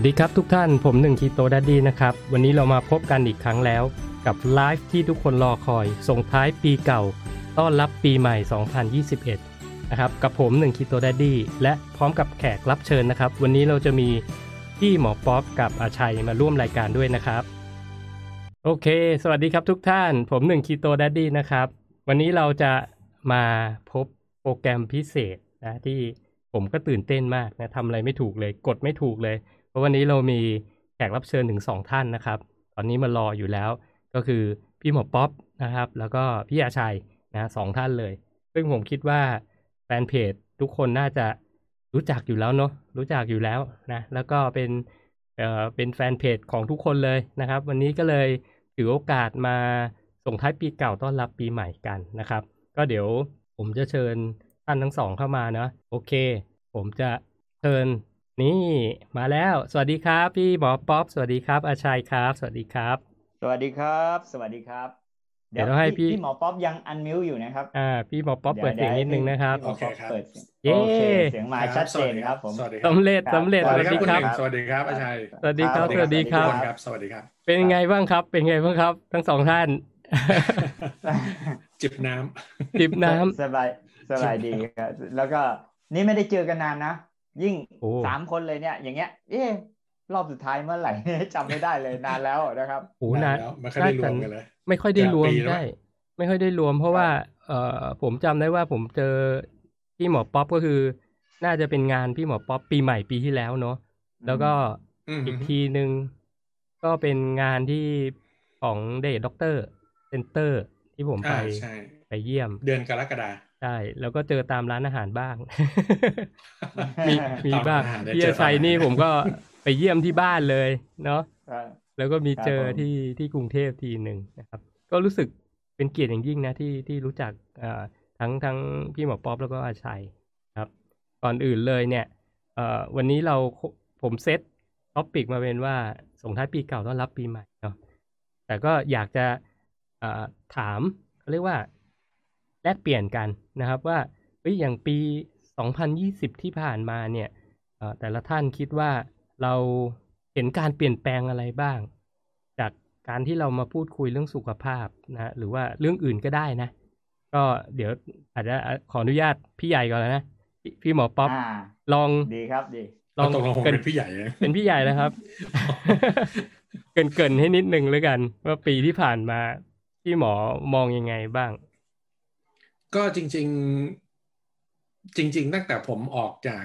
วัสดีครับทุกท่านผมหนึ่ง Keto Daddy นะครับ วันนี้เรามาพบกันอีกครั้งแล้ว กับไลฟ์ที่ทุกคนรอคอย ส่งท้ายปีเก่า ต้อนรับปีใหม่ 2021 นะครับ กับผมหนึ่ง Keto Daddy และพร้อมกับแขกรับเชิญนะครับ วันนี้เราจะมีพี่หมอป๊อปกับอาชัยมาร่วมรายการด้วยนะครับ โอเค สวัสดีครับทุกท่าน ผมหนึ่ง Keto Daddy นะครับ วันนี้เราจะมาพบโปรแกรมพิเศษนะที่ผมก็ตื่นเต้นมากนะทำอะไรไม่ถูกเลย กดไม่ถูกเลย เพราะวันนี้เรามีแขกรับเชิญถึงสองท่านนะครับ ตอนนี้มารออยู่แล้ว ก็คือพี่หมอป๊อปนะครับ แล้วก็พี่อาชัยนะสองท่านเลย ซึ่งผมคิดว่าแฟนเพจทุกคนน่าจะรู้จักอยู่แล้วเนาะรู้จักอยู่แล้วนะแล้วก็เป็นเอ่อเป็นแฟนเพจของทุกคนเลยนะครับ วันนี้ก็เลยถือโอกาสมาส่งท้ายปีเก่าต้อนรับปีใหม่กันนะครับ ก็เดี๋ยวผมจะเชิญท่านทั้งสองเข้ามาเนาะโอเค ผมจะเชิญ นี่มาแล้ว สวัสดีครับ พี่หมอป๊อปสวัสดีครับอาชัยครับ สวัสดีครับ สวัสดีครับ สวัสดีครับ เดี๋ยวให้พี่พี่หมอป๊อปยัง unmute อยู่นะครับ อ่า พี่หมอป๊อปเปิดเสียงนิดนึงนะครับพี่หมอป๊อปเปิดเสียงเย้โอเคเสียงมาชัดเจนครับผมสวัสดีครับสำเร็จสำเร็จสวัวัสสดีดีคครัรับคุณหนึ่งสวัสดีครับอาชัยสวัสดีครับสวัสดีครับทุกบคนครับสวัสดีครับ เป็นไงบ้างครับ เป็นไงบ้างครับ ทั้งสองท่านจิบน้ำจิบน้ำสบายสบายดีครับแล้วก็นี่ไม่ได้เจอกันนานนะ ยิ่งโอ้สามคนเลยเนี่ย อย่างเงี้ย เอ๊ะรอบสุดท้ายเมื่อไหร่จำไม่ได้เลยนานแล้วนะครับโอ้นานแล้วไม่ค่อยได้รวมกันเลยไม่ค่อยได้รวมปีแล้วใช่ไม่ค่อยได้รวม เพราะว่า เอ่อผมจำได้ว่าผมเจอพี่หมอป๊อปก็คือ น่าจะเป็นงานพี่หมอป๊อปปีใหม่ปีที่แล้วเนาะแล้วก็อืมอีกทีหนึ่งก็เป็นงานที่ของ Diet Doctor Center ที่ผมไปอ่าใช่ไปเยี่ยม เดือนกรกฎา ใช่แล้วก็เจอตามร้านอาหารบ้าง มีมีตามบ้างร้านอาหารได้พี่เจออาชัยตามร้านนี่ผมก็ไปเยี่ยมที่บ้านเลยเนาะครับแล้วก็มีเจอครับผมที่ที่กรุงเทพทีหนึ่งนะครับ ก็รู้สึกเป็นเกียรติอย่างยิ่งนะที่ที่รู้จักเอ่อทั้งทั้งพี่หมอป๊อปแล้วก็อาชัยครับ ก่อนอื่นเลยเนี่ยเอ่อวันนี้เราผม set topic มาเป็นว่าส่งท้ายปีเก่าต้อนรับปีใหม่เนาะแต่ก็อยากจะเอ่อถามเขาเรียกว่า แลกเปลี่ยนกันนะครับว่าเฮ้ยอย่างปี 2020 ที่ผ่านมาเนี่ยเอ่อแต่ละท่านคิดว่าเราเห็นการเปลี่ยนแปลงอะไรบ้าง จากการที่เรามาพูดคุยเรื่องสุขภาพนะหรือว่าเรื่องอื่นก็ได้นะ ก็เดี๋ยวอาจจะขออนุญาตพี่ใหญ่ก่อนนะพี่พี่หมอป๊อปอ่าลองดีครับดีลองตกลงผมเกรินเป็นพี่ใหญ่นะเป็นพี่ใหญ่แล้วครับ เกรินเกรินให้นิดนึงแล้วกัน ว่าปีที่ผ่านมาพี่หมอมองยังไงบ้าง ก็จริง ๆ จริง ๆ ตั้งแต่ผมออกจาก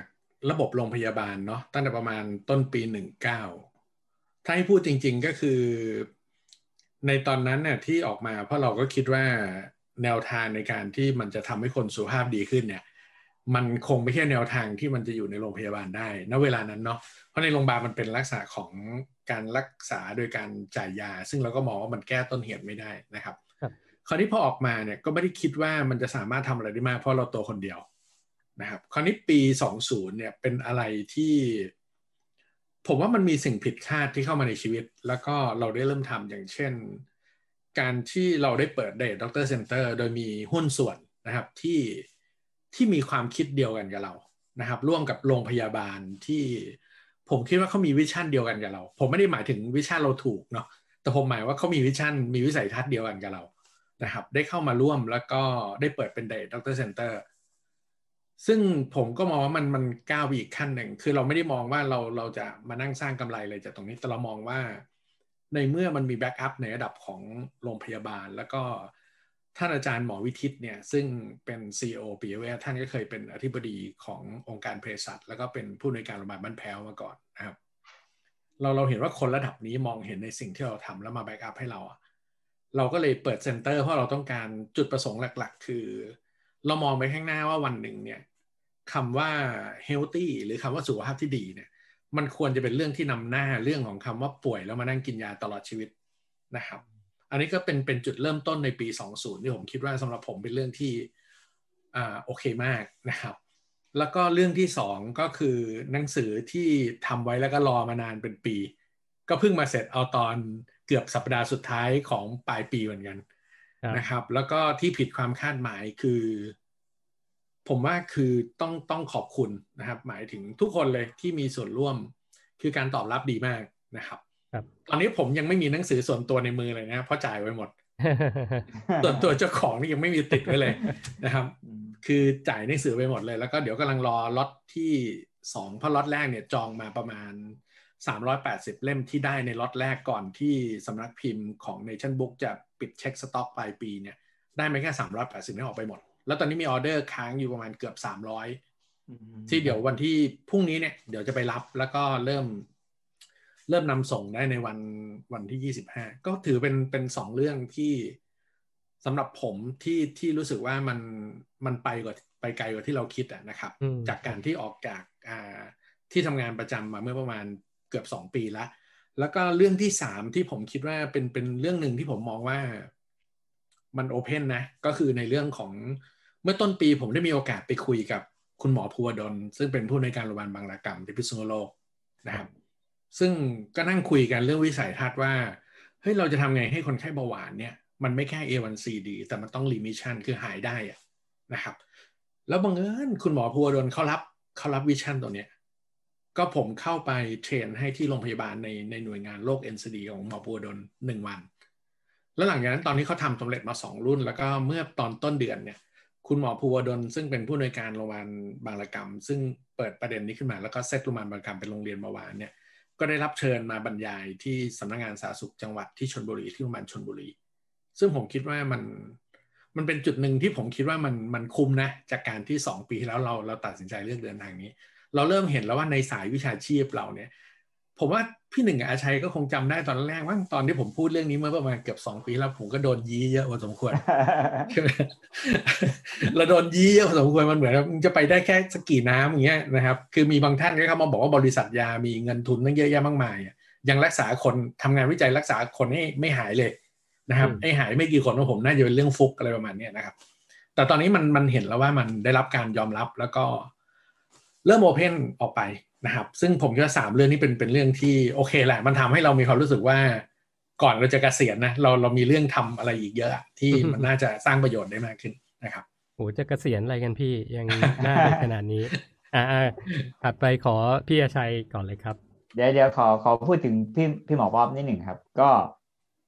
ระบบโรงพยาบาลเนาะตั้งแต่ประมาณต้นปีหนึ่งเก้าถ้าให้พูดจริง ๆ ก็คือ ในตอนนั้นเนี่ยที่ออกมาเพราะเราก็คิดว่าแนวทางในการที่มันจะทำให้คนสุขภาพดีขึ้นเนี่ย มันคงไม่ใช่แนวทางที่มันจะอยู่ในโรงพยาบาลได้ณเวลานั้นเนาะเพราะในโรงพยาบาลมันเป็นลักษณะของการรักษาโดยการจ่ายยา ซึ่งเราก็มองว่ามันแก้ต้นเหตุไม่ได้นะครับ คราวนี้พอออกมาเนี่ยก็ไม่ได้คิดว่ามันจะสามารถทำอะไรได้มาก เพราะเราตัวคนเดียวนะครับคราวนี้ปี 20 เนี่ยเป็นอะไรที่ ผมว่ามันมีสิ่งผิดคาดที่เข้ามาในชีวิต แล้วก็เราได้เริ่มทำอย่างเช่น การที่เราได้เปิด Diet Doctor Center โดยมีหุ้นส่วนนะครับที่ที่มีความคิดเดียวกันกับเรานะครับ ร่วมกับโรงพยาบาลที่ผมคิดว่าเขามี vision เดียวกันกับเรา ผมไม่ได้หมายถึง vision เราถูกเนาะแต่ผมหมายว่าเขามี vision มีวิสัยทัศน์เดียวกันกับเรา นะครับได้เข้ามาร่วมแล้วก็ได้เปิดเป็น Diet Doctor Centerซึ่งผมก็มองว่ามันมันก้าวไปอีกขั้นหนึ่ง คือเราไม่ได้มองว่าเราเราจะมานั่งสร้างกำไรเลยจากตรงนี้ แต่เรามองว่า ในเมื่อมันมี backup ในระดับของโรงพยาบาล แล้วก็ท่านอาจารย์หมอวิทิตเนี่ย ซึ่งเป็น CEO ปิยะเวทท่านก็เคยเป็นอธิบดีขององค์การเภสัชแล้วก็เป็นผู้อำนวยการโรงพยาบาลบ้านแพ้วมาก่อนนะครับ เราเราเห็นว่าคนระดับนี้มองเห็นในสิ่งที่เราทำแล้วมา backup ให้เราอะ เราก็เลยเปิด center เพราะเราต้องการจุดประสงค์หลัก ๆ คือ เรามองไปข้างหน้าว่าวันหนึ่งเนี่ยคำว่า healthy หรือคำว่าสุขภาพที่ดีเนี่ย มันควรจะเป็นเรื่องที่นำหน้าเรื่องของคำว่าป่วยแล้วมานั่งกินยาตลอดชีวิตนะครับ อันนี้ก็เป็นเป็นจุดเริ่มต้นในปี 20 ที่ผมคิดว่าสำหรับผมเป็นเรื่องที่อ่าโอเคมากนะครับ แล้วก็เรื่องที่สองก็คือหนังสือที่ทำไว้แล้วก็รอมานานเป็นปี ก็เพิ่งมาเสร็จเอาตอน เกือบสัปดาห์สุดท้ายของปลายปีเหมือนกันครับนะครับ แล้วก็ที่ผิดความคาดหมายคือ ผมว่าคือต้องต้องขอบคุณนะครับ หมายถึงทุกคนเลยที่มีส่วนร่วมคือการตอบรับดีมากนะครับครับตอนนี้ผมยังไม่มีหนังสือส่วนตัวในมือเลยนะเพราะจ่ายไว้หมด ส่วนตัวเจ้าของนี่ยังไม่มีติดไว้เลยนะครับอืมคือจ่ายหนังสือไปหมดเลย แล้วก็เดี๋ยวกำลังรอล็อตที่สองเพราะล็อตแรกเนี่ยจองมาประมาณ 380 เล่มที่ได้ในล็อตแรกก่อนที่สำนักพิมพ์ของ Nation Book จะปิดเช็คสต็อกปลายปีเนี่ยได้มาแค่ 380นี่ออกไปหมด แล้วตอนนี้มีออเดอร์ค้างอยู่ประมาณเกือบ 300 ที่เดี๋ยววันที่พรุ่งนี้เนี่ยเดี๋ยวจะไปรับแล้วก็เริ่ม เริ่มนำส่งได้ในวันวันที่ 25 ก็ถือเป็นเป็นสองเรื่องที่สำหรับผมที่ที่รู้สึกว่ามันมันไปกว่าไปไกลกว่าที่เราคิดอะนะครับอืมจากการที่ออกจากอ่าที่ทำงานประจำมาเมื่อประมาณ เกือบสองปีแล้วแล้วก็เรื่องที่สามที่ผมคิดว่าเป็นเป็นเรื่องหนึ่งที่ผมมองว่ามันโอเพนนะ ก็คือในเรื่องของเมื่อต้นปีผมได้มีโอกาสไปคุยกับคุณหมอภูวดล ซึ่งเป็นผู้ในวยการโรงพยาบาลบางระกรรมที่พิษณุโลกนะครับ ซึ่งก็นั่งคุยกันเรื่องวิสัยทัศน์ว่าเฮ้ยเราจะทำไงให้คนไข้เบาหวานเนี่ยมันไม่แค่ A1C ดีแต่มันต้อง remission คือหายได้อะนะครับ แล้วบังเอิญคุณหมอภูวดลเขารับเขารับ vision ตัวเนี้ย ก็ผมเข้าไป train ให้ที่โรงพยาบาลในในหน่วยงานโรค NCD ของหมอภูวดลหนึ่งวัน แล้วหลังจากนั้นตอนนี้เขาทำสำเร็จมาสองรุ่น แล้วก็เมื่อตอนต้นเดือนเนี่ย คุณหมอภูวดลซึ่งเป็นผู้อำนวยการโรงพยาบาลบางระกรรม ซึ่งเปิดประเด็นนี้ขึ้นมาแล้วก็เซตโรงพยาบาลบางระกรรมเป็นโรงเรียนเบาหวานเนี่ยก็ได้รับเชิญมาบรรยายที่สำนักงานสาธารณสุขจังหวัดที่ชลบุรีที่โรงพยาบาลชลบุรี ซึ่งผมคิดว่ามันมันเป็นจุดหนึ่งที่ผมคิดว่ามันมันคุ้มนะจากการที่สองปีที่แล้วเราเราตัดสินใจเลือกเดินทางนี้ เราเริ่มเห็นแล้วว่าในสายวิชาชีพเราเนี่ย ผมว่าพี่หนึ่งกับอาชัยก็คงจำได้ตอนแรกว่าตอนที่ผมพูดเรื่องนี้เมื่อประมาณเกือบสองปีแล้วผมก็โดนยี้เยอะพอสมควรใช่ไหมเราโดนยี้เยอะพอสมควรมันเหมือนว่ามึงจะไปได้แค่สกกี่น้ำอย่างเงี้ยนะครับ คือมีบางท่านก็เข้ามาบอกว่าบริษัทยามีเงินทุนตั้งเยอะแยะมากมายอะยังรักษาคนทำงานวิจัยรักษาคนให้ไม่หายเลยนะครับอืมไอ้หายไม่กี่คนของผมน่าจะเป็นเรื่องฟุกอะไรประมาณเนี้ยนะครับ แต่ตอนนี้มันมันเห็นแล้วว่ามันได้รับการยอมรับแล้วก็ เริ่มโอเพนออกไปนะครับ ซึ่งผมคิดว่าสามเรื่องนี้เป็นเป็นเรื่องที่โอเคแหละ มันทำให้เรามีความรู้สึกว่าก่อนเราจะเกษียณนะเราเรามีเรื่องทำอะไรอีกเยอะอะที่มันน่าจะสร้างประโยชน์ได้มากขึ้นนะครับโหจะเกษียณอะไรกันพี่ยังหน้าเด็กขนาดนี้อ่าอ่าถัดไปขอพี่อาชัยก่อนเลยครับ เดี๋ยวเดี๋ยวขอขอพูดถึงพี่พี่หมอป๊อปนิดหนึ่งครับ ก็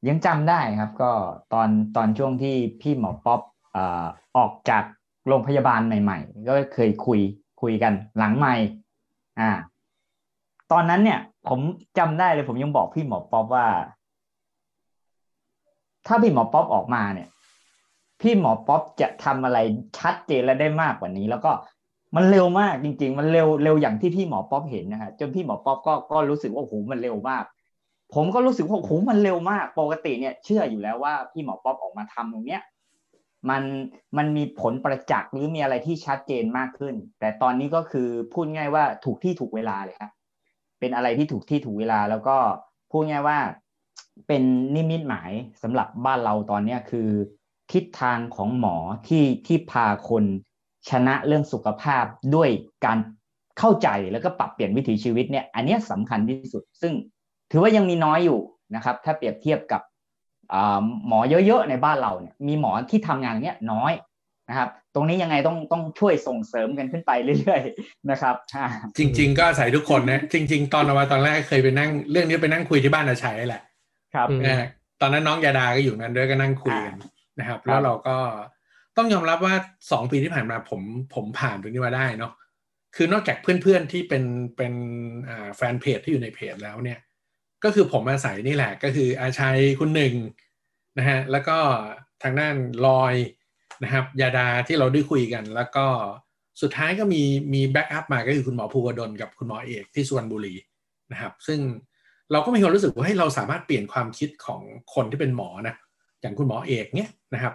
ยังจำได้ครับ ก็ตอนตอนช่วงที่พี่หมอป๊อปอ่าออกจากโรงพยาบาลใหม่ ๆ ก็เคยคุย คุยกันหลังใหม่อ่า ตอนนั้นเนี่ย ผมจำได้เลยผมยังบอกพี่หมอป๊อปว่า ถ้าพี่หมอป๊อปออกมาเนี่ย พี่หมอป๊อปจะทำอะไรชัดเจนและได้มากกว่านี้ แล้วก็มันเร็วมากจริง ๆ มันเร็วเร็วอย่างที่พี่หมอป๊อปเห็นนะฮะจนพี่หมอป๊อปก็ก็รู้สึกว่าโอ้โหมันเร็วมาก ผมก็รู้สึกว่าโอ้โหมันเร็วมาก ปกติเนี่ย เชื่ออยู่แล้วว่าพี่หมอป๊อปออกมาทำตรงเนี้ย มันมันมีผลประจักษ์หรือมีอะไรที่ชัดเจนมากขึ้น แต่ตอนนี้ก็คือพูดง่ายว่าถูกที่ถูกเวลาเลยครับเป็นอะไรที่ถูกที่ถูกเวลาแล้วก็พูดง่ายว่าเป็นนิมิตหมายสำหรับบ้านเราตอนเนี้คือ ทิศทางของหมอที่ที่พาคนชนะเรื่องสุขภาพด้วยการเข้าใจแล้วก็ปรับเปลี่ยนวิถีชีวิตเนี่ยอันนี้ยสำคัญที่สุด ซึ่งถือว่ายังมีน้อยอยู่นะครับ ถ้าเปรียบเทียบกับ หมอเยอะๆในบ้านเราเนี่ยมีหมอที่ทำงานเนี้ยน้อยนะครับ ตรงนี้ยังไงต้องต้องช่วยส่งเสริมกันขึ้นไปเรื่อยๆนะครับอ่าจริง ๆ ก็อาศัยทุกคนนะจริง ๆ ตอนเรามาตอนแรกเคยไปนั่งเรื่องนี้ไปนั่งคุยที่บ้านอาชัยแหละ ครับอืมนะฮะตอนนั้นน้องยาดาก็อยู่นั้นด้วยก็นั่งคุยกันนะครับ แล้วเราก็ต้องยอมรับว่าสองปีที่ผ่านมาผมผมผ่านตรงนี้มาได้เนาะคือนอกจากเพื่อนๆที่เป็นเป็นอ่าแฟนเพจที่อยู่ในเพจแล้วเนี่ย ก็คือผมอาศัยนี่แหละ ก็คืออาชัยคุณหนึ่งนะฮะแล้วก็ทางด้านลอยนะครับยาดาที่เราได้คุยกัน แล้วก็สุดท้ายก็มีมีแบ็กอัพมาก็คือคุณหมอภูวดลกับคุณหมอเอกที่สุวรรณบุรีนะครับ ซึ่งเราก็มีความรู้สึกว่าให้เราสามารถเปลี่ยนความคิดของคนที่เป็นหมอนะอย่างคุณหมอเอกเนี่ยนะครับ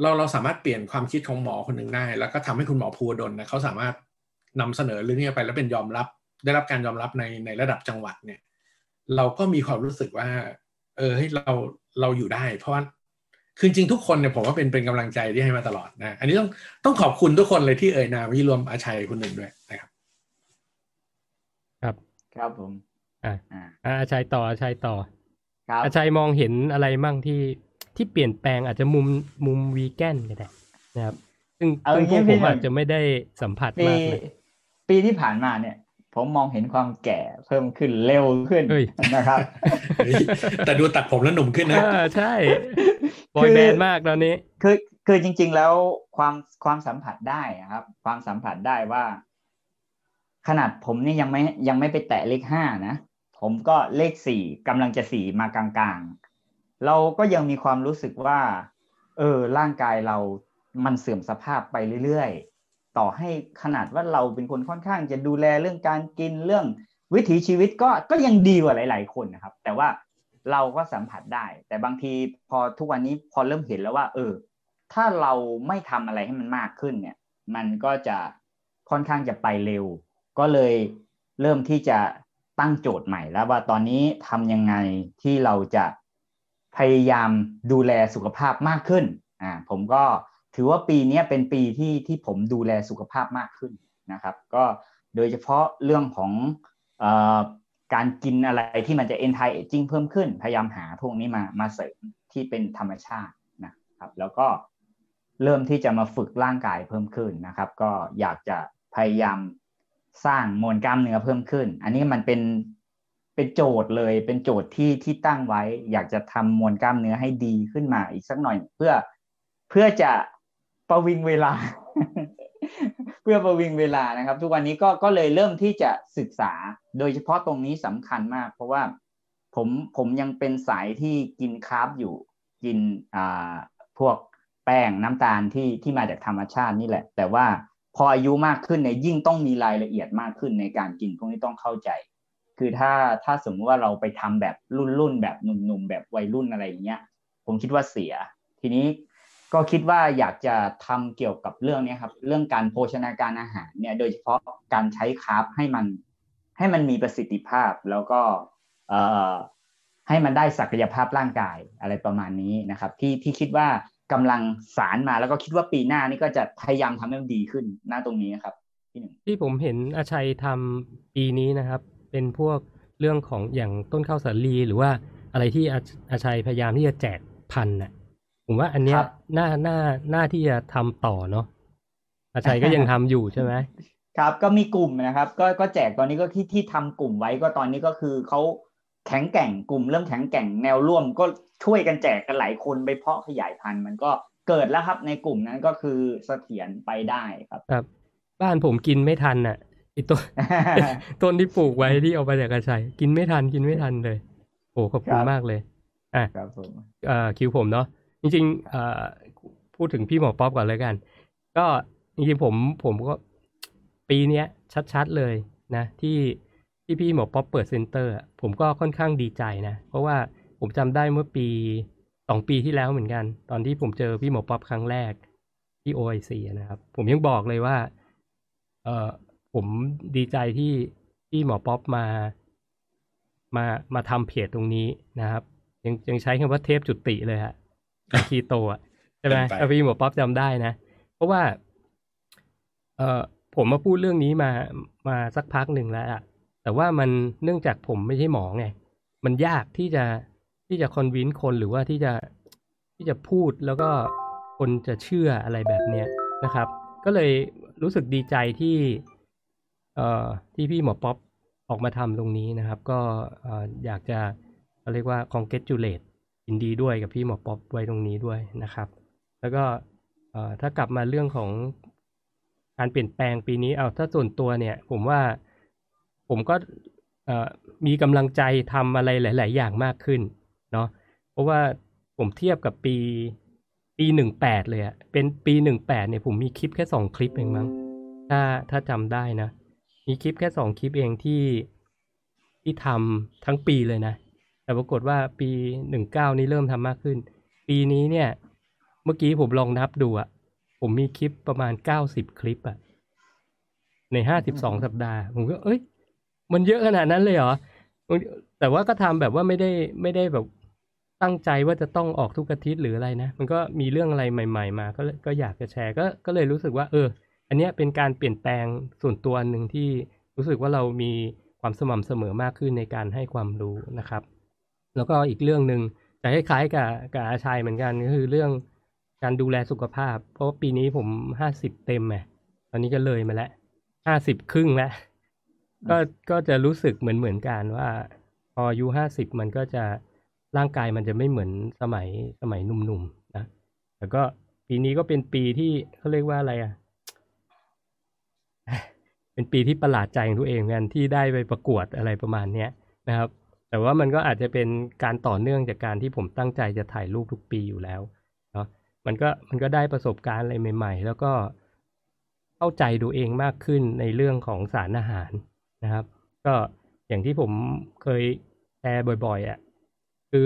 เราเราสามารถเปลี่ยนความคิดของหมอคนหนึ่งได้ แล้วก็ทำให้คุณหมอภูวดลนะเขาสามารถนำเสนอเรื่องนี้ไปแล้วเป็นยอมรับ ได้รับการยอมรับในในระดับจังหวัดเนี่ย เราก็มีความรู้สึกว่า เออให้เราเราอยู่ได้ เพราะว่าคือจริงๆทุกคนเนี่ยผมว่าเป็นเป็นกำลังใจที่ให้มาตลอดนะอันนี้ต้องต้องขอบคุณทุกคนเลยที่เอ่ยนามที่รวมอาชัยคุณหนึ่งด้วยนะครับ ครับครับผมอ่าอ่าอ่าอาชัยต่ออาชัยต่อครับอาชัยมองเห็นอะไรมั่งที่ที่เปลี่ยนแปลงอาจจะมุมมุมวีแกนก็ได้นะครับซึ่งเอาซึ่งอย่างพวนี้กผมพี่หนึ่งอาจจะไม่ได้สัมผัสปีมากเลยปีที่ผ่านมาเนี่ย ผมมองเห็นความแก่เพิ่มขึ้นเร็วขึ้นเฮ้ยนะครับเฮ้ยแต่ดูตัดผมแล้วหนุ่มขึ้นนะเออใช่บอยแบนด์มากตอนนี้ คือคือจริง ๆ แล้วความความสัมผัสได้อะครับ ความสัมผัสได้ว่า ขนาดผมนี่ยังไม่ยังไม่ไปแตะเลขห้านะ ผมก็เลขสี่กำลังจะสี่มากลางๆ เราก็ยังมีความรู้สึกว่า เออร่างกายเรามันเสื่อมสภาพไปเรื่อยๆ ต่อให้ขนาดว่าเราเป็นคนค่อนข้างจะดูแลเรื่องการกินเรื่องวิถีชีวิตก็ก็ยังดีกว่าหลาย ๆ คนนะครับ แต่ว่าเราก็สัมผัสได้ แต่บางทีพอทุกวันนี้พอเริ่มเห็นแล้วว่า เออ ถ้าเราไม่ทำอะไรให้มันมากขึ้นเนี่ย มันก็จะค่อนข้างจะไปเร็ว ก็เลยเริ่มที่จะตั้งโจทย์ใหม่แล้วว่าตอนนี้ทำยังไงที่เราจะพยายามดูแลสุขภาพมากขึ้นอ่าผมก็ ถือว่าปีนี้เป็นปีที่ที่ผมดูแลสุขภาพมากขึ้นนะครับ ก็โดยเฉพาะเรื่องของอการกินอะไรที่มันจะ anti aging เพิ่มขึ้น พยายามหาพวกนี้มามาเสริมที่เป็นธรรมชาตินะครับ แล้วก็เริ่มที่จะมาฝึกร่างกายเพิ่มขึ้นนะครับ ก็อยากจะพยายามสร้างมวลกล้ามเนื้อเพิ่มขึ้น อันนี้มันเป็นเป็นโจทย์เลย เป็นโจทย์ที่ที่ตั้งไว้ อยากจะทำมวลกล้ามเนื้อให้ดีขึ้นมาอีกสักหน่อย เพื่อเพื่อจะ ประวิงเวลา เพื่อประวิงเวลานะครับ ทุกวันนี้ก็ก็เลยเริ่มที่จะศึกษา โดยเฉพาะตรงนี้สำคัญมาก เพราะว่าผมผมยังเป็นสายที่กินคาร์บอยู่กินอ่าพวกแป้งน้ำตาลที่ที่มาจากธรรมชาตินี่แหละ แต่ว่าพออายุมากขึ้นเนี่ยยิ่งต้องมีรายละเอียดมากขึ้นในการกินพวกนี้ต้องเข้าใจ คือถ้าถ้าสมมติว่าเราไปทำแบบรุ่นรุ่นแบบหนุ่มๆแบบวัยรุ่นอะไรอย่างเงี้ย ผมคิดว่าเสีย ทีนี้ ก็คิดว่าอยากจะทำเกี่ยวกับเรื่องนี้ครับ เรื่องการโภชนาการอาหารเนี่ย โดยเฉพาะการใช้คาร์บให้มันให้มันมีประสิทธิภาพแล้วก็เอ่อให้มันได้ศักยภาพร่างกายอะไรประมาณนี้นะครับ ที่ที่คิดว่ากำลังสารมาแล้วก็คิดว่าปีหน้านี่ก็จะพยายามทำให้มันดีขึ้นหน้าตรงนี้ครับพี่หนึ่งที่ผมเห็นอาชัยทำปีนี้นะครับ เป็นพวกเรื่องของอย่างต้นข้าวสาลีหรือว่าอะไรที่อาอาชัยพยายามที่จะแจกพันธุ์น่ะ ผมว่าอันเนี้ยน่าน่าน่าที่จะทำต่อเนาะอาชัยก็ยังทำอยู่ใช่ไหมครับ ก็มีกลุ่มนะครับ ก็ก็แจกตอนนี้ก็ที่ที่ทำกลุ่มไว้ก็ตอนนี้ก็คือเขาแข็งแกร่งกลุ่มเริ่มแข็งแกร่งแนวร่วม ก็ช่วยกันแจกกันหลายคนไปเพาะขยายพันธุ์มันก็เกิดแล้วครับในกลุ่มนั้นก็คือเสถียรไปได้ครับครับ บ้านผมกินไม่ทันน่ะไอต้นต้นที่ปลูกไว้ที่เอามาจากอาชัยกินไม่ทันกินไม่ทันเลย โอ้ขอบคุณครับมากเลยอะครับผมเอ่อคิวผมเนาะ จริงๆพูดถึงพี่หมอป๊อปก่อนเลยกัน ก็จริงๆผมผมก็ปีเนี้ยชัดๆเลยนะที่ที่พี่หมอป๊อปเปิด center ผมก็ค่อนข้างดีใจนะ เพราะว่าผมจำได้เมื่อปีสองปีที่แล้วเหมือนกัน ตอนที่ผมเจอพี่หมอป๊อปครั้งแรกที่ OIC นะครับ ผมยังบอกเลยว่าเออผมดีใจที่ที่หมอป๊อปมามามาทำเพจตรงนี้นะครับ ยังยังใช้คำว่าเทพจุติเลยฮะ คีโตอะใช่ไหมเป็นไปถ้าพี่หมอป๊อปจำได้นะ เพราะว่า เออผมมาพูดเรื่องนี้มามาสักพักหนึ่งแล้วอะแต่ว่ามันเนื่องจากผมไม่ใช่หมอไง มันยากที่จะที่จะ convince คนหรือว่าที่จะที่จะพูดแล้วก็คนจะเชื่ออะไรแบบเนี้ยนะครับ ก็เลยรู้สึกดีใจที่เอ่อที่พี่หมอป๊อปออกมาทำตรงนี้นะครับ ก็เอ่ออยากจะเขาเรียกว่า congratulate ยินดีด้วยกับพี่หมอป๊อปไว้ตรงนี้ด้วยนะครับ แล้วก็ถ้ากลับมาเรื่องของการเปลี่ยนแปลงปีนี้เอาถ้าส่วนตัวเนี่ย ผมว่าผมก็มีกำลังใจทำอะไรหลาย ๆ อย่างมากขึ้นเนาะเพราะว่าผมเทียบกับปีปีหนึ่งแปดเลยอะเป็นปีหนึ่งแปดเนี่ยผมมีคลิปแค่สองคลิปเองมั้งถ้าถ้าจำได้นะ มีคลิปแค่สองคลิปเองที่ที่ทำทั้งปีเลยนะ แต่ปรากฏว่าปีหนึ่งเก้านี้เริ่มทำมากขึ้น ปีนี้เนี่ย เมื่อกี้ผมลองนับดูอะผมมีคลิปประมาณเก้าสิบคลิปอะในห้าสิบสองสัปดาห์ ผมก็เอ้ย มันเยอะขนาดนั้นเลยเหรอ แต่ว่าก็ทำแบบว่าไม่ได้ไม่ได้แบบตั้งใจว่าจะต้องออกทุกอาทิตย์หรืออะไรนะ มันก็มีเรื่องอะไรใหม่ ๆ มา ก็ก็อยากจะแชร์ก็ก็เลยรู้สึกว่า เออ อันเนี้ยเป็นการเปลี่ยนแปลงส่วนตัวหนึ่งที่รู้สึกว่าเรามีความสม่ำเสมอมากขึ้นในการให้ความรู้นะครับ แล้วก็อีกเรื่องหนึ่งจะคล้ายๆกับกับอาชัยเหมือนกันก็คือเรื่องการดูแลสุขภาพ เพราะว่าปีนี้ผมห้าสิบเต็มไงตอนนี้ก็เลยมาแล้วห้าสิบครึ่งแล้วก็ก็จะรู้สึกเหมือนเหมือนกันว่า พออายุห้าสิบมันก็จะร่างกายมันจะไม่เหมือนสมัยสมัยหนุ่มๆนะแต่ก็ปีนี้ก็เป็นปีที่เขาเรียกว่าอะไรอะ เป็นปีที่ประหลาดใจของตัวเองกันที่ได้ไปประกวดอะไรประมาณเนี้ยนะครับ แต่ว่ามันก็อาจจะเป็นการต่อเนื่องจากการที่ผมตั้งใจจะถ่ายรูปทุกปีอยู่แล้วเนาะมันก็มันก็ได้ประสบการณ์อะไรใหม่ ๆ แล้วก็เข้าใจตัวเองมากขึ้นในเรื่องของสารอาหารนะครับ ก็อย่างที่ผมเคยแชร์บ่อยๆอะ่ะคือ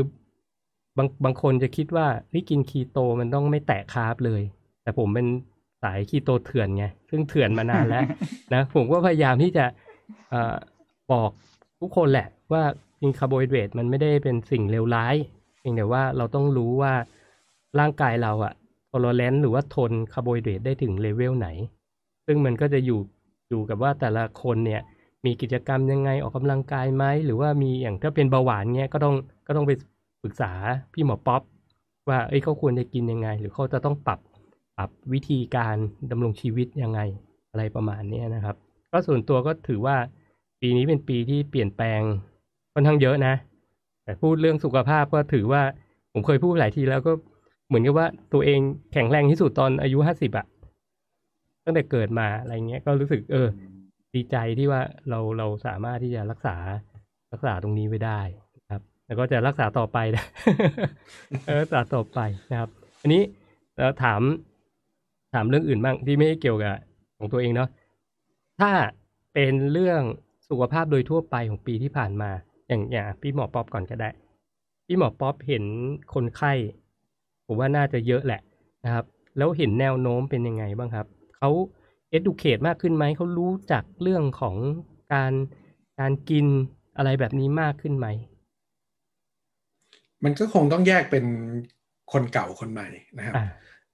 บางบางคนจะคิดว่าเฮ้ยกินคีโตมันต้องไม่แตะ carb เลย แต่ผมเป็นสายคีโตเถื่อนไงซึ่งเถื่อนมานานแล้วนะผมก็พยายามที่จะเออบอกทุกคนแหละว่า กินคาร์โบไฮเดรตมันไม่ได้เป็นสิ่งเลวร้ายเพียงแต่ว่าเราต้องรู้ว่าร่างกายเราอะ tolerance หรือว่าทนคาร์โบไฮเดรตได้ถึงเลเวลไหน ซึ่งมันก็จะอยู่อยู่กับว่าแต่ละคนเนี่ยมีกิจกรรมยังไงออกกำลังกายไหมหรือว่ามีอย่างถ้าเป็นเบาหวานเงี้ยก็ต้องก็ต้องไปปรึกษาพี่หมอป๊อปว่าเอ้ยเขาควรจะกินยังไง หรือเขาจะต้องปรับปรับวิธีการดำรงชีวิตยังไงอะไรประมาณนี้นะครับ ก็ส่วนตัวก็ถือว่าปีนี้เป็นปีที่เปลี่ยนแปลง ค่อนข้างเยอะนะ แต่พูดเรื่องสุขภาพก็ถือว่าผมเคยพูดหลายทีแล้วก็เหมือนกับว่าตัวเองแข็งแรงที่สุดตอนอายุห้าสิบอะตั้งแต่เกิดมาอะไรเงี้ยก็รู้สึก เออ ดีใจที่ว่าเราเราสามารถที่จะรักษารักษาตรงนี้ไว้ได้นะครับ แล้วก็จะรักษาต่อไปนะรักษาต่อไปนะครับ อันนี้เราถาม ถามเรื่องอื่นบ้างที่ไม่เกี่ยวกับของตัวเองเนาะถ้าเป็นเรื่องสุขภาพโดยทั่วไปของปีที่ผ่านมา อย่างอย่างพี่หมอป๊อปก่อนก็ได้ พี่หมอป๊อปเห็นคนไข้ผมว่าน่าจะเยอะแหละนะครับ แล้วเห็นแนวโน้มเป็นยังไงบ้างครับเขา educate มากขึ้นไหมเขารู้จักเรื่องของการการกินอะไรแบบนี้มากขึ้นไหม มันก็คงต้องแยกเป็นคนเก่าคนใหม่นะครับอ่า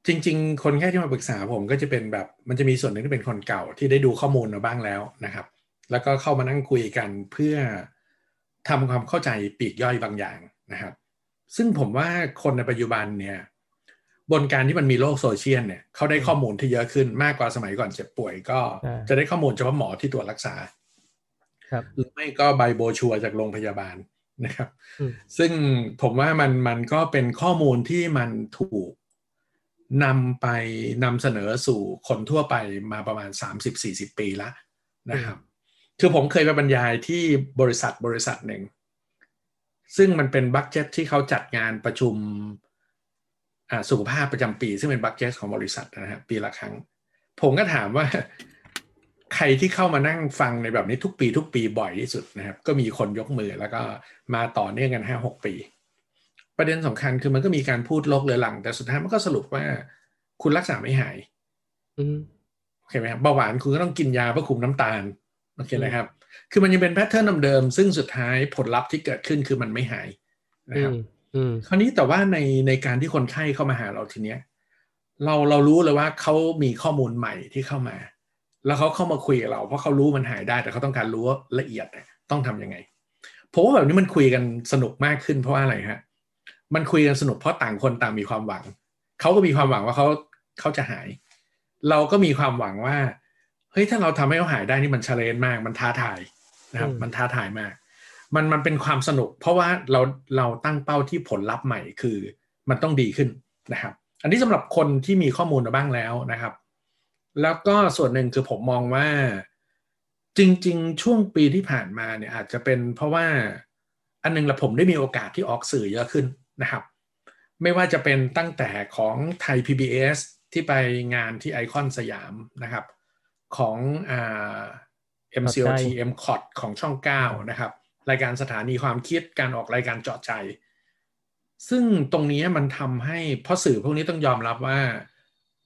จริง ๆ คนแค่ที่มาปรึกษาผมก็จะเป็นแบบ มันจะมีส่วนหนึ่งที่เป็นคนเก่าที่ได้ดูข้อมูลมาบ้างแล้วนะครับ แล้วก็เข้ามานั่งคุยกันเพื่อ ทำความเข้าใจปีกย่อยบางอย่างนะครับ ซึ่งผมว่าคนในปัจจุบันเนี่ยบนการที่มันมีโลกโซเชียลเนี่ยเขาได้ข้อมูลที่เยอะขึ้นมากกว่าสมัยก่อนเจ็บป่วยก็อ่าจะได้ข้อมูลเฉพาะหมอที่ตรวจรักษาครับหรือไม่ก็ใบโบชัวร์จากโรงพยาบาลนะครับอืมซึ่งผมว่ามันมันก็เป็นข้อมูลที่มันถูกนำไปนำเสนอสู่คนทั่วไปมาประมาณ 30-40 ปีแล้วนะครับ คือผมเคยไปบรรยายที่บริษัทบริษัทหนึ่ง ซึ่งมันเป็นบัคเจ็ตที่เขาจัดงานประชุมอ่าสุขภาพประจำปี ซึ่งเป็นบัคเจ็ตของบริษัทนะฮะปีละครั้ง ผมก็ถามว่าใครที่เข้ามานั่งฟังในแบบนี้ทุกปีทุกปีบ่อยที่สุดนะครับ ก็มีคนยกมือแล้วก็มาต่อเนื่องกันห้าหกปี ประเด็นสำคัญคือมันก็มีการพูดโรคเรื้อรัง แต่สุดท้ายมันก็สรุปว่าคุณรักษาไม่หาย อืมโอเคไหมครับเบาหวานคุณก็ต้องกินยาเพื่อคุมน้ำตาล โอเคนะครับ คือมันยังเป็นแพทเทิร์นเดิมๆซึ่งสุดท้ายผลลัพธ์ที่เกิดขึ้นคือมันไม่หายนะอืครับมอืมคราวนี้แต่ว่าในในการที่คนไข้เข้ามาหาเราทีเนี้ย เราเรารู้เลยว่าเขามีข้อมูลใหม่ที่เข้ามา แล้วเขาเข้ามาคุยกับเราเพราะเขารู้มันหายได้ แต่เขาต้องการรู้ว่าละเอียดเนี่ยต้องทำยังไงผมว่าแบบนี้มันคุยกันสนุกมากขึ้นเพราะว่าอะไรฮะมันคุยกันสนุกเพราะต่างคนต่างมีความหวังเขาก็มีความหวังว่าเขาเขาจะหาย เราก็มีความหวังว่า เฮ้ยถ้าเราทำให้เขาหายได้นี่มันชาเลนมาก มันท้าทายนะครับ มันท้าทายมาก มันมันเป็นความสนุก เพราะว่าเราเราตั้งเป้าที่ผลลัพธ์ใหม่คือมันต้องดีขึ้นนะครับ อันนี้สำหรับคนที่มีข้อมูลมาบ้างแล้วนะครับ แล้วก็ส่วนหนึ่งคือผมมองว่าจริง ๆ ช่วงปีที่ผ่านมาเนี่ยอาจจะเป็นเพราะว่าอันหนึงละผมได้มีโอกาสที่ออกสื่อเยอะขึ้นนะครับ ไม่ว่าจะเป็นตั้งแต่ของไทย PBS ที่ไปงานที่ไอคอนสยามนะครับ ของอ่า MCOT M c o t ของช่อง 9 นะครับ รายการสถานีความคิดการออกรายการเจาะใจ ซึ่งตรงนี้มันทำให้เพราะสื่อพวกนี้ต้องยอมรับว่า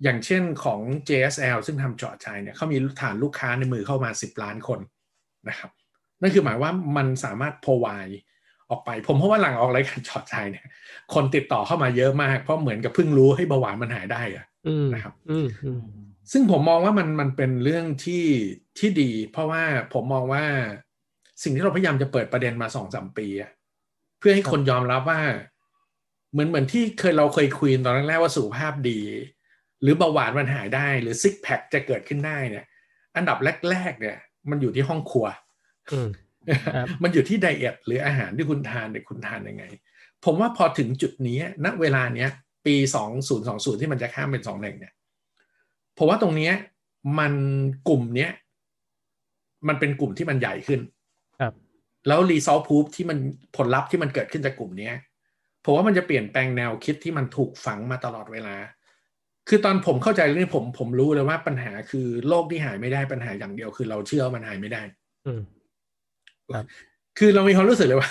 อย่างเช่นของ JSL ซึ่งทำเจาะใจเนี่ยเขามีฐานลูกค้าในมือเข้ามา 10 ล้านคนนะครับนั่นคือหมายว่ามันสามารถ provide ออกไป ผมเพราะว่าหลังออกรายการเจาะใจเนี่ย คนติดต่อเข้ามาเยอะมาก เพราะเหมือนกับเพิ่งรู้ให้เบาหวานมันหายได้อะอืมนะครับอืมอืม ซึ่งผมมองว่ามันมันเป็นเรื่องที่ที่ดี เพราะว่าผมมองว่าสิ่งที่เราพยายามจะเปิดประเด็นมาสองสามปีอะเพื่อให้คนยอมรับว่า เหมือนเหมือนที่เคยเราเคยคุยตอนแรกๆว่าสุขภาพดี หรือเบาหวานมันหายได้ หรือซิกแพคจะเกิดขึ้นได้เนี่ย อันดับแรกๆเนี่ย มันอยู่ที่ห้องครัวอืมครับมันอยู่ที่ไดเอทหรืออาหารที่คุณทานเนี่ยคุณทานยังไง ผมว่าพอถึงจุดนี้ณเวลาเนี้ยปีสองศูนย์สองศูนย์ที่มันจะข้ามเป็นสองหนึ่งเนี่ย ผมว่าตรงเนี้ยมันกลุ่มเนี้ยมันเป็นกลุ่มที่มันใหญ่ขึ้น ครับ แล้วรีซอลพูฟที่มันผลลัพธ์ที่มันเกิดขึ้นจากกลุ่มเนี้ยผมว่ามันจะเปลี่ยนแปลงแนวคิดที่มันถูกฝังมาตลอดเวลา คือตอนผมเข้าใจเรื่องนี้ผมผมรู้เลยว่าปัญหาคือโรคที่หายไม่ได้ปัญหาอย่างเดียว คือเราเชื่อว่ามันหายไม่ได้ อืมครับ คือเรามีความรู้สึกเลยว่า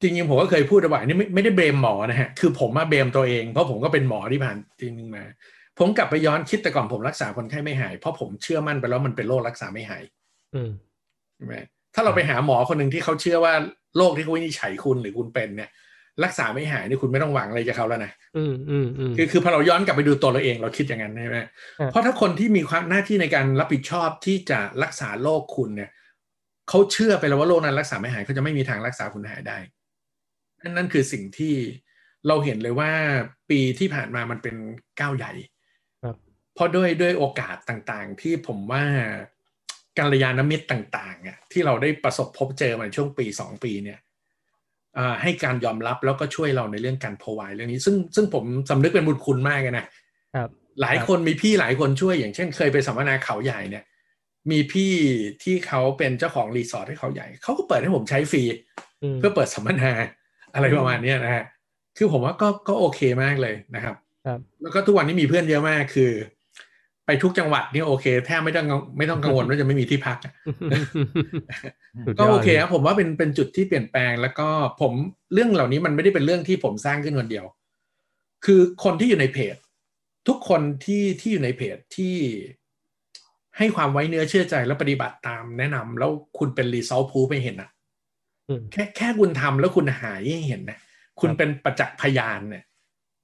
จริงๆผมก็เคยพูดเอาไว้นี่ไม่ไม่ได้เบรมหมอนะฮะ คือผมมาเบรมตัวเอง เพราะผมก็เป็นหมอที่ผ่านจริงๆมา ผมกลับไปย้อนคิดแต่ก่อนผมรักษาคนไข้ไม่หาย เพราะผมเชื่อมั่นไปแล้วมันเป็นโรครักษาไม่หายอืมใช่ไหมถ้าเราไปหาหมอคนหนึ่งที่เขาเชื่อว่าโรคที่เขาวินิจฉัยคุณหรือคุณเป็นเนี่ย รักษาไม่หายนี่คุณไม่ต้องหวังอะไรจากเขาแล้วนะอืมอืมอืมคือคือพอเราย้อนกลับไปดูตัวเราเองเราคิดอย่างนั้นใช่ไหมครับเพราะถ้าคนที่มีความหน้าที่ในการรับผิดชอบที่จะรักษาโรคคุณเนี่ยเขาเชื่อไปแล้วว่าโรคนั้นรักษาไม่หายเขาจะไม่มีทางรักษาคุณหายได้นั่นนั่นคือสิ่งที่เราเห็นเลยว่าปีที่ผ่านมามันเป็นก้าวใหญ่ครับ เพราะด้วยด้วยโอกาสต่างๆ ที่ผมว่าการยานมิตรต่างๆอะที่เราได้ประสบพบเจอมาในช่วงปีสองปีเนี่ยอ่าให้การยอมรับแล้วก็ช่วยเราในเรื่องการพอไวเรื่องนี้ ซึ่งซึ่งผมสำนึกเป็นบุญคุณมากเลยนะครับหลายคนมีพี่หลายคนช่วยอย่างเช่น เคยไปสัมมนาเขาใหญ่เนี่ย มีพี่ที่เขาเป็นเจ้าของรีสอร์ทให้เขาใหญ่เขาก็เปิดให้ผมใช้ฟรีอืมเพื่อเปิดสัมมนาอะไรประมาณเนี้ยนะฮะคือผมว่าก็ก็โอเคมากเลยนะครับครับ แล้วก็ทุกวันนี้มีเพื่อนเยอะมากคือ ไปทุกจังหวัดนี่โอเคแทบไม่ต้องไม่ต้องกังวลว่าจะไม่มีที่พักอะสุดยก็ดโอเคลยครับผมว่าเป็นเป็นจุดที่เปลี่ยนแปลงแล้วก็ผมเรื่องเหล่านี้มันไม่ได้เป็นเรื่องที่ผมสร้างขึ้นคนเดียว คือคนที่อยู่ในเพจ ทุกคนที่ที่อยู่ในเพจที่ให้ความไว้เนื้อเชื่อใจและปฏิบัติตามแนะนำแล้วคุณเป็นรีซอลพูไม่เห็นนะอืมแค่แค่คุณทำแล้วคุณหายให้เห็นนะคุณครับเป็นประจักษ์พยานเนี่ย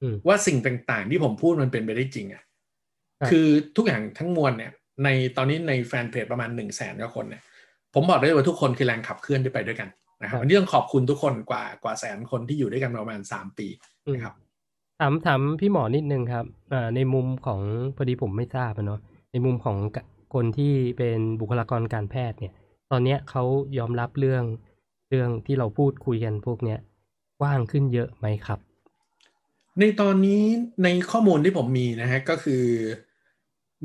อืมว่าสิ่งต่างๆ ที่ผมพูดมันเป็นไปได้จริงอะ่ะ ครับคือทุกอย่างทั้งมวลเนี่ยในตอนนี้ในแฟนเพจประมาณหนึ่งแสนกว่าคนเนี่ยผมบอกได้เลยว่าทุกคนคือแรงขับเคลื่อนที่ไปด้วยกันนะครับวันนี้ต้องขอบคุณทุกคนกว่ากว่าแสนคนที่อยู่ด้วยกันมาประมาณสามปีนะครับถามถามพี่หมอนิดนึงครับอ่าในมุมของพอดีผมไม่ทราบอะเนาะในมุมของกะคนที่เป็นบุคลากรการแพทย์เนี่ย ตอนเนี้ยเขายอมรับเรื่องเรื่องที่เราพูดคุยกันพวกเนี้ยกว้างขึ้นเยอะไหมครับ ในตอนนี้ในข้อมูลที่ผมมีนะฮะก็คือ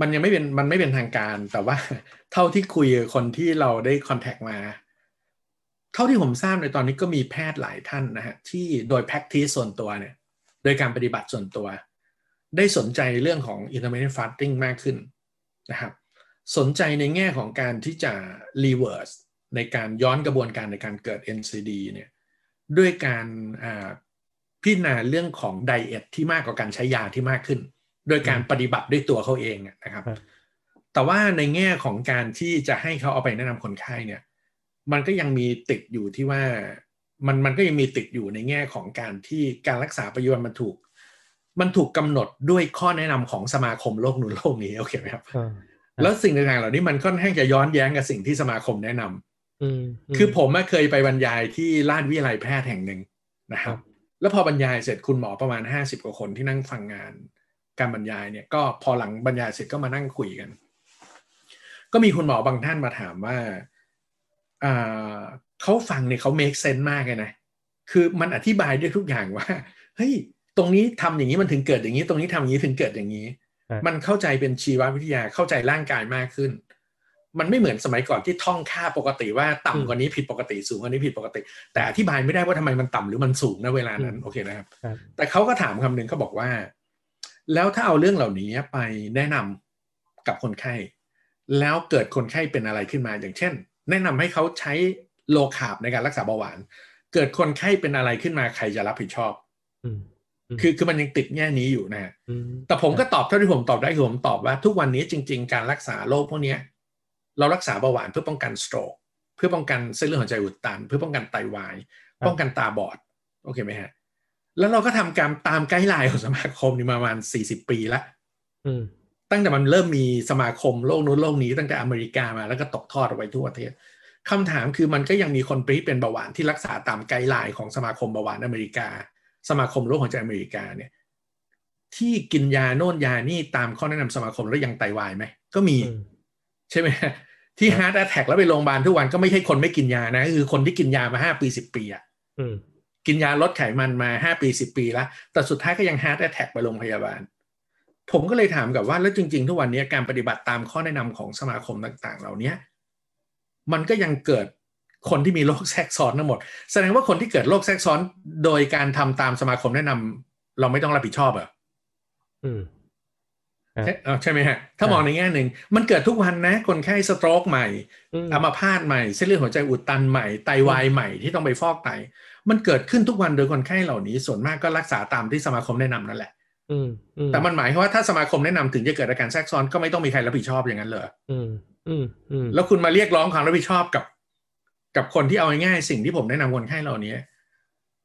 มันยังไม่เป็นมันไม่เป็นทางการ แต่ว่าเท่าที่คุยคนที่เราได้คอนแทคมา เท่าที่ผมทราบในตอนนี้ก็มีแพทย์หลายท่านนะฮะที่โดย practice ส่วนตัวเนี่ย โดยการปฏิบัติส่วนตัว ได้สนใจเรื่องของ intermittent fasting มากขึ้นนะครับ สนใจในแง่ของการที่จะ reverse ในการย้อนกระบวนการในการเกิด NCD เนี่ยด้วยการพิจารณาเรื่องของไดเอทที่มากกว่าการใช้ยาที่มากขึ้น โดยการปฏิบัติด้วยตัวเขาเองอะนะครับครับ แต่ว่าในแง่ของการที่จะให้เขาเอาไปแนะนำคนไข้เนี่ย มันก็ยังมีติดอยู่ที่ว่ามันมันก็ยังมีติดอยู่ในแง่ของการที่การรักษาปัจจุบันมันถูก มันถูกกำหนดด้วยข้อแนะนำของสมาคมโลกนู้นโลกนี้โอเคไหมครับอ่าแล้วสิ่งต่างๆเหล่านี้มันค่อนข้างจะย้อนแย้งกับสิ่งที่สมาคมแนะนำอืมมคือผมอะเคยไปบรรยายที่ราชวิทยาลัยแพทย์แห่งหนึ่งนะครัครับบแล้วพอบรรยายเสร็จคุณหมอประมาณ50กว่าคนที่นั่งฟังงาน การบรรยายเนี่ยก็พอหลังบรรยายเสร็จก็มานั่งคุยกัน ก็มีคุณหมอบางท่านมาถามว่าอ่าเขาฟังเนี่ยเขา make sense มากเลยนะ คือมันอธิบายได้ทุกอย่างว่า เฮ้ย ตรงนี้ทำอย่างนี้มันถึงเกิดอย่างนี้ ตรงนี้ทำอย่างนี้ถึงเกิดอย่างนี้ครับมันเข้าใจเป็นชีววิทยา เข้าใจร่างกายมากขึ้น มันไม่เหมือนสมัยก่อนที่ท่องค่าปกติว่าต่ำกว่านี้ผิดปกติสูงกว่านี้ผิดปกติ แต่อธิบายไม่ได้ว่าทำไมมันต่ำหรือมันสูงนะเวลานั้นอืมโอเคนะครับครับ แต่เขาก็ถามคำหนึ่งเขาบอกว่า แล้วถ้าเอาเรื่องเหล่านี้ไปแนะนำกับคนไข้ แล้วเกิดคนไข้เป็นอะไรขึ้นมา อย่างเช่น แนะนำให้เขาใช้โลคาร์บในการรักษาเบาหวาน เกิดคนไข้เป็นอะไรขึ้นมาใครจะรับผิดชอบอืมมคือคือมันยังติดแง่นี้อยู่นะฮะอืมแต่ผมก็ตอบเท่าที่ผมตอบได้คือผมตอบว่า ทุกวันนี้จริง ๆ การรักษาโรคพวกเนี้ยเรารักษาเบาหวานเพื่อป้องกันสโตรกเพื่อป้องกันเส้นเลือดหัวใจอุดตัน เพื่อป้องกันไตวาย ป้องกันตาบอด โอเคไหมฮะ แล้วเราก็ทำการตามไกด์ไลน์ของสมาคมนี่มาประมาณ40ปีแล้วอืมตั้งแต่มันเริ่มมีสมาคมโลกนู้นโลกนี้ตั้งแต่อเมริกามาแล้วก็ตกทอดออกไปทั่วประเทศคำถามคือมันก็ยังมีคนที่เป็นเบาหวานที่รักษาตาม guideline ของสมาคมเบาหวานอเมริกา สมาคมโรคหัวใจอเมริกาเนี่ย ที่กินยาโน่นยานี่ตามข้อแนะนำสมาคมแล้วยังไตวายไหมก็มีอืมใช่ไหมฮะที่ heart attack แล้วไปโรงพยาบาลทุกวันก็ไม่ใช่คนไม่กินยานะ คือคนที่กินยามาห้าปีสิบปีอะอืม กินยาลดไขมันมาห้าปีสิบปีแล้ว แต่สุดท้ายก็ยัง heart attack ไปโรงพยาบาล ผมก็เลยถามกับว่าแล้วจริง ๆ ทุกวันนี้การปฏิบัติตามข้อแนะนำของสมาคมต่าง ๆ เหล่านี้มันก็ยังเกิดคนที่มีโรคแทรกซ้อนทั้งหมด แสดงว่าคนที่เกิดโรคแทรกซ้อนโดยการทำตามสมาคมแนะนำเราไม่ต้องรับผิดชอบเหรออืมใช่เอาใช่ไหมฮะ ถ้ามองในแง่หนึ่ง มันเกิดทุกวันนะ คนไข้ stroke ใหม่อืมอัมาพาตใหม่ เส้นเลือดหัวใจอุดตันใหม่ ไตวายใหม่ที่ต้องไปฟอกไต มันเกิดขึ้นทุกวันโดยคนไข้เหล่านี้ ส่วนมากก็รักษาตามที่สมาคมแนะนำนั่นแหละอืมอืมแต่มันหมายความว่าถ้าสมาคมแนะนำถึงจะเกิดอาการแทรกซ้อนก็ไม่ต้องมีใครรับผิดชอบอย่างนั้นเลยอืมอืมอืมแล้วคุณมาเรียกร้องความรับผิดชอบกับ กับคนที่เอาง่ายๆสิ่งที่ผมแนะนำคนไข้เหล่านี้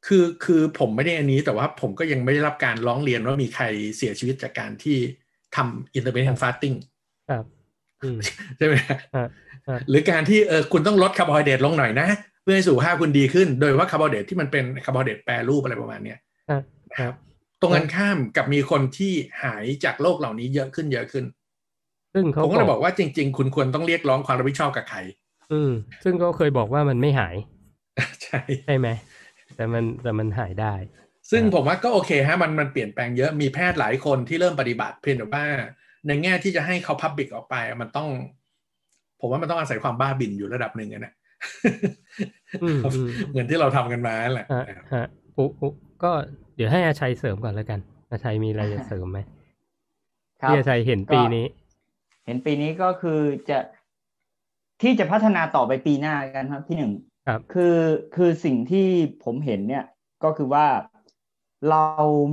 คือคือผมไม่ได้อันนี้แต่ว่าผมก็ยังไม่ได้รับการร้องเรียนว่ามีใครเสียชีวิตจากการที่ทำ intermittent fasting ครับอืมใช่ไหมฮะฮะฮะหรือการที่เออคุณต้องลดคาร์โบไฮเดรตลงหน่อยนะ เพื่อให้สุขภาพคุณดีขึ้น โดยว่าคาร์โบไฮเดรตที่มันเป็นคาร์โบไฮเดรตแปรรูปอะไรประมาณเนี้ยอะนะครับตรงกันข้ามกับมีคนที่หายจากโรคเหล่านี้เยอะขึ้นเยอะขึ้น ซึ่งเขาผมก็เลยบอกว่าจริง ๆ คุณควรต้องเรียกร้องความรับผิดชอบกับใครอืม ซึ่งก็เคยบอกว่ามันไม่หาย ใช่ใช่ไหมแต่มันแต่มันหายได้ ซึ่งครับผมว่าก็โอเคฮะมันมันเปลี่ยนแปลงเยอะมีแพทย์หลายคนที่เริ่มปฏิบัติเพียงแต่ว่า ในแง่ที่จะให้เขาพับบิกออกไป มันต้อง ผมว่ามันต้องอาศัยความบ้าบินอยู่ระดับหนึ่งอะนะอืมอืม เหมือนที่เราทำกันมาแหละฮะฮะปุ๊ปุ๊ก็เดี๋ยวให้อาชัยเสริมก่อนแล้วกัน อาชัยมีอะไรจะเสริมไหมครับที่อาชัยเห็นปีนี้ เห็นปีนี้ก็คือจะที่จะพัฒนาต่อไปปีหน้ากันครับพี่หนึ่งครับคือคือสิ่งที่ผมเห็นเนี่ยก็คือว่าเรา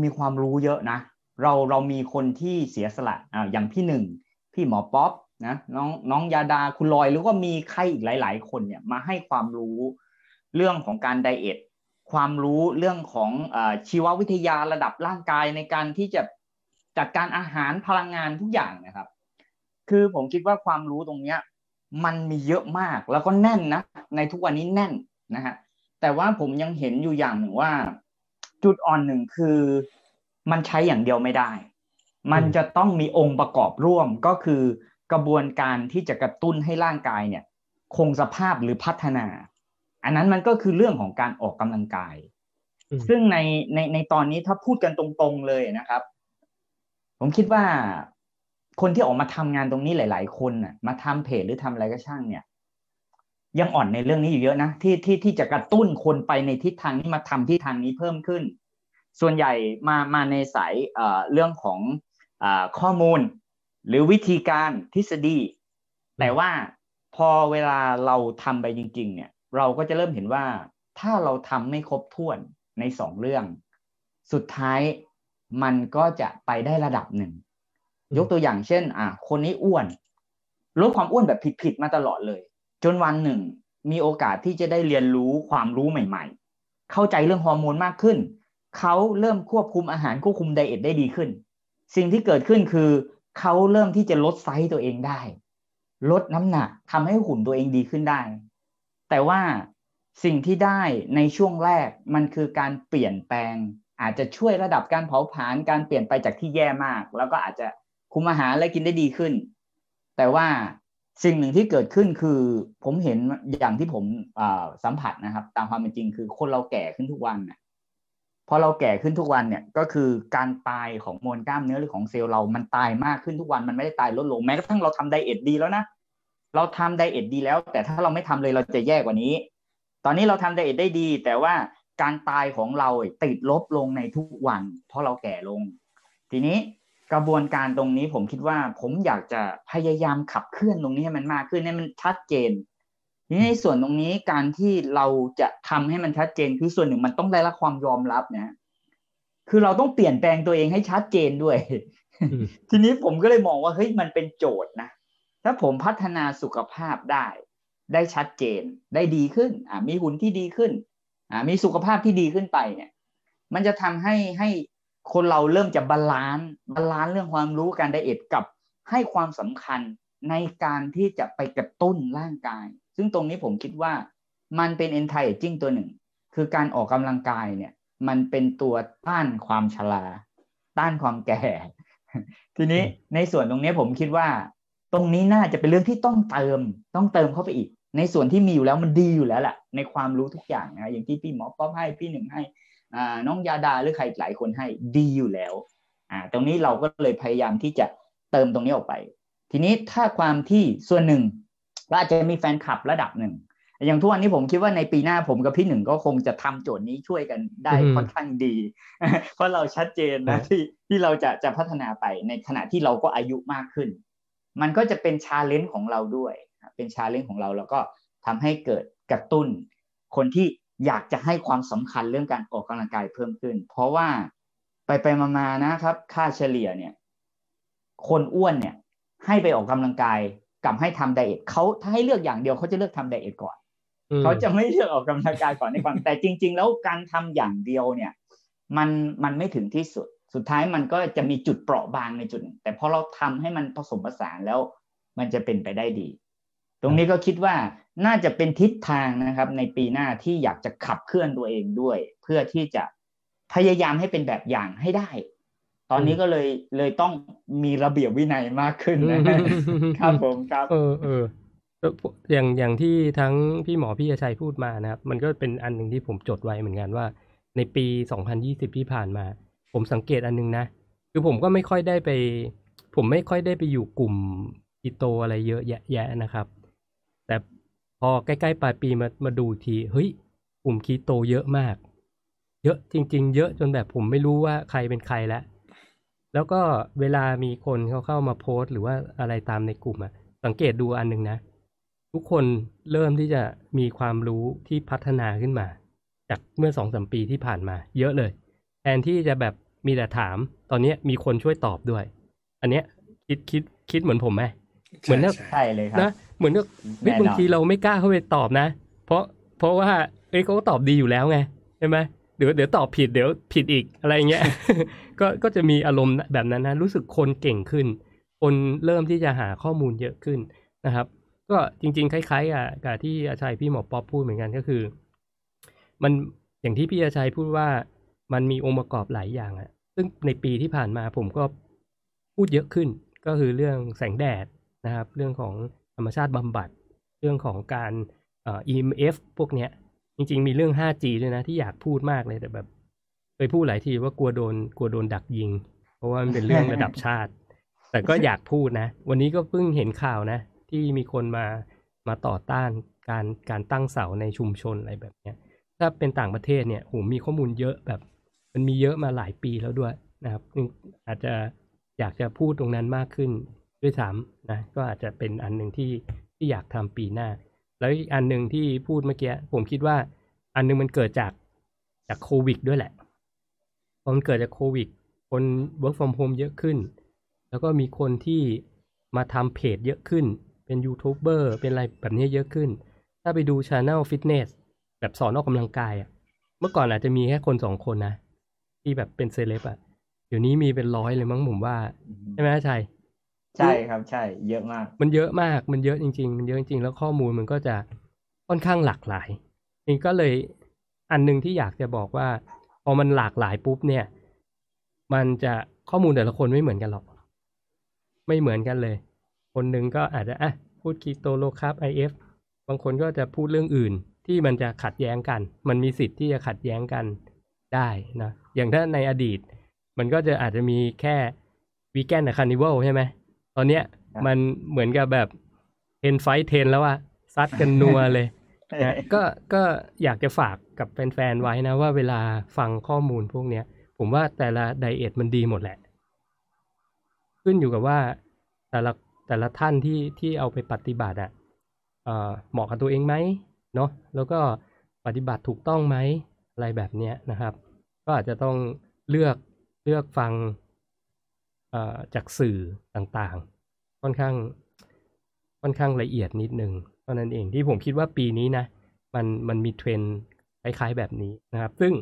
มีความรู้เยอะนะ เราเรามีคนที่เสียสละอ่าอย่างพี่หนึ่งพี่หมอป๊อป นะน้องน้องยาดาคุณลอยหรือว่ามีใครอีกหลาย ๆ คนเนี่ยมาให้ความรู้เรื่องของการไดเอทความรู้เรื่องของอชีววิทยาระดับร่างกายในการที่จะจัดการอาหารพลังงานทุกอย่างนะครับ คือผมคิดว่าความรู้ตรงเนี้ยมันมีเยอะมากแล้วก็แน่นนะ ในทุกวันนี้แน่นนะฮะแต่ว่าผมยังเห็นอยู่อย่างหนึ่งว่า จุดอ่อนหนึ่งคือมันใช้อย่างเดียวไม่ได้ มันจะต้องมีองค์ประกอบร่วมก็คือ กระบวนการที่จะกระตุ้นให้ร่างกายเนี่ย คงสภาพหรือพัฒนา อันนั้นมันก็คือเรื่องของการออกกำลังกายอืมซึ่งในในในตอนนี้ถ้าพูดกันตรงๆเลยนะครับ ผมคิดว่าคนที่ออกมาทำงานตรงนี้หลาย ๆ คนน่ะ มาทำเพจหรือทำอะไรก็ช่างเนี่ย ยังอ่อนในเรื่องนี้อยู่เยอะนะที่ที่ที่จะกระตุ้นคนไปในทิศทางนี้มาทำที่ทางนี้เพิ่มขึ้น ส่วนใหญ่มามาในสายเอ่อเรื่องของอาข้อมูล หรือวิธีการทฤษฎี แต่ว่าพอเวลาเราทำไปจริง ๆ เนี่ย เราก็จะเริ่มเห็นว่าถ้าเราทำไม่ครบถ้วนในสองเรื่อง สุดท้ายมันก็จะไปได้ระดับหนึ่งอืมยกตัวอย่างเช่น อะคนนี้อ้วนลดความอ้วนแบบผิดๆมาตลอดเลย จนวันหนึ่ง มีโอกาสที่จะได้เรียนรู้ความรู้ใหม่ ๆ เข้าใจเรื่องฮอร์โมนมากขึ้น เขาเริ่มควบคุมอาหารควบคุมไดเอทได้ดีขึ้น สิ่งที่เกิดขึ้นคือ เขาเริ่มที่จะลดไซส์ตัวเองได้ ลดน้ำหนักทำให้หุ่นตัวเองดีขึ้นได้ แต่ว่าสิ่งที่ได้ในช่วงแรกมันคือการเปลี่ยนแปลง อาจจะช่วยระดับการเผาผลาญการเปลี่ยนไปจากที่แย่มาก แล้วก็อาจจะคุมอาหารและกินได้ดีขึ้น แต่ว่าสิ่งหนึ่งที่เกิดขึ้นคือผมเห็นอย่างที่ผมสัมผัสนะครับ ตามความเป็นจริงคือคนเราแก่ขึ้นทุกวันนะ พอเราแก่ขึ้นทุกวันเนี่ยก็คือการตายของมวลกล้ามเนื้อหรือของเซลล์เรามันตายมากขึ้นทุกวันมันไม่ได้ตายลดลงแม้กระทั่งเราทำไดเอทดีแล้วนะเราทำไดเอทดีแล้ว แต่ถ้าเราไม่ทำเลยเราจะแย่กว่านี้ ตอนนี้เราทำไดเอทได้ดี แต่ว่าการตายของเราติดลบลงในทุกวัน เพราะเราแก่ลง ทีนี้กระบวนการตรงนี้ผมคิดว่าผมอยากจะพยายามขับเคลื่อนตรงนี้ให้มันมากขึ้นให้มันชัดเจน ทีนี้ในส่วนตรงนี้การที่เราจะทำให้มันชัดเจนคือส่วนหนึ่งมันต้องได้รับความยอมรับนะคือเราต้องเปลี่ยนแปลงตัวเองให้ชัดเจนด้วยอืมทีนี้ผมก็เลยมองว่าเฮ้ยมันเป็นโจทย์นะถ้าผมพัฒนาสุขภาพได้ ได้ชัดเจนได้ดีขึ้นอ่ามีหุ่นที่ดีขึ้นอ่ามีสุขภาพที่ดีขึ้นไปเนี่ย มันจะทำให้ให้คนเราเริ่มจะ balance balance เรื่องความรู้การ diet กับให้ความสำคัญในการที่จะไปกระตุ้นร่างกาย ซึ่งตรงนี้ผมคิดว่ามันเป็น anti aging ตัวหนึ่ง คือการออกกำลังกายเนี่ย มันเป็นตัวต้านความชราต้านความแก่ ทีนี้ในส่วนตรงนี้ผมคิดว่า ตรงนี้น่าจะเป็นเรื่องที่ต้องเติม ต้องเติมเข้าไปอีก ในส่วนที่มีอยู่แล้วมันดีอยู่แล้วแหละในความรู้ทุกอย่างนะอย่างที่พี่หมอป๊อปให้พี่หนึ่งให้อ่าน้องยาดาหรือใครหลายคนให้ดีอยู่แล้วอ่าตรงนี้เราก็เลยพยายามที่จะเติมตรงนี้ออกไป ทีนี้ถ้าความที่ส่วนหนึ่ง เราอาจจะมีแฟนคลับระดับหนึ่งอย่างทุกวันนี้ผมคิดว่าในปีหน้าผมกับพี่หนึ่งก็คงจะทำโจทย์นี้ช่วยกันได้อืมค่อนข้างดี เพราะเราชัดเจนครันะบที่ที่เราจะจะพัฒนาไปในขณะที่เราก็อายุมากขึ้น มันก็จะเป็น challenge ของเราด้วย เป็น challenge ของเราแล้วก็ทำให้เกิดกระตุ้น คนที่อยากจะให้ความสำคัญเรื่องการออกกำลังกายเพิ่มขึ้น เพราะว่าไปไปๆมาๆนะครับ ค่าเฉลี่ยเนี่ย คนอ้วนเนี่ย ให้ไปออกกำลังกาย กับให้ทำ diet เขาถ้าให้เลือกอย่างเดียวเขาจะเลือกทำ diet ก่อนอืมเขาจะไม่เลือกออกกำลังกายก่อนในความแต่จริง ๆ แล้วการทำอย่างเดียวเนี่ย มันมันไม่ถึงที่สุด สุดท้ายมันก็จะมีจุดเปราะบางในจุดหนึ่งแต่พอเราทำให้มันผสมผสานแล้ว มันจะเป็นไปได้ดี ตรงนี้ก็คิดว่าน่าจะเป็นทิศทางนะครับ ในปีหน้าที่อยากจะขับเคลื่อนตัวเองด้วย เพื่อที่จะพยายามให้เป็นแบบอย่างให้ได้ ตอนนี้ก็เลยเลยต้องมีระเบียบวินัยมากขึ้นนะครับผมครับเออเออเอออย่างอย่างที่ทั้งพี่หมอพี่ชัยพูดมานะครับ มันก็เป็นอันหนึ่งที่ผมจดไว้เหมือนกันว่า ในปี 2020 ที่ผ่านมา ผมสังเกตอันหนึงนะ คือผมก็ไม่ค่อยได้ไป ผมไม่ค่อยได้ไปอยู่กลุ่มกีโตอะไรเยอะแยะแยะนะครับ แต่พอใกล้ๆปลายปีมามาดูอีกที เฮ้ย กลุ่มคีโตเยอะมาก เยอะจริง ๆ เยอะจนแบบผมไม่รู้ว่าใครเป็นใครแล้ว แล้วก็เวลามีคนเขาเข้ามาโพสต์หรือว่าอะไรตามในกลุ่มอะสังเกตดูอันหนึ่งนะ ทุกคนเริ่มที่จะมีความรู้ที่พัฒนาขึ้นมา จากเมื่อสองสมปีที่ผ่านมา เยอะเลย แทนที่จะแบบมีแต่ถาม ตอนเนี้ยมีคนช่วยตอบด้วย อันเนี้ยคิดคิดคิดเหมือนผมไหมเหมือนใช่กับใช่ใช่เลยครับนะเหมือนกับเฮ้ยแน่นอนบางทีเราไม่กล้าเข้าไปตอบนะ เพราะเพราะว่าเอ้ยเขาก็ตอบดีอยู่แล้วไงใช่ไหมเดี๋ยวเดี๋ยวตอบผิดเดี๋ยวผิดอีกอะไรเงี้ยก็ก็จะมีอารมณ์แบบนั้นนะรู้สึกคนเก่งขึ้น คนเริ่มที่จะหาข้อมูลเยอะขึ้นนะครับ ก็จริง ๆ คล้ายๆกับกับที่อาชัยพี่หมอป๊อปพูดเหมือนกันก็คือ มันอย่างที่พี่อาชัยพูดว่ามันมีองค์ประกอบหลายอย่างอะซึ่งในปีที่ผ่านมาผมก็พูดเยอะขึ้น ก็คือเรื่องแสงแดดนะครับ เรื่องของธรรมชาติบำบัด เรื่องของการเอ่อ EMF พวกเนี้ย จริง ๆ มีเรื่อง 5G ด้วยนะที่อยากพูดมากเลยแต่แบบเคยพูดหลายทีว่ากลัวโดนกลัวโดนดักยิง เพราะว่ามันเป็นเรื่องระดับชาติ แต่ก็อยากพูดนะ วันนี้ก็เพิ่งเห็นข่าวนะ ที่มีคนมามาต่อต้านการการตั้งเสาในชุมชนอะไรแบบเนี้ย ถ้าเป็นต่างประเทศเนี่ยโหมีข้อมูลเยอะแบบ มันมีเยอะมาหลายปีแล้วด้วยนะครับอาจจะอยากจะพูดตรงนั้นมากขึ้นด้วยซ้ำนะก็อาจจะเป็นอันหนึ่งที่ที่อยากทำปีหน้า แล้วอีกอันหนึ่งที่พูดเมื่อกี้ผมคิดว่า อันหนึงมันเกิดจากจากโควิดด้วยแหละพอมันเกิดจากโควิด คน work from home เยอะขึ้น แล้วก็มีคนที่มาทำเพจเยอะขึ้น เป็นยูทูบเบอร์เป็นอะไรแบบนี้เยอะขึ้น ถ้าไปดูช anel fitness แบบสอนออกกำลังกายอะเมื่อก่อนอาจจะมีแค่คนสองคนนะ ที่แบบเป็นเซเลบอะเดี๋ยวนี้มีเป็นร้อยเลยมั้งผมว่า ใช่ไหมชัย ใช่ครับใช่ เยอะมาก มันเยอะมากมันเยอะจริง ๆ มันเยอะจริง ๆ แล้วข้อมูลมันก็จะค่อนข้างหลากหลายเองก็เลยอันหนึ่งที่อยากจะบอกว่า พอมันหลากหลายปุ๊บเนี่ย มันจะข้อมูลแต่ละคนไม่เหมือนกันหรอก ไม่เหมือนกันเลย คนหนึ่งก็อาจจะอะพูดคีโต low carb IF บางคนก็จะพูดเรื่องอื่นที่มันจะขัดแย้งกัน มันมีสิทธิ์ที่จะขัดแย้งกันได้นะ อย่างถ้าในอดีต มันก็จะอาจจะมีแค่วีแกนกับ carnivore ใช่ไหม ตอนเนี้ยครับมันเหมือนกับแบบเทนไฟเทนแล้วอะซัดกันนัวเลยนะก็ก็อยากจะฝากกับแฟนๆไว้นะว่าเวลาฟังข้อมูลพวกเนี้ย ผมว่าแต่ละไดเอทมันดีหมดแหละ ขึ้นอยู่กับว่าแต่ละแต่ละท่านที่ที่เอาไปปฏิบัติอะเอ่อเหมาะกับตัวเองไหมเนาะแล้วก็ปฏิบัติถูกต้องไหมอะไรแบบเนี้ยนะครับ ก็อาจจะต้องเลือกเลือกฟังเอ่อ จากสื่อต่างๆ ค่อนข้างค่อนข้างละเอียดนิดนึงเท่านั้นเองที่ผมคิดว่าปีนี้นะ มันมันมีเทรนคล้ายๆแบบนี้นะครับ ซึ่ง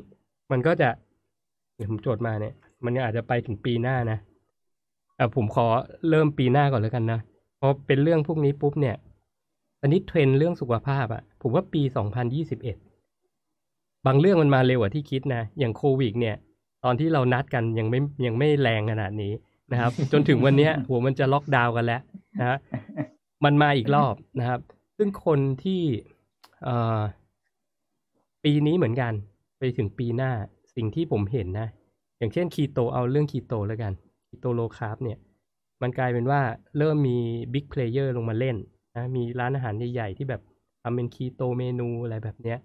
มันก็จะเดี๋ยวผมโจทย์มาเนี่ย มันอาจจะไปถึงปีหน้านะอะผมขอเริ่มปีหน้าก่อนแล้วกันนะพอเป็นเรื่องพวกนี้ปุ๊บเนี่ยอันนี้เทรนเรื่องสุขภาพอะผมว่าปี2021บางเรื่องมันมาเร็วกว่าที่คิดนะ อย่างโควิดเนี่ย ตอนที่เรานัดกันยังไม่ยังไม่แรงขนาดนี้ นะครับ จนถึงวันเนี้ยหัวมันจะล็อกดาวน์กันแล้วนะฮะมันมาอีกรอบนะครับ ซึ่งคนที่เอ่อปีนี้เหมือนกัน ไปถึงปีหน้าสิ่งที่ผมเห็นนะ อย่างเช่นคีโตเอาเรื่องคีโตแล้วกันคีโต low carb เนี่ย มันกลายเป็นว่าเริ่มมี big player ลงมาเล่นนะมีร้านอาหารใหญ่ๆที่แบบทำเป็นคีโตเมนูอะไรแบบเนี้ย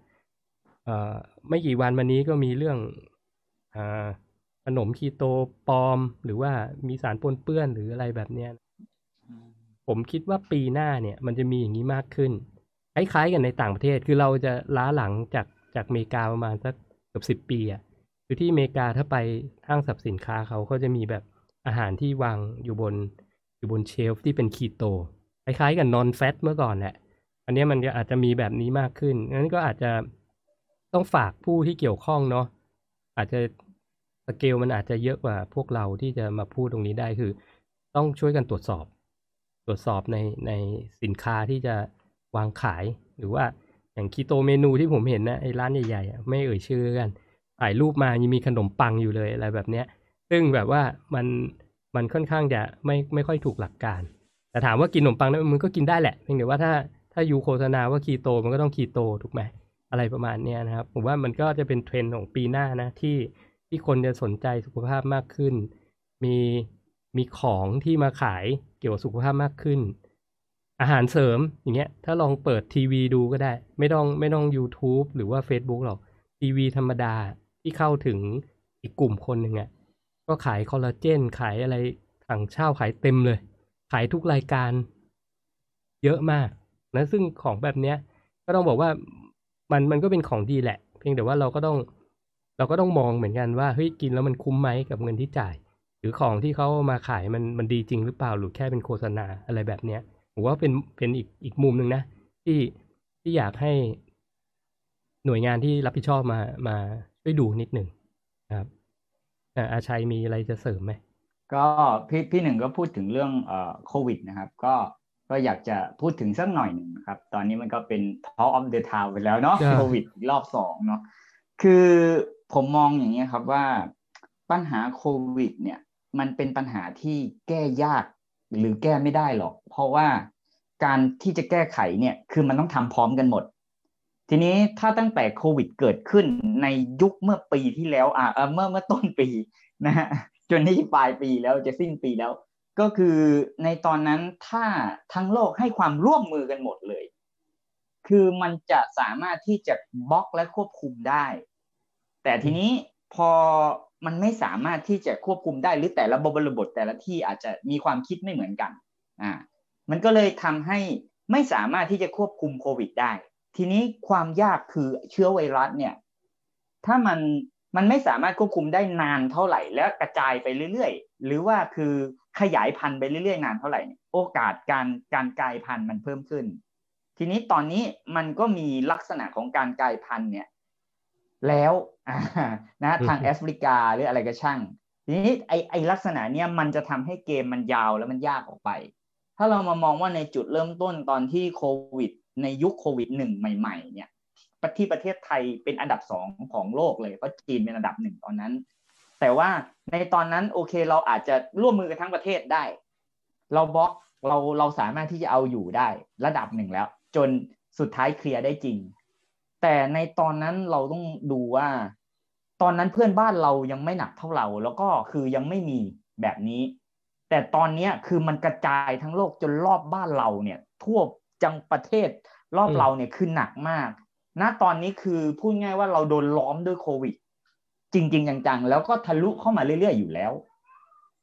เอ่อไม่กี่วันมานี้ก็มีเรื่องอ่า ขนมคีโตปลอม หรือว่ามีสารปนเปื้อนหรืออะไรแบบเนี้ยผมคิดว่าปีหน้าเนี่ย มันจะมีอย่างนี้มากขึ้นคล้ายๆกันในต่างประเทศคือเราจะล้าหลังจากจากอเมริกาประมาณสักเกือบสิบปีอะคือที่อเมริกาถ้าไปห้างสรรพสินค้าเขาเขาจะมีแบบอาหารที่วางอยู่บนอยู่บนเชลฟ์ที่เป็นคีโตคล้ายๆกับนอนแฟตเมื่อก่อนแหละ อันนี้มันก็อาจจะมีแบบนี้มากขึ้น งั้นก็อาจจะต้องฝากผู้ที่เกี่ยวข้องเนาะอาจจะ สเกลมันอาจจะเยอะกว่าพวกเราที่จะมาพูดตรงนี้ได้คือ ต้องช่วยกันตรวจสอบ ตรวจสอบในในสินค้าที่จะวางขายหรือว่าอย่างคีโตเมนูที่ผมเห็นนะไอ้ร้านใหญ่ๆไม่เอ่ยชื่อกันถ่ายรูปมายังมีขนมปังอยู่เลยอะไรแบบเนี้ย ซึ่งแบบว่ามันมันค่อนข้างจะไม่ไม่ค่อยถูกหลักการ แต่ถามว่ากินขนมปังนั้นมันก็กินได้แหละเพียงแต่ว่าถ้าถ้ายูโฆษณาว่าคีโตมันก็ต้องคีโตถูกไหมอะไรประมาณเนี้ยนะครับ ผมว่ามันก็จะเป็นเทรนด์ของปีหน้านะที่ ที่คนจะสนใจสุขภาพมากขึ้น มีมีของที่มาขายเกี่ยวกับสุขภาพมากขึ้น อาหารเสริมอย่างเงี้ย ถ้าลองเปิดทีวีดูก็ได้ ไม่ต้องไม่ต้อง YouTube หรือว่า Facebook หรอกทีวีธรรมดาที่เข้าถึงอีกกลุ่มคนหนึ่งอะ่ะก็ขายคอลลาเจน ขายอะไรถังเช่าขายเต็มเลย ขายทุกรายการ เยอะมากนะซึ่งของแบบเนี้ย ก็ต้องบอกว่ามันมันก็เป็นของดีแหละ เพียงแต่ว่าเราก็ต้อง เราก็ต้องมองเหมือนกันว่าเฮ้ยกินแล้วมันคุ้มไหมกับเงินที่จ่าย หรือของที่เขามาขายมันมันดีจริงหรือเปล่าหรือแค่เป็นโฆษณาอะไรแบบเนี้ยผมว่าเป็นเป็นอีกอีกมุมหนึ่งนะที่ที่อยากให้หน่วยงานที่รับผิดชอบมามาช่วยดูนิดหนึ่งนะครับอ่าอาชัยมีอะไรจะเสริมไหมก็พี่พี่หนึ่งก็พูดถึงเรื่องเอ่อโควิดนะครับ ก็ก็อยากจะพูดถึงสักหน่อยหนึ่งนะครับ ตอนนี้มันก็เป็น Talk of the Town ไปแล้วเนาะจ้ะโควิดรอบสองเนาะคือ ผมมองอย่างนี้ยครับว่าปัญหาโควิด เนี่ย มันเป็นปัญหาที่แก้ยากหรือแก้ไม่ได้หรอก เพราะว่าการที่จะแก้ไขเนี่ยคือมันต้องทำพร้อมกันหมด ทีนี้ถ้าตั้งแต่โควิดเกิดขึ้นในยุคเมื่อปีที่แล้วอ่าเมื่อเมื่อต้นปีนะฮะจนนี่ปลายปีแล้วจะสิ้นปีแล้ว ก็คือในตอนนั้นถ้าทั้งโลกให้ความร่วมมือกันหมดเลย คือมันจะสามารถที่จะบล็อกและควบคุมได้ แต่ทีนี้พอมันไม่สามารถที่จะควบคุมได้หรือแต่ละบริบทแต่ละที่อาจจะมีความคิดไม่เหมือนกันอ่ามันก็เลยทำให้ไม่สามารถที่จะควบคุมโควิดได้ ทีนี้ความยากคือเชื้อไวรัสเนี่ยถ้ามันมันไม่สามารถควบคุมได้นานเท่าไหร่ แล้วกระจายไปเรื่อยๆ หรือว่าคือขยายพันธุ์ไปเรื่อยๆ นานเท่าไหร่ โอกาสการการกลายพันธุ์มันเพิ่มขึ้น ทีนี้ตอนนี้มันก็มีลักษณะของการกลายพันธุ์เนี่ย แล้วอ่านะทางแอฟริกาหรืออะไรก็ช่าง ทีนี้ไอไอลักษณะเนี้ยมันจะทำให้เกมมันยาวแล้วมันยากออกไป ถ้าเรามามองว่าในจุดเริ่มต้นตอนที่โควิด ในยุคโควิดหนึ่งใหม่ ๆ เนี่ยที่ประเทศไทยเป็นอันดับสองของโลกเลยเพราะจีนเป็นอันดับหนึ่งตอนนั้น แต่ว่าในตอนนั้นโอเคเราอาจจะร่วมมือกันทั้งประเทศได้ เราบล็อกเราเราสามารถที่จะเอาอยู่ได้ระดับหนึ่งแล้ว จนสุดท้ายเคลียร์ได้จริง แต่ในตอนนั้นเราต้องดูว่า ตอนนั้นเพื่อนบ้านเรายังไม่หนักเท่าเรา แล้วก็คือยังไม่มีแบบนี้ แต่ตอนนี้คือมันกระจายทั้งโลกจนรอบบ้านเราเนี่ย ทั่วจังประเทศรอบอืมเราเนี่ยคือหนักมากณตอนนี้คือพูดง่ายว่าเราโดนล้อมด้วยโควิด จริง ๆ จังๆ แล้วก็ทะลุเข้ามาเรื่อยๆอยู่แล้ว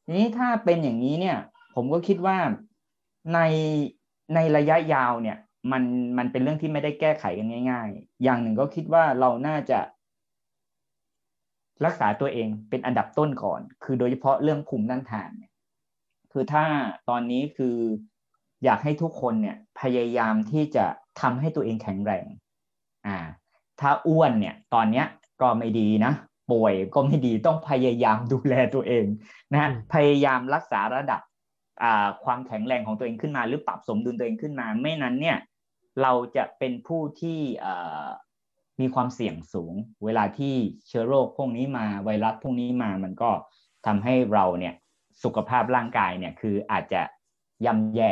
ทีนี้ถ้าเป็นอย่างนี้เนี่ย ผมก็คิดว่าในในระยะยาวเนี่ย มันมันเป็นเรื่องที่ไม่ได้แก้ไขกันง่าย ๆ อย่างหนึ่งก็คิดว่าเราน่าจะ รักษาตัวเองเป็นอันดับต้นก่อน คือโดยเฉพาะเรื่องภูมิต้านทานเนี่ยคือถ้าตอนนี้คืออยากให้ทุกคนเนี่ย พยายามที่จะทำให้ตัวเองแข็งแรง อ่า ถ้าอ้วนเนี่ย ตอนเนี้ยก็ไม่ดีนะป่วยก็ไม่ดีต้องพยายามดูแลตัวเองนะฮะอืมพยายามรักษาระดับอ่าความแข็งแรงของตัวเองขึ้นมา หรือปรับสมดุลตัวเองขึ้นมา ไม่นั้นเนี่ย เราจะเป็นผู้ที่มีความเสี่ยงสูง เวลาที่เชื้อโรคพวกนี้มาไวรัสพวกนี้มามันก็ทำให้เราเนี่ยสุขภาพร่างกายเนี่ยคืออาจจะย่ำแย่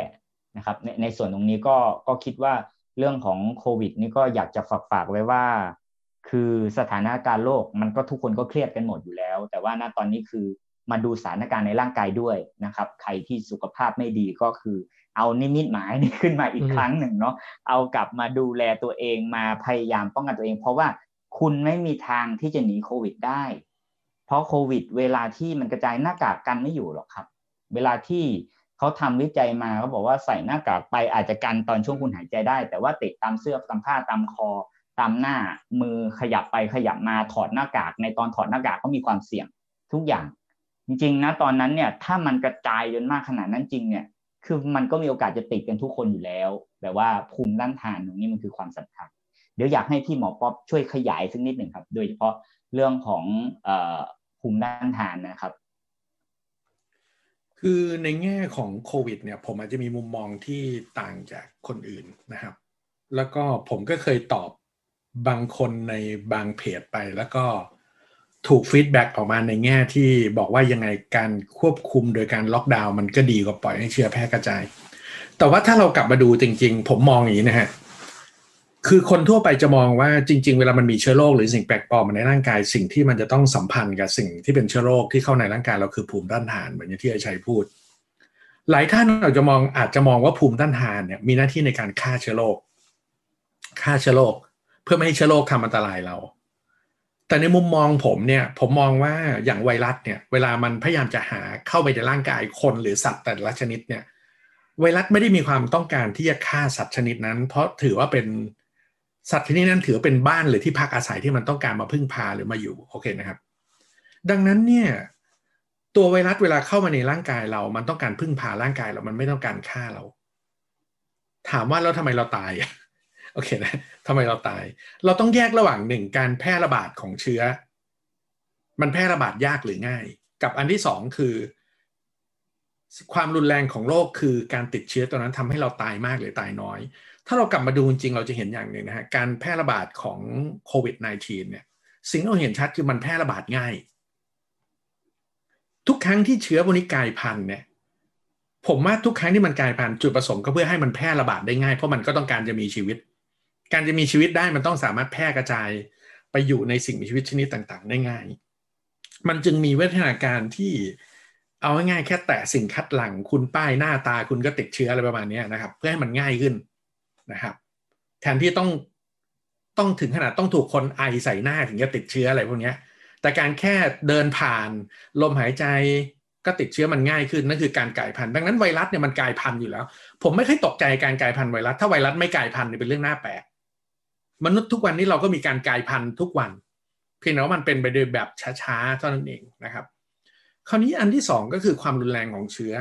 นะครับในในส่วนตรงนี้ก็ก็คิดว่าเรื่องของโควิด นี่ก็อยากจะฝากฝากไว้ว่า คือสถานการณ์โลกมันก็ทุกคนก็เครียดกันหมดอยู่แล้ว แต่ว่าณตอนนี้คือมาดูสถานการณ์ในร่างกายด้วยนะครับ ใครที่สุขภาพไม่ดีก็คือ เอานิมิตหมายนี่ขึ้นมาอีกครั้งหนึ่งเนาะเอากลับมาดูแลตัวเองมาพยายามป้องกันตัวเอง เพราะว่าคุณไม่มีทางที่จะหนีโควิดได้ เพราะโควิด เวลาที่มันกระจายหน้ากากกันไม่อยู่หรอกครับ เวลาที่เขาทำวิจัยมาเขาบอกว่าใส่หน้ากากไปอาจจะกันตอนช่วงคุณหายใจได้ แต่ว่าติดตามเสื้อตามผ้าตามคอ ตามหน้ามือขยับไปขยับมาถอดหน้ากาก ในตอนถอดหน้ากากก็มีความเสี่ยงทุกอย่าง จริงๆนะตอนนั้นเนี่ยถ้ามันกระจายจนมากขนาดนั้นจริงเนี่ย คือมันก็มีโอกาสจะติดกันทุกคนอยู่แล้วแต่ว่าภูมิต้านทานตรงนี้มันคือความสำคัญ เดี๋ยวอยากให้พี่หมอป๊อปช่วยขยายสักนิดหนึ่งครับ โดยเฉพาะเรื่องของภูมิต้านทานนะครับ คือในแง่ของโควิดเนี่ย ผมอาจจะมีมุมมองที่ต่างจากคนอื่นนะครับ แล้วก็ผมก็เคยตอบบางคนในบางเพจไปแล้วก็ ถูก feedback ออกมาในแง่ที่บอกว่ายังไงการควบคุมโดยการล็อกดาวน์มันก็ดีกว่าปล่อยให้เชื้อแพร่กระจาย แต่ว่าถ้าเรากลับมาดูจริง ๆ ผมมองอย่างนี้นะฮะคือคนทั่วไปจะมองว่าจริง ๆ เวลามันมีเชื้อโรคหรือสิ่งแปลกปลอมในร่างกายสิ่งที่มันจะต้องสัมพันธ์กับสิ่งที่เป็นเชื้อโรคที่เข้าในร่างกายเราคือภูมิต้านทานเหมือนที่ไอชัยพูด หลายท่านอาจจะมองอาจจะมองว่าภูมิต้านทานเนี่ยมีหน้าที่ในการฆ่าเชื้อโรคฆ่าเชื้อโรคเพื่อไม่ให้เชื้อโรคทำอันตรายเรา แต่ในมุมมองผมเนี่ยผมมองว่าอย่างไวรัสเนี่ยเวลามันพยายามจะหาเข้าไปในร่างกายคนหรือสัตว์แต่ละชนิดเนี่ยไวรัสไม่ได้มีความต้องการที่จะฆ่าสัตว์ชนิดนั้น เพราะถือว่าเป็นสัตว์ชนิดนั้นถือเป็นบ้านหรือที่พักอาศัยที่มันต้องการมาพึ่งพาหรือมาอยู่โอเคนะครับ ดังนั้นเนี่ยตัวไวรัสเวลาเข้ามาในร่างกายเรา มันต้องการพึ่งพาร่างกายเรา มันไม่ต้องการฆ่าเรา ถามว่าแล้วทำไมเราตายโอเคนะทำไมเราตาย เราต้องแยกระหว่างหนึ่งการแพร่ระบาดของเชื้อ มันแพร่ระบาดยากหรือง่าย กับอันที่สองคือ ความรุนแรงของโรคคือการติดเชื้อตัวนั้นทำให้เราตายมากหรือตายน้อย ถ้าเรากลับมาดูจริงเราจะเห็นอย่างหนึ่งนะฮะการแพร่ระบาดของโควิด -19 เนี่ยสิ่งที่เราเห็นชัดคือมันแพร่ระบาดง่าย ทุกครั้งที่เชื้อพวกนี้กลายพันธุ์เนี่ยผมว่าทุกครั้งที่มันกลายพันธุ์จุดประสงค์ก็เพื่อให้มันแพร่ระบาดได้ง่ายเพราะมันก็ต้องการจะมีชีวิต การจะมีชีวิตได้มันต้องสามารถแพร่กระจายไปอยู่ในสิ่งมีชีวิตชนิดต่างๆ ได้ง่าย มันจึงมีวิทยาการที่เอาง่ายๆแค่แตะสิ่งคัดหลังคุณป้ายหน้าตาคุณก็ติดเชื้ออะไรประมาณนี้นะครับ เพื่อให้มันง่ายขึ้นนะครับ แทนที่ต้องต้องถึงขนาดต้องถูกคนไอใส่หน้าถึงจะติดเชื้ออะไรพวกนี้แต่การแค่เดินผ่านลมหายใจก็ติดเชื้อมันง่ายขึ้นนั่นคือการกลายพันธุ์ดังนั้นไวรัสเนี่ยมันกลายพันธุ์อยู่แล้ว ผมไม่เคยตกใจการกลายพันธุ์ไวรัสถ้าไวรัสไม่กลายพันธุ์เป็นเรื่องน่าแปลก มนุษย์ทุกวันนี้เราก็มีการกลายพันธุ์ทุกวัน เพียงแต่ว่ามันเป็นไปโดยแบบช้าๆเท่านั้นเองนะครับ คราวนี้อันที่สองก็คือความรุนแรงของเชื้อ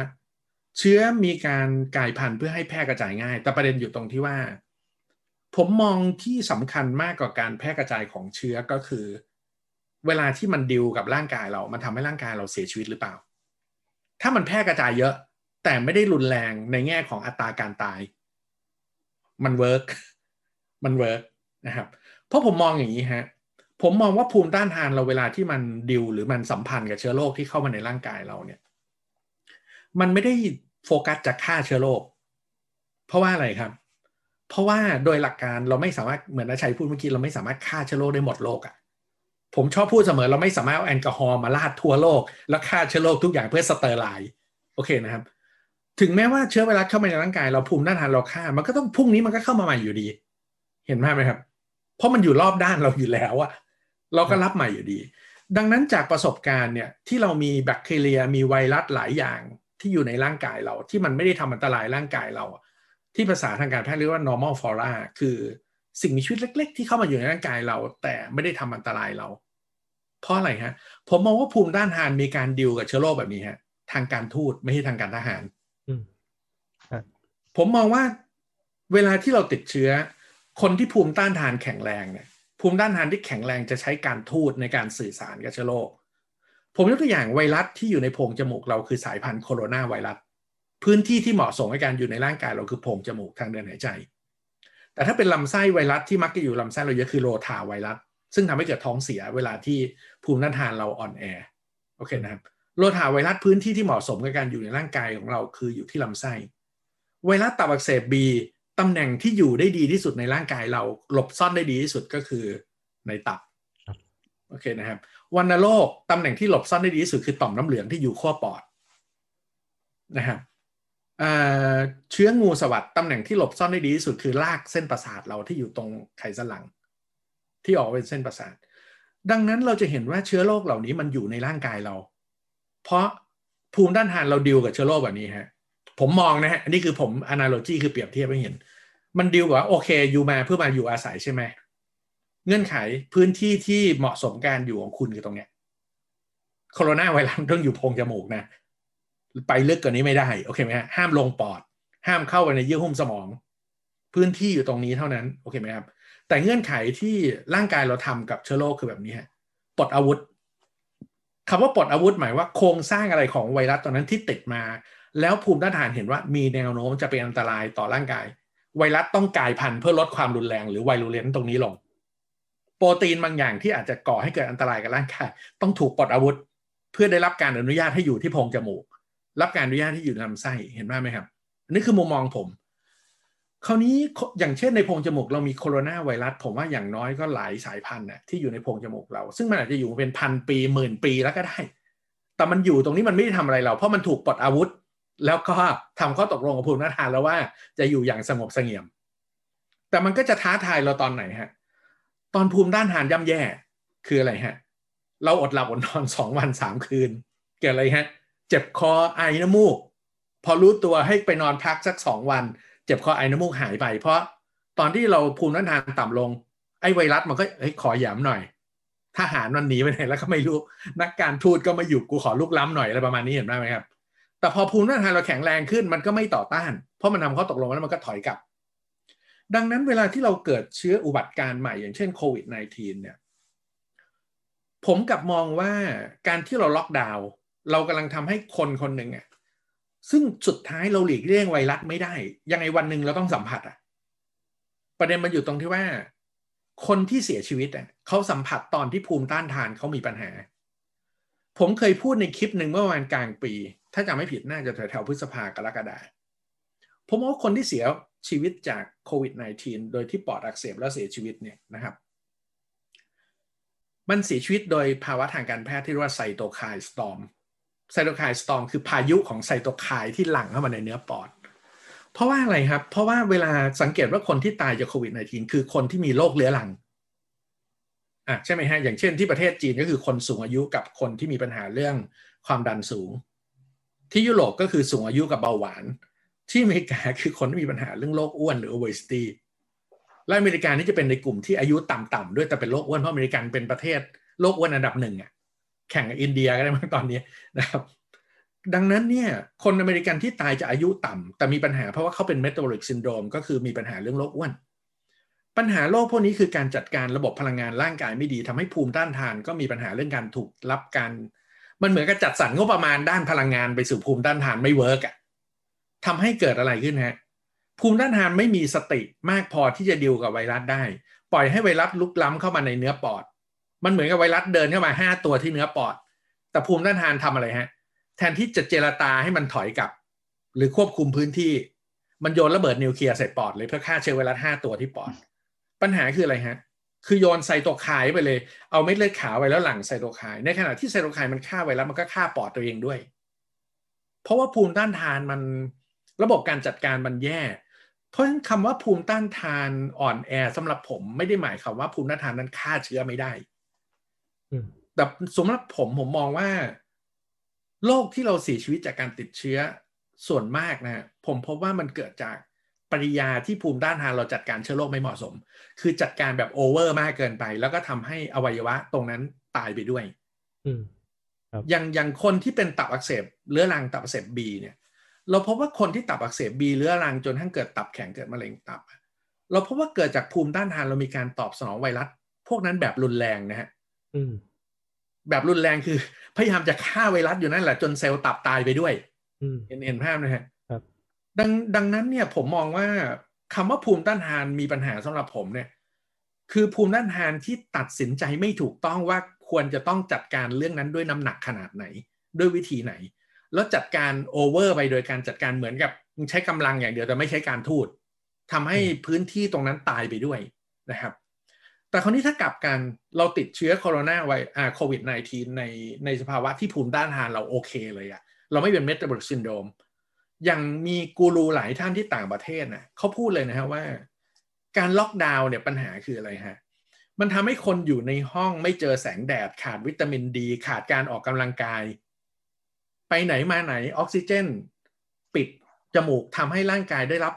เชื้อมีการกลายพันธุ์เพื่อให้แพร่กระจายง่าย แต่ประเด็นอยู่ตรงที่ว่า ผมมองที่สำคัญมากกว่าการแพร่กระจายของเชื้อก็คือ เวลาที่มันดิวกับร่างกายเรา มันทำให้ร่างกายเราเสียชีวิตหรือเปล่า ถ้ามันแพร่กระจายเยอะ แต่ไม่ได้รุนแรงในแง่ของอัตราการตาย มัน work มัน work นะครับ เพราะผมมองอย่างนี้ฮะผมมองว่าภูมิต้านทานเราเวลาที่มันดิวหรือมันสัมพันธ์กับเชื้อโรคที่เข้ามาในร่างกายเราเนี่ย มันไม่ได้โฟกัสจะฆ่าเชื้อโรคเพราะว่าอะไรครับ เพราะว่าโดยหลักการเราไม่สามารถเหมือนอาชัยพูดเมื่อกี้เราไม่สามารถฆ่าเชื้อโรคได้หมดโลกอะ่ะผมชอบพูดเสมอเราไม่สามารถเอาแอลกอฮอล์มาลาดทั่วโลก แล้วฆ่าเชื้อโรคทุกอย่างเพื่อ sterilize โอเคนะครับ ถึงแม้ว่าเชื้อไวรัสเข้ามาในร่างกาย เราภูมิต้านทานเราฆ่า มันก็ต้องพรุ่งนี้มันก็เข้ามาใหม่อยู่ดี เห็นไหมครับ เพราะมันอยู่รอบด้านเราอยู่แล้วอะเราก็รับใหม่อยู่ดี ดังนั้นจากประสบการณ์เนี่ยที่เรามีแบคทีเรียมีไวรัสหลายอย่างที่อยู่ในร่างกายเรา ที่มันไม่ได้ทำอันตรายร่างกายเรา ที่ภาษาทางการแพทย์เรียกว่า normal flora คือสิ่งมีชีวิตเล็ก ๆ ที่เข้ามาอยู่ในร่างกายเรา แต่ไม่ได้ทำอันตรายเรา เพราะอะไรฮะ ผมมองว่าภูมิต้านทานมีการดิวกับเชื้อโรคแบบนี้ฮะ ทางการทูตไม่ใช่ทางการทหารผมมองว่าเวลาที่เราติดเชื้อ คนที่ภูมิต้านทานแข็งแรงเนี่ยภูมิต้านทานที่แข็งแรงจะใช้การทูตในการสื่อสารกับเชื้อโรคผมยกตัวอย่างไวรัสที่อยู่ในโพรงจมูกเราคือสายพันธุ์โคโรนาไวรัสพื้นที่ที่เหมาะสมในการอยู่ในร่างกายเราคือโพรงจมูกทางเดินหายใจ แต่ถ้าเป็นลำไส้ไวรัสที่มักจะอยู่ลำไส้เราเยอะคือโรทาไวรัสซึ่งทำให้เกิดท้องเสียเวลาที่ภูมิต้านทานเราอ่อนแอโอเคนะครับโโรทาไวรัสพื้นที่ที่เหมาะสมกับการอยู่ในร่างกายของเราคืออยู่ที่ลำไส้ไวรัสตับอักเสบบี ตำแหน่งที่อยู่ได้ดีที่สุดในร่างกายเราหลบซ่อนได้ดีที่สุดก็คือในตับครับโอเคนะครับวันโรคตำแหน่งที่หลบซ่อนได้ดีที่สุดคือต่อมน้ำเหลืองที่อยู่ขั้วปอดนะครับเอ่อเชื้องูสวัสด์ตำแหน่งที่หลบซ่อนได้ดีที่สุดคือรากเส้นประสาทเราที่อยู่ตรงไขสันหลัง ที่ออกเป็นเส้นประสาท ดังนั้นเราจะเห็นว่าเชื้อโรคเหล่านี้มันอยู่ในร่างกายเรา เพราะภูมิต้านทานเราดิวกับเชื้อโรคแบบนี้ฮะ ผมมองนะฮะอันนี้คือผม analogy คือเปรียบเทียบให้เห็น มันดิวว่าโอเคอยู่มาเพื่อมาอยู่อาศัยใช่ไหมเงื่อนไขพื้นที่ที่เหมาะสมการอยู่ของคุณคือตรงเนี้ยโคโรนาไวรัสต้องอยู่โพรงจมูกนะ ไปลึกกว่านี้ไม่ได้โอเคไหมฮะห้ามลงปอด ห้ามเข้าไปในเยื่อหุ้มสมอง พื้นที่อยู่ตรงนี้เท่านั้นโอเคไหมครับ แต่เงื่อนไขที่ร่างกายเราทำกับเชื้อโรคคือแบบนี้ฮะปลดอาวุธคำว่าปลดอาวุธหมายว่าโครงสร้างอะไรของไวรัสตอนนั้นที่ติดมา แล้วภูมิต้านทานเห็นว่ามีแนวโน้มจะเป็นอันตรายต่อร่างกาย ไวรัสต้องกลายพันธุ์เพื่อลดความรุนแรงหรือไวรูเลนตรงนี้ลง โปรตีนบางอย่างที่อาจจะก่อให้เกิดอันตรายกับร่างกาย ต้องถูกปลดอาวุธ เพื่อได้รับการอนุญาตให้อยู่ที่โพรงจมูก รับการอนุญาตให้อยู่ในลำไส้เห็นไหมครับนนี้คือมุมมองผมคราวนี้อย่างเช่นในโพรงจมูกเรามีโคโรนาไวรัสผมว่าอย่างน้อยก็หลายสายพันธุ์นะที่อยู่ในโพรงจมูกเรา ซึ่งมันอาจจะอยู่เป็นพันปีหมื่นปีแล้วก็ได้ แต่มันอยู่ตรงนี้มันไม่ได้ทำอะไรเรา เพราะมันถูกปลดอาวุธ แล้วก็ทำข้อตกลงกับภูมิต้าทานแล้วว่าจะอยู่อย่างสงบเสงี่ยม แต่มันก็จะท้าทายเราตอนไหนฮะ ตอนภูมิต้านทานย่ำแย่คืออะไรฮะ เราอดหลับอดนอนสองวันสามคืน เกิดอะไรฮะ เจ็บคอไอน้ำมูก พอรู้ตัวให้ไปนอนพักสักสองวัน เจ็บคอไอน้ำมูกหายไป เพราะตอนที่เราภูมิต้านทานต่ำลง ไอไวรัสมันก็เฮ้ยขอหยามหน่อยทหารมันหนีไปไหนแล้วก็ไม่รู้ นักการทูตก็มาอยู่กูขอลุกล้ำหน่อยอะไรประมาณนี้เห็นไหมครับ แต่พอภูมิต้านทานเราแข็งแรงขึ้นมันก็ไม่ต่อต้าน เพราะมันทำข้อตกลงแล้วมันก็ถอยกลับ ดังนั้นเวลาที่เราเกิดเชื้ออุบัติการณ์ใหม่อย่างเช่นโควิด -19 เนี่ยผมกลับมองว่าการที่เราล็อกดาวน์เรากำลังทำให้คนคนหนึ่งอะซึ่งสุดท้ายเราหลีกเลี่ยงไวรัสไม่ได้ ยังไงวันหนึ่งเราต้องสัมผัสอะประเด็นมันอยู่ตรงที่ว่า คนที่เสียชีวิตอะเขาสัมผัสตอนที่ภูมิต้านทานเขามีปัญหา ผมเคยพูดในคลิปหนึ่งเมื่อวันกลางปี ถ้าจำไม่ผิดน่าจะแถวๆพฤษภากรกฎาผมว่าคนที่เสียชีวิตจากโควิด -19 โดยที่ปอดอักเสบแล้วเสียชีวิตเนี่ยนะครับ มันเสียชีวิตโดยภาวะทางการแพทย์ที่เรียกว่าไซโตไคน์สตอมไซโตไคน์สตอมคือพายุของไซโตไคน์ที่หลั่งเข้ามาในเนื้อปอด เพราะว่าอะไรครับ เพราะว่าเวลาสังเกตว่าคนที่ตายจากโควิด -19 คือคนที่มีโรคเรื้อรังอะใช่ไหมฮะอย่างเช่นที่ประเทศจีนก็คือคนสูงอายุกับคนที่มีปัญหาเรื่องความดันสูง ที่ยุโรปก็คือสูงอายุกับเบาหวาน ที่อเมริกาคือคนที่มีปัญหาเรื่องโรคอ้วนหรือ obesity และอเมริกานี่จะเป็นในกลุ่มที่อายุต่ำๆด้วยแต่เป็นโรคอ้วนเพราะอเมริกันเป็นประเทศโรคอ้วนอันดับหนึ่งอะแข่งกับอินเดียก็ได้มั้งตอนนี้นะครับดังนั้นเนี่ยคนอเมริกันที่ตายจะอายุต่ำแต่มีปัญหาเพราะว่าเขาเป็น metabolic syndrome ก็คือมีปัญหาเรื่องโรคอ้วน ปัญหาโรคพวกนี้คือการจัดการระบบพลังงานร่างกายไม่ดีทำให้ภูมิต้านทานก็มีปัญหาเรื่องการถูกรับการ มันเหมือนกับจัดสรรงบประมาณด้านพลังงานไปสู่ภูมิต้านทานไม่ work อะทำให้เกิดอะไรขึ้นฮะภูมิต้านทานไม่มีสติมากพอที่จะดิวกับไวรัสได้ ปล่อยให้ไวรัสลุกล้ำเข้ามาในเนื้อปอด มันเหมือนกับไวรัสเดินเข้ามาห้าตัวที่เนื้อปอด แต่ภูมิต้านทานทำอะไรฮะ แทนที่จะเจรตาให้มันถอยกลับ หรือควบคุมพื้นที่ มันโยนระเบิดนิวเคลียร์ใส่ปอดเลยเพื่อฆ่าเชื้อไวรัสห้าตัวที่ปอด ปัญหาคืออะไรฮะ คือโยนไซโตไคน์ไปเลย เอาเม็ดเลือดขาวไปแล้วหลั่งไซโตไคน์ในขณะที่ไซโตไคน์มันฆ่าไวรัสมันก็ฆ่าปอดตัวเองด้วย เพราะว่าภูมิต้านทานมันระบบการจัดการมันแย่ เพราะฉะนั้นคำว่าภูมิต้านทานอ่อนแอสำหรับผมไม่ได้หมายความว่าภูมิต้านทานนั้นฆ่าเชื้อไม่ได้แต่สำหรับผมผมมองว่า โรคที่เราเสียชีวิตจากการติดเชื้อส่วนมากนะผมพบว่ามันเกิดจาก ปฏิกิริยาที่ภูมิต้านทานเราจัดการเชื้อโรคไม่เหมาะสม คือจัดการแบบ over มากเกินไป แล้วก็ทำให้อวัยวะตรงนั้นตายไปด้วยอย่างอย่างคนที่เป็นตับอักเสบเรื้อรังตับอักเสบบีเนี่ย เราพบว่าคนที่ตับอักเสบบีเรื้อรังจนทั้งเกิดตับแข็งเกิดมะเร็งตับ เราพบว่าเกิดจากภูมิต้านทานเรามีการตอบสนองไวรัสพวกนั้นแบบรุนแรงนะฮะแบบรุนแรงคือ พยายามจะฆ่าไวรัสอยู่นั่นแหละจนเซลล์ตับตายไปด้วยเห็นเห็นภาพนะฮะ ดังดังนั้นเนี่ยผมมองว่าคำว่าภูมิต้านทานมีปัญหาสำหรับผมเนี่ยคือภูมิต้านทานที่ตัดสินใจไม่ถูกต้องว่าควรจะต้องจัดการเรื่องนั้นด้วยน้ำหนักขนาดไหน ด้วยวิธีไหน แล้วจัดการ over ไปโดยการจัดการเหมือนกับใช้กำลังอย่างเดียวแต่ไม่ใช้การทูตทำให้พื้นที่ตรงนั้นตายไปด้วยนะครับ แต่คราวนี้ถ้ากลับกันเราติดเชื้อโคโรนาไวอ่าโควิด -19 ในในสภาวะที่ภูมิต้านทานเราโอเคเลยอะเราไม่เป็น metabolic syndrome อย่างมีกูรูหลายท่านที่ต่างประเทศนะเขาพูดเลยนะฮะว่า การล็อกดาวน์เนี่ยปัญหาคืออะไรฮะมันทำให้คนอยู่ในห้องไม่เจอแสงแดดขาดวิตามินดี ขาดการออกกำลังกาย ไปไหนมาไหนออกซิเจน ปิดจมูกทำให้ร่างกายได้รับ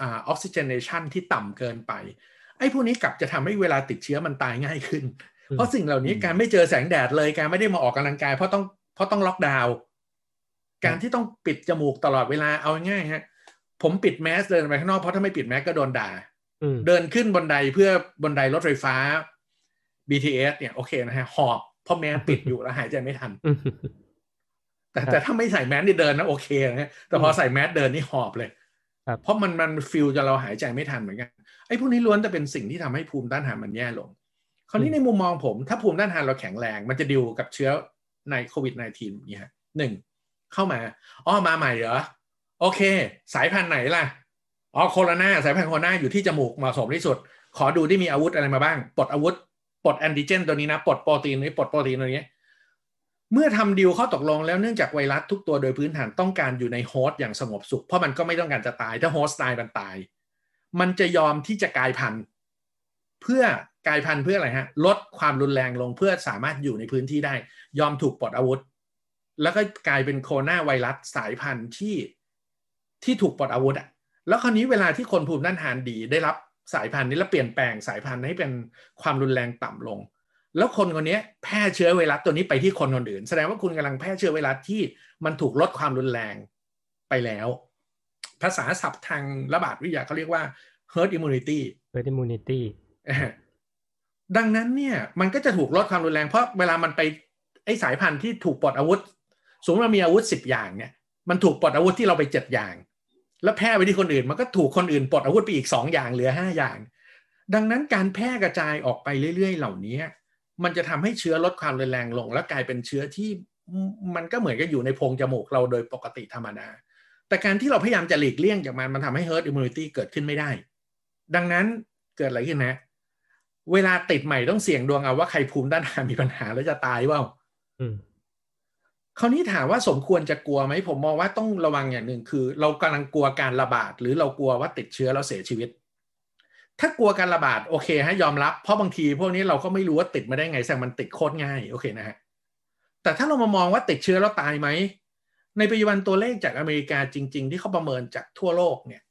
ออกซิเจนเนชันที่ต่ำเกินไป ไอ้พวกนี้กลับจะทำให้เวลาติดเชื้อมันตายง่ายขึ้น เพราะสิ่งเหล่านี้การไม่เจอแสงแดดเลยการไม่ได้มาออกกำลังกายเพราะต้องเพราะต้องล็อกดาวน์ การที่ต้องปิดจมูกตลอดเวลาเอาง่ายฮะ ผมปิดแมสเดินไปข้างนอกเพราะถ้าไม่ปิดแมสก็โดนด่าเดินขึ้นบนไดเพื่อบนไดรถไฟฟ้า BTS เนี่ยโอเคนะฮะหอบเพราะแมสปิดอยู่แล้วหายใจไม่ทัน แต่แต่ถ้าไม่ใส่แมสนี่เดินนะโอเคนะแต่พอใส่แมสเดินนี่หอบเลยเพราะมันมันฟิลจะเราหายใจไม่ทันเหมือนกันไอ้พวกนี้ล้วนจะเป็นสิ่งที่ทำให้ภูมิต้านทานมันแย่ลง คราวนี้ในมุมมองผม ถ้าภูมิต้านทานเราแข็งแรง มันจะดิวกับเชื้อในโควิด -19 นี่ฮะหนึ่ง เข้ามาอ๋อมาใหม่เหรอโอเค สายพันธุ์ไหนล่ะอ๋อโคโรนาสายพันธุ์โคโรนาอยู่ที่จมูกเหมาะสมที่สุด ขอดูที่มีอาวุธอะไรมาบ้างปลดอาวุธปลด antigen ตัวนี้นะปลดโปรตีนนี้ปลดโปรตีนตัวนี้เมื่อทำดีลข้อตกลงแล้วเนื่องจากไวรัสทุกตัวโดยพื้นฐานต้องการอยู่ใน host อย่างสงบสุข เพราะมันก็ไม่ต้องการจะตาย ถ้า host ตายมันตาย มันจะยอมที่จะกลายพันธุ์ เพื่อกลายพันธุ์เพื่ออะไรฮะ ลดความรุนแรงลงเพื่อสามารถอยู่ในพื้นที่ได้ ยอมถูกปลดอาวุธ แล้วก็กลายเป็นโคโรนาไวรัสสายพันธุ์ที่ที่ถูกปลดอาวุธอะแล้วคราวนี้เวลาที่คนภูมิต้านทานดีได้รับสายพันธุ์นี้แล้วเปลี่ยนแปลงสายพันธุ์ให้เป็นความรุนแรงต่ำลง แล้วคนคนนี้แพร่เชื้อไวรัสตัวนี้ไปที่คนคนอื่น แสดงว่าคุณกำลังแพร่เชื้อไวรัสที่มันถูกลดความรุนแรงไปแล้ว ภาษาศัพท์ทางระบาดวิทยาเขาเรียกว่า herd immunity herd immunity ดังนั้นเนี่ยมันก็จะถูกลดความรุนแรงเพราะเวลามันไปไอสายพันธุ์ที่ถูกปลดอาวุธ สมมติมันมีอาวุธสิบอย่างเนี่ยมันถูกปลดอาวุธที่เราไปเจ็ดอย่าง แล้วแพร่ไปที่คนอื่นมันก็ถูกคนอื่นปลดอาวุธไปอีกสองอย่างเหลือห้าอย่าง ดังนั้นการแพร่กระจายออกไปเรื่อย ๆ เหล่านี้มันจะทำให้เชื้อลดความรุนแรงลง แล้วกลายเป็นเชื้อที่มันก็เหมือนกับอยู่ในโพรงจมูกเราโดยปกติธรรมดา แต่การที่เราพยายามจะหลีกเลี่ยงจากมันมันทำให้ herd immunity เกิดขึ้นไม่ได้ ดังนั้นเกิดอะไรขึ้นนะ เวลาติดใหม่ต้องเสี่ยงดวงเอาว่าใครภูมิต้านทานมีปัญหาแล้วจะตายเปล่า คราวนี้ถามว่าสมควรจะกลัวไหมผมมองว่าต้องระวังอย่างหนึ่งคือ เรากำลังกลัวการระบาด หรือเรากลัวว่าติดเชื้อแล้วเสียชีวิต ถ้ากลัวการระบาดโอเคฮะยอมรับ เพราะบางทีพวกนี้เราก็ไม่รู้ว่าติดมาได้ไงแสดงมันติดโคตรง่ายโอเคนะฮะแต่ถ้าเรามามองว่าติดเชื้อแล้วตายไหมในปัจจุบันตัวเลขจากอเมริกาจริง ๆ ที่เขาประเมินจากทั่วโลกเนี่ย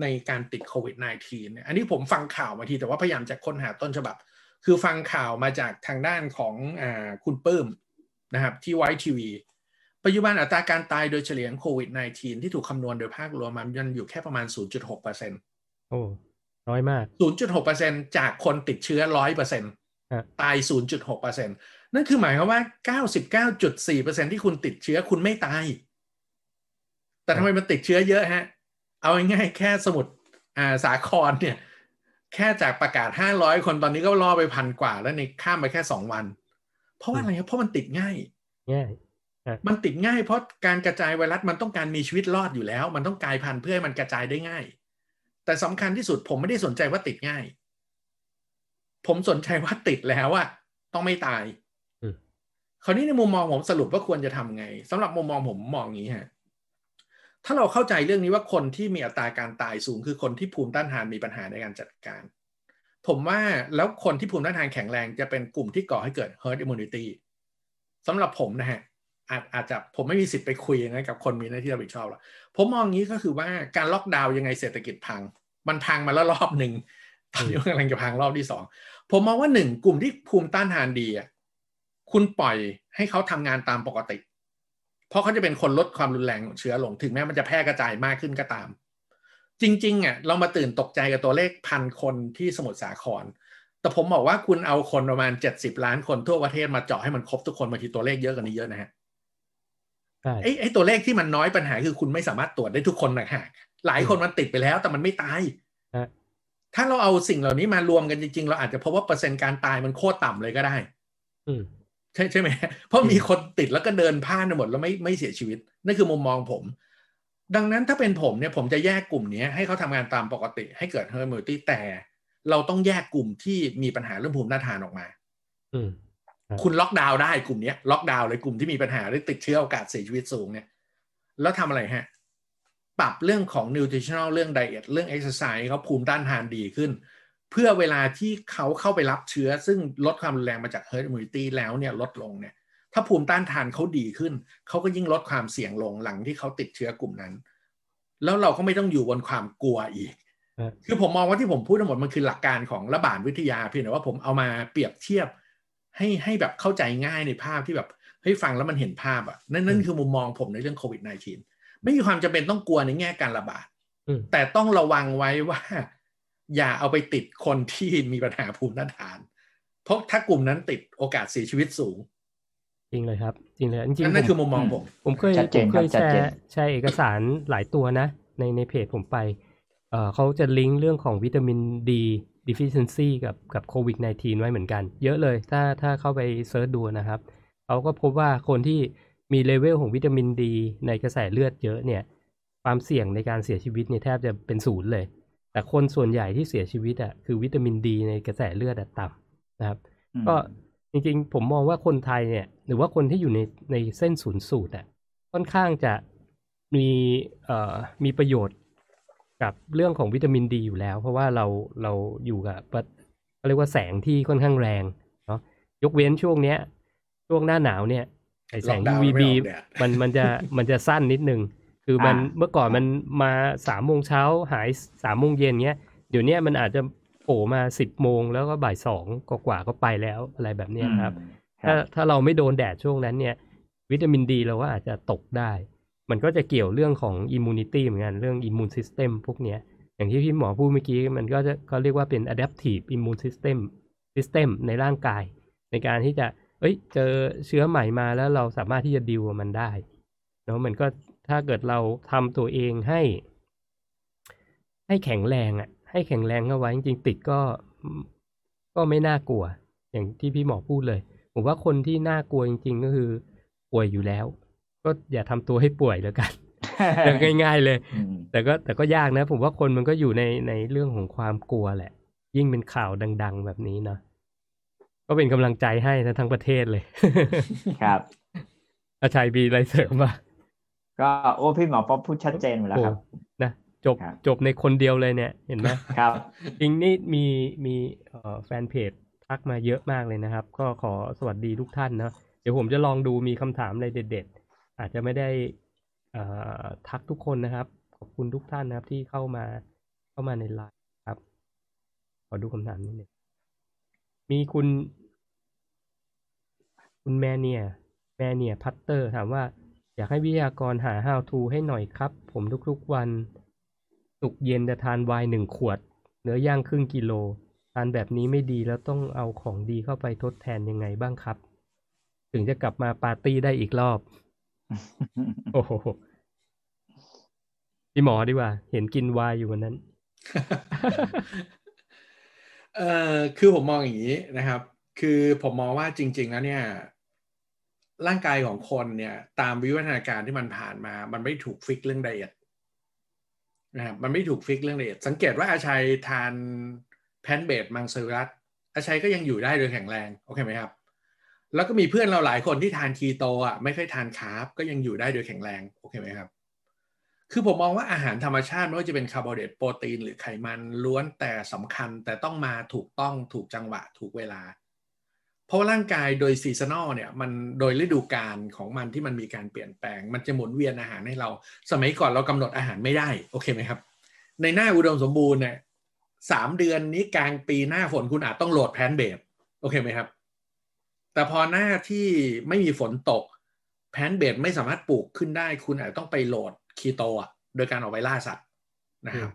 ในการติดโควิด -19 เนี่ยอันนี้ผมฟังข่าวมาทีแต่ว่าพยายามจะค้นหาต้นฉบับ คือฟังข่าวมาจากทางด้านของอคุณปื้มนะครับที่ไวทีวี ปัจจุบันอัตราการตายโดยเฉลี่ยโควิด -19 ที่ถูกคำนวณโดยภาครวมมันยังอยู่แค่ประมาณ 0.6%โอ้น้อยมาก 0.6%จากคนติดเชื้อ 100%ตาย 0.6%นั่นคือหมายความว่า 99.4%ที่คุณติดเชื้อคุณไม่ตาย แต่ทำไมมันติดเชื้อเยอะฮะ เอาง่ายๆแค่สมุดอ่าสาครเนี่ย แค่จากประกาศ 500 คนตอนนี้ก็ล่อไปพันกว่าแล้วในข้ามไปแค่ 2 วัน เพราะว่าอะไรครับเพราะมันติดง่ายง่าย มันติดง่ายเพราะการกระจายไวรัสมันต้องการมีชีวิตรอดอยู่แล้ว มันต้องกลายพันธุ์เพื่อให้มันกระจายได้ง่าย แต่สำคัญที่สุดผมไม่ได้สนใจว่าติดง่าย ผมสนใจว่าติดแล้วอะต้องไม่ตายคราวนี้ในมุมมองผมสรุปว่าควรจะทำไงสำหรับมุมมองผมมองอย่างนี้ฮะถ้าเราเข้าใจเรื่องนี้ว่าคนที่มีอัตราการตายสูง คือคนที่ภูมิต้านทานมีปัญหาในการจัดการ ผมว่าแล้วคนที่ภูมิต้านทานแข็งแรงจะเป็นกลุ่มที่ก่อให้เกิด herd immunity สำหรับผมนะฮะ อาจอาจจะผมไม่มีสิทธิ์ไปคุยนะกับคนมีหน้าที่รับผิดชอบหรอกผมมองงี้ก็คือว่าการล็อกดาวน์ยังไงเศรษฐกิจพัง มันพังมาแล้วรอบหนึ่งตอนนี้กำลังจะพังรอบที่สองผมมองว่าหนึ่งกลุ่มที่ภูมิต้านทานดีอะคุณปล่อยให้เขาทำงานตามปกติ เพราะเขาจะเป็นคนลดความรุนแรงของเชื้อลงถึงแม้มันจะแพร่กระจายมากขึ้นก็ตาม จริงๆอะเรามาตื่นตกใจกับตัวเลขพันคนที่สมุทรสาคร แต่ผมบอกว่าคุณเอาคนประมาณเจ็ดสิบล้านคนทั่วประเทศมาเจาะให้มันครบทุกคนบางทีตัวเลขเยอะกว่านี้เยอะนะฮะ ไอ้ไอ้ตัวเลขที่มันน้อยปัญหาคือคุณไม่สามารถตรวจได้ทุกคนนะฮะหลายคนมันติดไปแล้วแต่มันไม่ตายถ้าเราเอาสิ่งเหล่านี้มารวมกันจริง ๆ เราอาจจะพบว่าเปอร์เซ็นต์การตายมันโคตรต่ำเลยก็ได้ใช่ใช่ไหมเพราะมีคนติดแล้วก็เดินผ่านหมดแล้วไม่ไม่เสียชีวิตนั่นคือมุมมองผม ดังนั้นถ้าเป็นผมเนี่ยผมจะแยกกลุ่มนี้ให้เขาทำงานตามปกติ ให้เกิด herd immunity แต่ เราต้องแยกกลุ่มที่มีปัญหาเรื่องภูมิต้านทานออกมาอืม คุณล็อกดาวน์ได้กลุ่มนี้ล็อกดาวน์เลยกลุ่มที่มีปัญหาหรือติดเชื้อโอกาสเสียชีวิตสูงเนี่ยแล้วทำอะไรฮะ ปรับเรื่องของ nutritional เรื่อง diet เรื่อง exercise เขาภูมิต้านทานดีขึ้น เพื่อเวลาที่เขาเข้าไปรับเชื้อ ซึ่งลดความรุนแรงมาจาก herd immunity แล้วเนี่ยลดลงเนี่ยถ้าภูมิต้านทานเขาดีขึ้น เขาก็ยิ่งลดความเสี่ยงลงหลังที่เขาติดเชื้อกลุ่มนั้น แล้วเราก็ไม่ต้องอยู่บนความกลัวอีก คือผมมองว่าที่ผมพูดทั้งหมดมันคือหลักการของระบาดวิทยาเพียงแต่ว่าผมเอามาเปรียบเทียบ ให้ให้แบบเข้าใจง่ายในภาพที่แบบเฮ้ยฟังแล้วมันเห็นภาพอะนั่นนั่นคือมุมมองผมในเรื่องโควิด -19 ไม่มีความจำเป็นต้องกลัวในแง่การระบาดแต่ต้องระวังไว้ว่า อย่าเอาไปติดคนที่มีปัญหาภูมิต้านทาน เพราะถ้ากลุ่มนั้นติดโอกาสเสียชีวิตสูง จริงเลยครับ จริงเลยจริงนั่นคือมุมมองผมผมเคยผมเคยแชร์แชร์เอกสารหลายตัวนะ ในในเพจผมไปเอ่อเขาจะลิงก์เรื่องของวิตามินดี deficiency กับกับโควิด -19 ไว้เหมือนกัน เยอะเลยถ้าถ้าเข้าไปเซิร์ชดูนะครับเขาก็พบว่าคนที่มีเลเวลของวิตามินดี ในกระแสเลือดเยอะเนี่ย ความเสี่ยงในการเสียชีวิตเนี่ยแทบจะเป็นศูนย์เลย แต่คนส่วนใหญ่ที่เสียชีวิตอะคือวิตามินดีในกระแสเลือดต่ำนะครับ ก็จริงๆ ผมมองว่าคนไทยเนี่ย หรือว่าคนที่อยู่ในในเส้นศูนย์สูตรอะค่อนข้างจะมีเอ่อมีประโยชน์ กับเรื่องของวิตามินดีอยู่แล้ว เพราะว่าเราเราอยู่กับเขาเรียกว่าแสงที่ค่อนข้างแรงเนาะยกเว้นช่วงเนี้ย ช่วงหน้าหนาวเนี่ยไอแสง UVB มันมันจะมันจะสั้นนิดนึง คือมันเมื่อก่อนมันมาสามโมงเช้าหายสามโมงเย็นเงี้ยเดี๋ยวนี้มันอาจจะโผล่มาสิบโมงแล้วก็บ่ายสองกว่าก็ไปแล้วอะไรแบบนี้ครับ ถ้าถ้าเราไม่โดนแดดช่วงนั้นเนี่ย วิตามินดีเราก็อาจจะตกได้ มันก็จะเกี่ยวเรื่องของ immunity เหมือนกันเรื่อง immune system พวกเนี้ยอย่างที่พี่หมอพูดเมื่อกี้มันก็จะเขาเรียกว่าเป็น adaptive immune system system ในร่างกาย ในการที่จะเอ้ย เจอเชื้อใหม่มาแล้วเราสามารถที่จะดิวมันได้เนาะมันก็ถ้าเกิดเราทำตัวเองให้ ให้แข็งแรงอะ ให้แข็งแรงเข้าไว้จริงๆติดก็ก็ไม่น่ากลัว อย่างที่พี่หมอพูดเลย ผมว่าคนที่น่ากลัวจริง ๆ ก็คือป่วยอยู่แล้ว ก็อย่าทำตัวให้ป่วยแล้วกันง่าย ๆ เลย แต่ก็แต่ก็ยากนะ ผมว่าคนมันก็อยู่ในในเรื่องของความกลัวแหละ ยิ่งเป็นข่าวดัง ๆ แบบนี้นะก็เป็นกำลังใจให้นะทั้งประเทศเลย ครับ อาชัยบีอะไรเสริมมาก็โอ้พี่หมอป๊อปพูดชัดเจนหมดแล้วครับนะจบจบในคนเดียวเลยเนี่ย เห็นไหมครับ จริงนี่มีมีเอ่อแฟนเพจทักมาเยอะมากเลยนะครับ ก็ขอสวัสดีทุกท่านนะเดี๋ยวผมจะลองดูมีคำถามอะไรเด็ด ๆ อาจจะไม่ได้ทักทุกคนนะครับ ขอบคุณทุกท่านนะครับที่เข้ามาเข้ามาในไลน์ครับ ขอดูคำถามนิดหนึ่งมีคุณ คุณแมเนียแมเนียพัตเตอร์ถามว่า อยากให้วิทยากรหา how to ให้หน่อยครับ ผมทุกๆวันสุกเย็นจะทานไวน์หนึ่งขวด เนื้อย่างครึ่งกิโล ทานแบบนี้ไม่ดีแล้วต้องเอาของดีเข้าไปทดแทนยังไงบ้างครับ ถึงจะกลับมาปาร์ตี้ได้อีกรอบ โอ้โหพี่หมอดีกว่า เห็นกินไวน์อยู่วันนั้น เอ่อคือผมมองอย่างนี้นะครับ คือผมมองว่าจริง ๆ แล้วเนี่ย ร่างกายของคนเนี่ย ตามวิวัฒนาการที่มันผ่านมา มันไม่ถูก fix เรื่อง diet นะครับมันไม่ถูก fix เรื่อง diet สังเกตว่าอาชัยทาน plant-based มังสวิรัติอาชัยก็ยังอยู่ได้โดยแข็งแรง โอเคไหมครับ แล้วก็มีเพื่อนเราหลายคนที่ทานคีโตอะไม่ค่อยทาน carb ก็ยังอยู่ได้โดยแข็งแรงโอเคไหมครับ คือผมมองว่าอาหารธรรมชาติไม่ว่าจะเป็นคาร์โบไฮเดรตโปรตีนหรือไขมันล้วนแต่สำคัญแต่ต้องมาถูกต้องถูกจังหวะถูกเวลา เพราะว่าร่างกายโดย seasonal เนี่ยมันโดยฤดูกาลของมันที่มันมีการเปลี่ยนแปลง มันจะหมุนเวียนอาหารให้เรา สมัยก่อนเรากำหนดอาหารไม่ได้โอเคไหมครับ ในหน้าอุดมสมบูรณ์เนี่ยสามเดือนนี้กลางปีหน้าฝนคุณอาจต้อง load plant-based โอเคไหมครับ แต่พอหน้าที่ไม่มีฝนตก plant-based ไม่สามารถปลูกขึ้นได้ คุณอาจต้องไป load keto อะโดยการออกไปล่าสัตว์นะครับ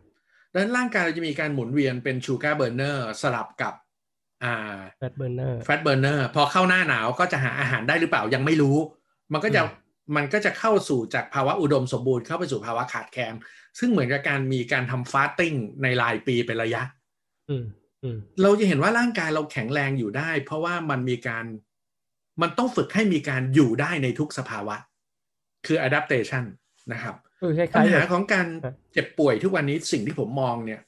ดังนั้นร่างกายเราจะมีการหมุนเวียนเป็น sugar burner สลับกับอ่า fat burner fat burner พอเข้าหน้าหนาวก็จะหาอาหารได้หรือเปล่ายังไม่รู้ มันก็จะมันก็จะเข้าสู่จากภาวะอุดมสมบูรณ์เข้าไปสู่ภาวะขาดแคลนซึ่งเหมือนกับการมีการทำฟาสติ้งในรายปีเป็นระยะอืมอืมเราจะเห็นว่าร่างกายเราแข็งแรงอยู่ได้ เพราะว่ามันมีการ มันต้องฝึกให้มีการอยู่ได้ในทุกสภาวะ คือ adaptation นะครับเออคล้ปัญายๆหาแบบของการครับเจ็บป่วยทุกวันนี้สิ่งที่ผมมองเนี่ย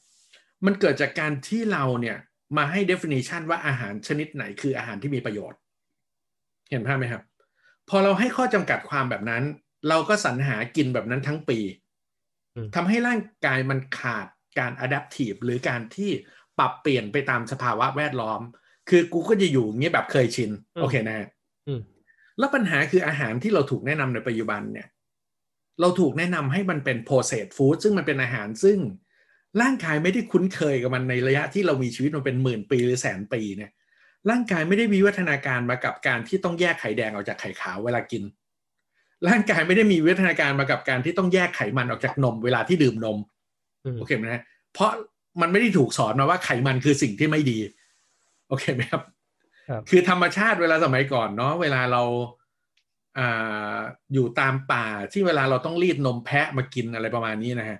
มันเกิดจากการที่เราเนี่ยมาให้ definition ว่าอาหารชนิดไหนคืออาหารที่มีประโยชน์ เห็นภาพไหมครับ พอเราให้ข้อจำกัดความแบบนั้น เราก็สรรหากินแบบนั้นทั้งปีอืมทำให้ร่างกายมันขาดการ adaptive หรือการที่ปรับเปลี่ยนไปตามสภาวะแวดล้อม คือกูก็จะอยู่อย่างนี้แบบเคยชิน โอเคนะฮะอืม แล้วปัญหาคืออาหารที่เราถูกแนะนำในปัจจุบันเนี่ยเราถูกแนะนำให้มันเป็น processed food ซึ่งมันเป็นอาหารซึ่งร่างกายไม่ได้คุ้นเคยกับมันในระยะที่เรามีชีวิตมันเป็นหมื่นปีหรือแสนปีเนี่ยร่างกายไม่ได้วิวัฒนาการมากับการที่ต้องแยกไข่แดงออกจากไข่ขาวเวลากิน ร่างกายไม่ได้มีวิวัฒนาการมากับการที่ต้องแยกไขมันออกจากนม เวลาที่ดื่มนมอืมโอเคไหมฮะเพราะมันไม่ได้ถูกสอนมาว่าไขมันคือสิ่งที่ไม่ดี โอเคไหมครับ ครับคือธรรมชาติเวลาสมัยก่อนเนาะเวลาเราอ่าอยู่ตามป่าที่เวลาเราต้องรีดนมแพะมากินอะไรประมาณนี้นะฮะ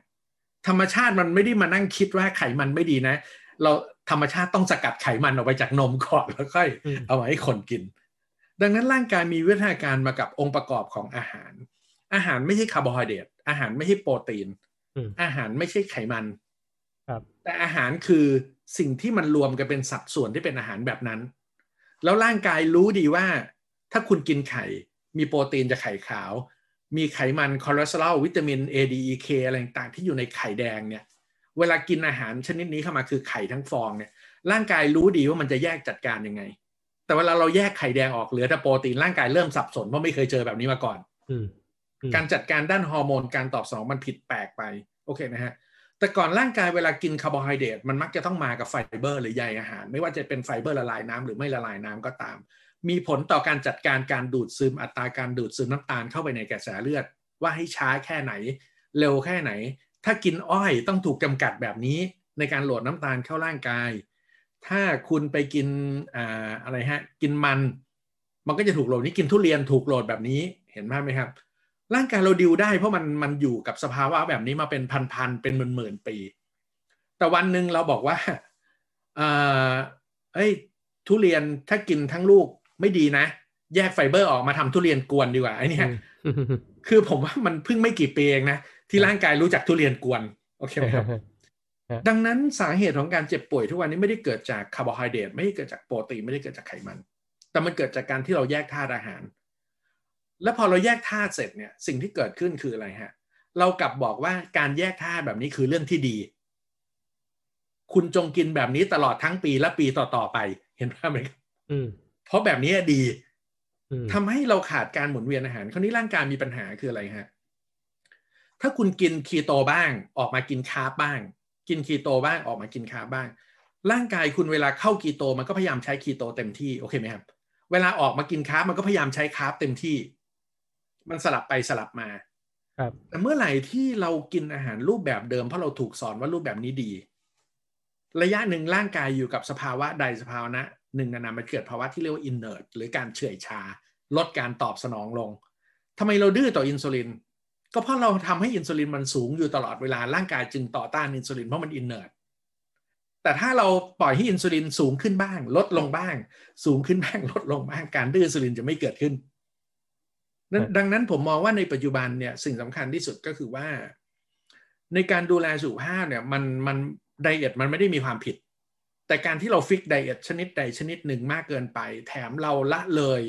ธรรมชาติมันไม่ได้มานั่งคิดว่าไขมันไม่ดีนะ เราธรรมชาติต้องสกัดไขมันออกไปจากนมก่อนแล้วค่อยอืมเอามาให้คนกิน ดังนั้นร่างกายมีวิวัฒนาการมากับองค์ประกอบของอาหาร อาหารไม่ใช่คาร์โบไฮเดรตอาหารไม่ใช่โปรตีนอืมอาหารไม่ใช่ไขมันครับ แต่อาหารคือสิ่งที่มันรวมกันเป็นสัดส่วนที่เป็นอาหารแบบนั้น แล้วร่างกายรู้ดีว่า ถ้าคุณกินไข่ มีโปรตีนจากไข่ขาว มีไขมันคอเลสเตอรอลวิตามิน A D E K อะไรต่างๆที่อยู่ในไข่แดงเนี่ย เวลากินอาหารชนิดนี้เข้ามาคือไข่ทั้งฟองเนี่ยร่างกายรู้ดีว่ามันจะแยกจัดการยังไง แต่เวลาเราแยกไข่แดงออกเหลือแต่โปรตีนร่างกายเริ่มสับสนเพราะไม่เคยเจอแบบนี้มาก่อนอืมอืมการจัดการด้านฮอร์โมนการตอบสนองมันผิดแปลกไปโอเคนะฮะ แต่ก่อนร่างกายเวลากินคาร์โบไฮเดรตมันมักจะต้องมากับไฟเบอร์หรือใยอาหาร ไม่ว่าจะเป็นไฟเบอร์ละลายน้ำหรือไม่ละลายน้ำก็ตาม มีผลต่อการจัดการการดูดซึมอัตราการดูดซึมน้ำตาลเข้าไปในกระแสเลือด ว่าให้ช้าแค่ไหน เร็วแค่ไหน ถ้ากินอ้อยต้องถูกจำกัดแบบนี้ในการโหลดน้ำตาลเข้าร่างกาย ถ้าคุณไปกินอ่าอะไรฮะกินมัน มันก็จะถูกโหลดนี้กินทุเรียนถูกโหลดแบบนี้เห็นภาพไหมครับ ร่างกายเราดิวได้เพราะมันมันอยู่กับสภาวะแบบนี้มาเป็นพันๆเป็นหมื่นๆปี แต่วันหนึ่งเราบอกว่าเอ่อเอ้ยทุเรียนถ้ากินทั้งลูกไม่ดีนะ แยกไฟเบอร์ออกมาทำทุเรียนกวนดีกว่าไอ้เนี่ยอืมคือผมว่ามันเพิ่งไม่กี่ปีเองนะ ที่ร่างกายรู้จักทุเรียนกวนโอเคไหมครับดังนั้นสาเหตุของการเจ็บป่วยทุกวันนี้ไม่ได้เกิดจากคาร์โบไฮเดรตไม่ได้เกิดจากโปรตีนไม่ได้เกิดจากไขมัน แต่มันเกิดจากการที่เราแยกธาตุอาหาร แล้วพอเราแยกธาตุเสร็จเนี่ยสิ่งที่เกิดขึ้นคืออะไรฮะ เรากลับบอกว่าการแยกธาตุแบบนี้คือเรื่องที่ดี คุณจงกินแบบนี้ตลอดทั้งปีและปีต่อๆไป เห็นภาพไหมครับอืมเพราะแบบนี้ดีอืมทำให้เราขาดการหมุนเวียนอาหารคราวนี้ร่างกายมีปัญหาคืออะไรฮะถ้าคุณกินคีโตบ้าง ออกมากิน carb บ้าง กินคีโตบ้างออกมากิน carb บ้าง ร่างกายคุณเวลาเข้าคีโตมันก็พยายามใช้คีโตเต็มที่โอเคไหมครับเวลาออกมากิน carb มันก็พยายามใช้ carb เต็มที่ มันสลับไปสลับมา ครับ แต่เมื่อไหร่ที่เรากินอาหารรูปแบบเดิมเพราะเราถูกสอนว่ารูปแบบนี้ดี ระยะหนึ่งร่างกายอยู่กับสภาวะใดสภาวะหนึ่งนะมันเกิดภาวะที่เรียกว่า inert หรือการเฉื่อยชา ลดการตอบสนองลงทำไมเราดื้อต่ออินซูลิน ก็เพราะเราทำให้อินซูลินมันสูงอยู่ตลอดเวลาร่างกายจึงต่อต้านอินซูลินเพราะมัน inert แต่ถ้าเราปล่อยให้อินซูลินสูงขึ้นบ้าง ลดลงบ้าง สูงขึ้นบ้างลดลงบ้างการดื้ออินซูลินจะไม่เกิดขึ้นนั้น ดังนั้นผมมองว่าในปัจจุบันเนี่ยสิ่งสำคัญที่สุดก็คือว่า ในการดูแลสุขภาพเนี่ยมันมัน diet มันไม่ได้มีความผิด แต่การที่เรา fix diet ชนิดใดชนิดหนึ่งมากเกินไป แถมเราละเลย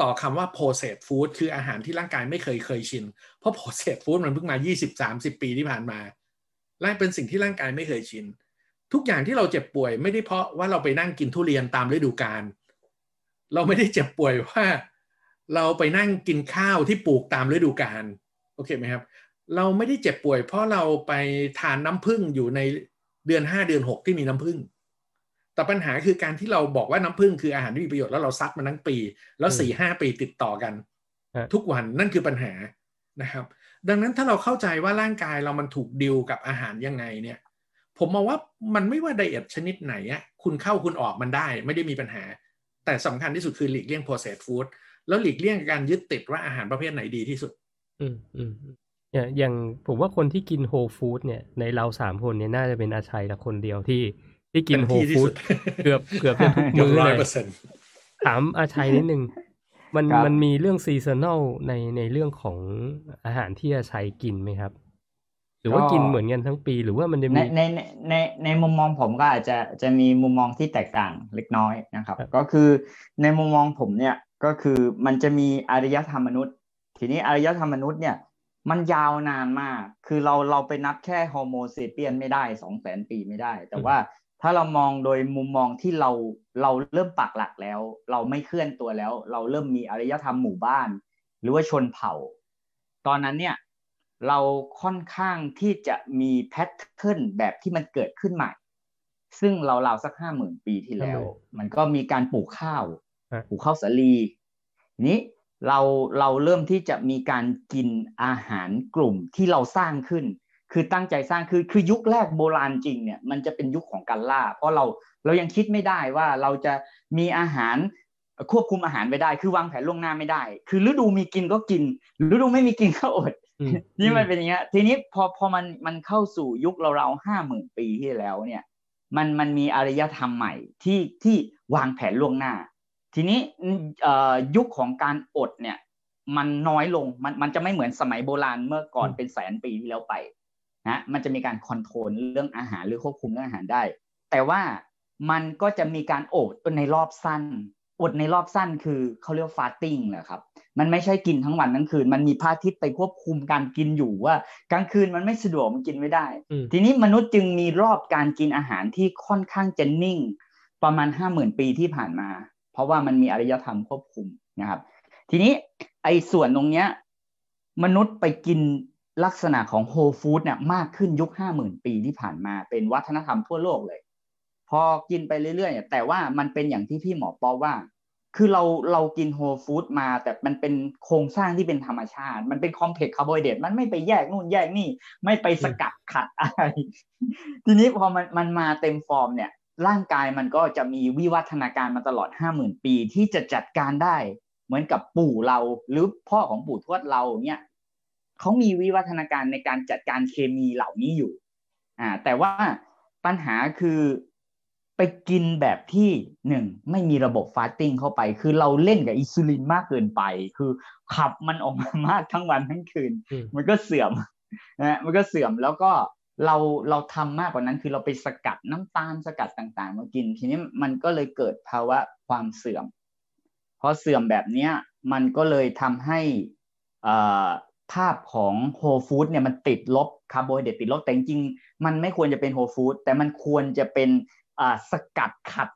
ต่อคำว่า processed food คืออาหารที่ร่างกายไม่เคยเคยชิน เพราะ processed food มันเพิ่งมา 20-30 ปีที่ผ่านมาและเป็นสิ่งที่ร่างกายไม่เคยชิน ทุกอย่างที่เราเจ็บป่วยไม่ได้เพราะว่าเราไปนั่งกินทุเรียนตามฤดูกาลเราไม่ได้เจ็บป่วยว่า เราไปนั่งกินข้าวที่ปลูกตามฤดูกาลโอเคไหมครับ เราไม่ได้เจ็บป่วย เพราะเราไปทานน้ำผึ้งอยู่ในเดือนห้าเดือนหกที่มีน้ำผึ้งแต่ปัญหาคือการที่เราบอกว่าน้ำผึ้งคืออาหารที่มีประโยชน์แล้วเราซัดมันทั้งปี แล้วสี่ห้าปีติดต่อกันฮะทุกวันนั่นคือปัญหานะครับ ดังนั้นถ้าเราเข้าใจว่าร่างกายเรามันถูกดิวกับอาหารยังไงเนี่ย ผมมองว่ามันไม่ว่าไดเอทชนิดไหนอะคุณเข้าคุณออกมันได้ไม่ได้มีปัญหา แต่สำคัญที่สุดคือหลีกเลี่ยง processed food แล้วหลีกเลี่ยงการยึดติดว่าอาหารประเภทไหนดีที่สุด อืมอืมอืมอย่างอย่างผมว่าคนที่กินโฮลฟู้ดเนี่ยในเราสามคนเนี่ยน่าจะเป็นอาชัยละคนเดียวที่ที่กินเต็มโฮที่ลที่ฟู้สุดดเกือบเกือบจะทุกเกือบมื้อร้อเลยยเปอร์เซ็นต์ถามอาชัยนิดนึงมันครับมันมีเรื่องซีซันอลในในเรื่องของอาหารที่จะใช้กินไหมครับ หรือว่ากินเหมือนกันทั้งปีหรือว่ามันจะในมีในในในในมุมมองผมก็อาจจะจะมีมุมมองที่แตกต่างเล็กน้อยนะครับครับก็คือในมุมมองผมเนี่ย ก็คือมันจะมีอารยธรรมมนุษย์ ทีนี้อารยธรรมมนุษย์เนี่ยมันยาวนานมาก คือเราเราไปนับแค่ Homo sapiens ไม่ได้สองแสนปีไม่ได้ แต่ว่าถ้าเรามองโดยมุมมองที่เราเราเริ่มปักหลักแล้ว เราไม่เคลื่อนตัวแล้ว เราเริ่มมีอารยธรรมหมู่บ้าน หรือว่าชนเผ่า ตอนนั้นเนี่ยเราค่อนข้างที่จะมี pattern แบบที่มันเกิดขึ้นใหม่ ซึ่งเราเราวๆสักห้าหมื่นปีที่แล้ว50,000มันก็มีการปลูกข้าว ฮะปลูกข้าวสาลีทีนี้เราเราเริ่มที่จะมีการกินอาหารกลุ่มที่เราสร้างขึ้น คือตั้งใจสร้างคือคือยุคแรกโบราณจริงเนี่ยมันจะเป็นยุคของการล่า เพราะเราเรายังคิดไม่ได้ว่าเราจะมีอาหารควบคุมอาหารไว้ได้ คือวางแผนล่วงหน้าไม่ได้ คือฤดูมีกินก็กินฤดูไม่มีกินก็อดอืมนี่มันเป็นอย่างเงี้ย ทีนี้พอพอมันมันเข้าสู่ยุคเราเราห้าหมื่นปีที่แล้วเนี่ย มันมันมีอารยธรรมใหม่ที่ที่วางแผนล่วงหน้า ทีนี้เอ่อยุคของการอดเนี่ย มันน้อยลงมันมันจะไม่เหมือนสมัยโบราณเมื่อก่อนอืมเป็นแสนปีที่แล้วไปนะมันจะมีการ control เรื่องอาหารหรือควบคุมเรื่องอาหารได้ แต่ว่ามันก็จะมีการอดในรอบสั้น อดในรอบสั้นคือเขาเรียก fasting แหละครับมันไม่ใช่กินทั้งวันทั้งคืน มันมีพระอาทิตย์ไปควบคุมการกินอยู่ว่ากลางคืนมันไม่สะดวกมันกินไม่ได้อืมทีนี้มนุษย์จึงมีรอบการกินอาหารที่ค่อนข้างจะนิ่ง ประมาณห้าหมื่นปีที่ผ่านมา เพราะว่ามันมีอารยธรรมควบคุมนะครับ ทีนี้ไอ้ส่วนตรงเนี้ย มนุษย์ไปกินลักษณะของโฮฟู้ดเนี่ยมากขึ้นยุคห้าหมื่นปีที่ผ่านมาเป็นวัฒนธรรมทั่วโลกเลย พอกินไปเรื่อยๆเนี่ยแต่ว่ามันเป็นอย่างที่พี่หมอปอว่า คือเราเรากินโฮลฟู้ดมา แต่มันเป็นโครงสร้างที่เป็นธรรมชาติ มันเป็นคอมเพล็กซ์คาร์โบไฮเดรตมันไม่ไปแยกนู่นแยกนี่ ไม่ไปสกัดขัดอะไร ทีนี้พอมันมันมาเต็มฟอร์มเนี่ย ร่างกายมันก็จะมีวิวัฒนาการมาตลอดห้าหมื่นปีที่จะจัดการได้ เหมือนกับปู่เราหรือพ่อของปู่ทวดเราเนี่ยเขามีวิวัฒนาการในการจัดการเคมีเหล่านี้อยู่อ่าแต่ว่าปัญหาคือไปกินแบบที่หนึ่งไม่มีระบบ fasting เข้าไป คือเราเล่นกับอินซูลินมากเกินไป คือขับมันออกมามากทั้งวันทั้งคืนอืมมันก็เสื่อมนะมันก็เสื่อมแล้วก็ เราเราทำมากกว่านั้นคือเราไปสกัดน้ำตาลสกัดต่างๆ มากิน ทีนี้มันก็เลยเกิดภาวะความเสื่อมพอเสื่อมแบบเนี้ยมันก็เลยทำให้เอ่อภาพของ whole food เนี่ยมันติดลบคาร์โบไฮเดรตติดลบแต่จริงๆมันไม่ควรจะเป็น whole food แต่มันควรจะเป็นอ่าสกัดขัด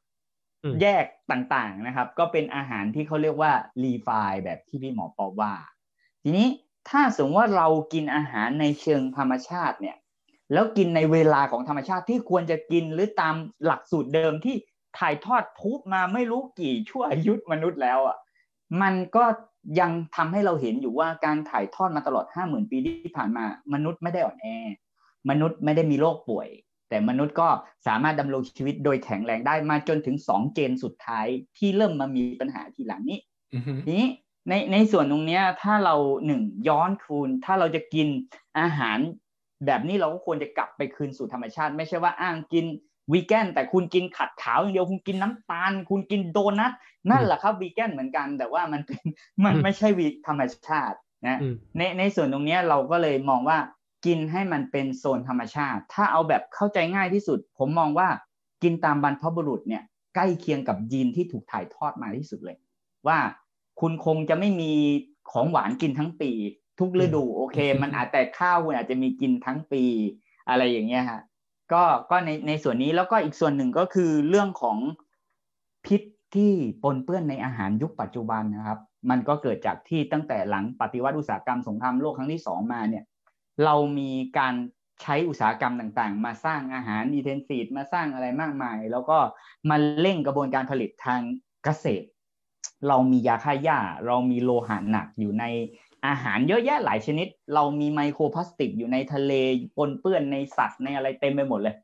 อืมแยกต่างๆนะครับ ก็เป็นอาหารที่เขาเรียกว่ารีไฟแบบที่พี่หมอปอว่า ทีนี้ถ้าสมมติว่าเรากินอาหารในเชิงธรรมชาติเนี่ย แล้วกินในเวลาของธรรมชาติที่ควรจะกินหรือตามหลักสูตรเดิมที่ถ่ายทอดทุบมาไม่รู้กี่ชั่วอายุมนุษย์แล้วอะมันก็ยังทำให้เราเห็นอยู่ว่าการถ่ายทอดมาตลอดห้าหมื่นปีที่ผ่านมา มนุษย์ไม่ได้อ่อนแอ มนุษย์ไม่ได้มีโรคป่วย แต่มนุษย์ก็สามารถดำรงชีวิตโดยแข็งแรงได้มาจนถึงสองเจนสุดท้ายที่เริ่มมามีปัญหาทีหลังนี้อือฮึทีนี้ในในส่วนตรงเนี้ยถ้าเราหนึ่งย้อนคืนถ้าเราจะกินอาหาร แบบนี้เราก็ควรจะกลับไปคืนสู่ธรรมชาติ ไม่ใช่ว่าอ้างกินวีแกนแต่คุณกินขัดขาวอย่างเดียวคุณกินน้ำตาล คุณกินโดนัทนั่นแหละครับวีแกนเหมือนกัน แต่ว่ามันเป็นมันอืมไม่ใช่วีธรรมชาตินะอืมในในส่วนตรงเนี้ยเราก็เลยมองว่ากินให้มันเป็นโซนธรรมชาติ ถ้าเอาแบบเข้าใจง่ายที่สุด ผมมองว่ากินตามบรรพบุรุษเนี่ยใกล้เคียงกับยีนที่ถูกถ่ายทอดมาที่สุดเลย ว่าคุณคงจะไม่มีของหวานกินทั้งปี ทุกฤดูโอเค มันอาจแต่ข้าวคุณอาจจะมีกินทั้งปีอะไรอย่างเงี้ยฮะก็ก็ในในส่วนนี้แล้วก็อีกส่วนหนึ่งก็คือเรื่องของพิษที่ปนเปื้อนในอาหารยุคปัจจุบันนะครับ มันก็เกิดจากที่ตั้งแต่หลังปฏิวัติอุตสาหกรรมสงครามโลกครั้งที่สองมาเนี่ยเรามีการใช้อุตสาหกรรมต่างๆ มาสร้างอาหารอีเทนซีดมาสร้างอะไรมากมาย แล้วก็มาเร่งกระบวนการผลิตทางเกษตร เรามียาฆ่าหญ้า เรามีโลหะหนักอยู่ใน อาหารเยอะแยะหลายชนิด เรามีไมโครพลาสติกอยู่ในทะเลปนเปื้อนในสัตว์ในอะไรเต็มไปหมดเลย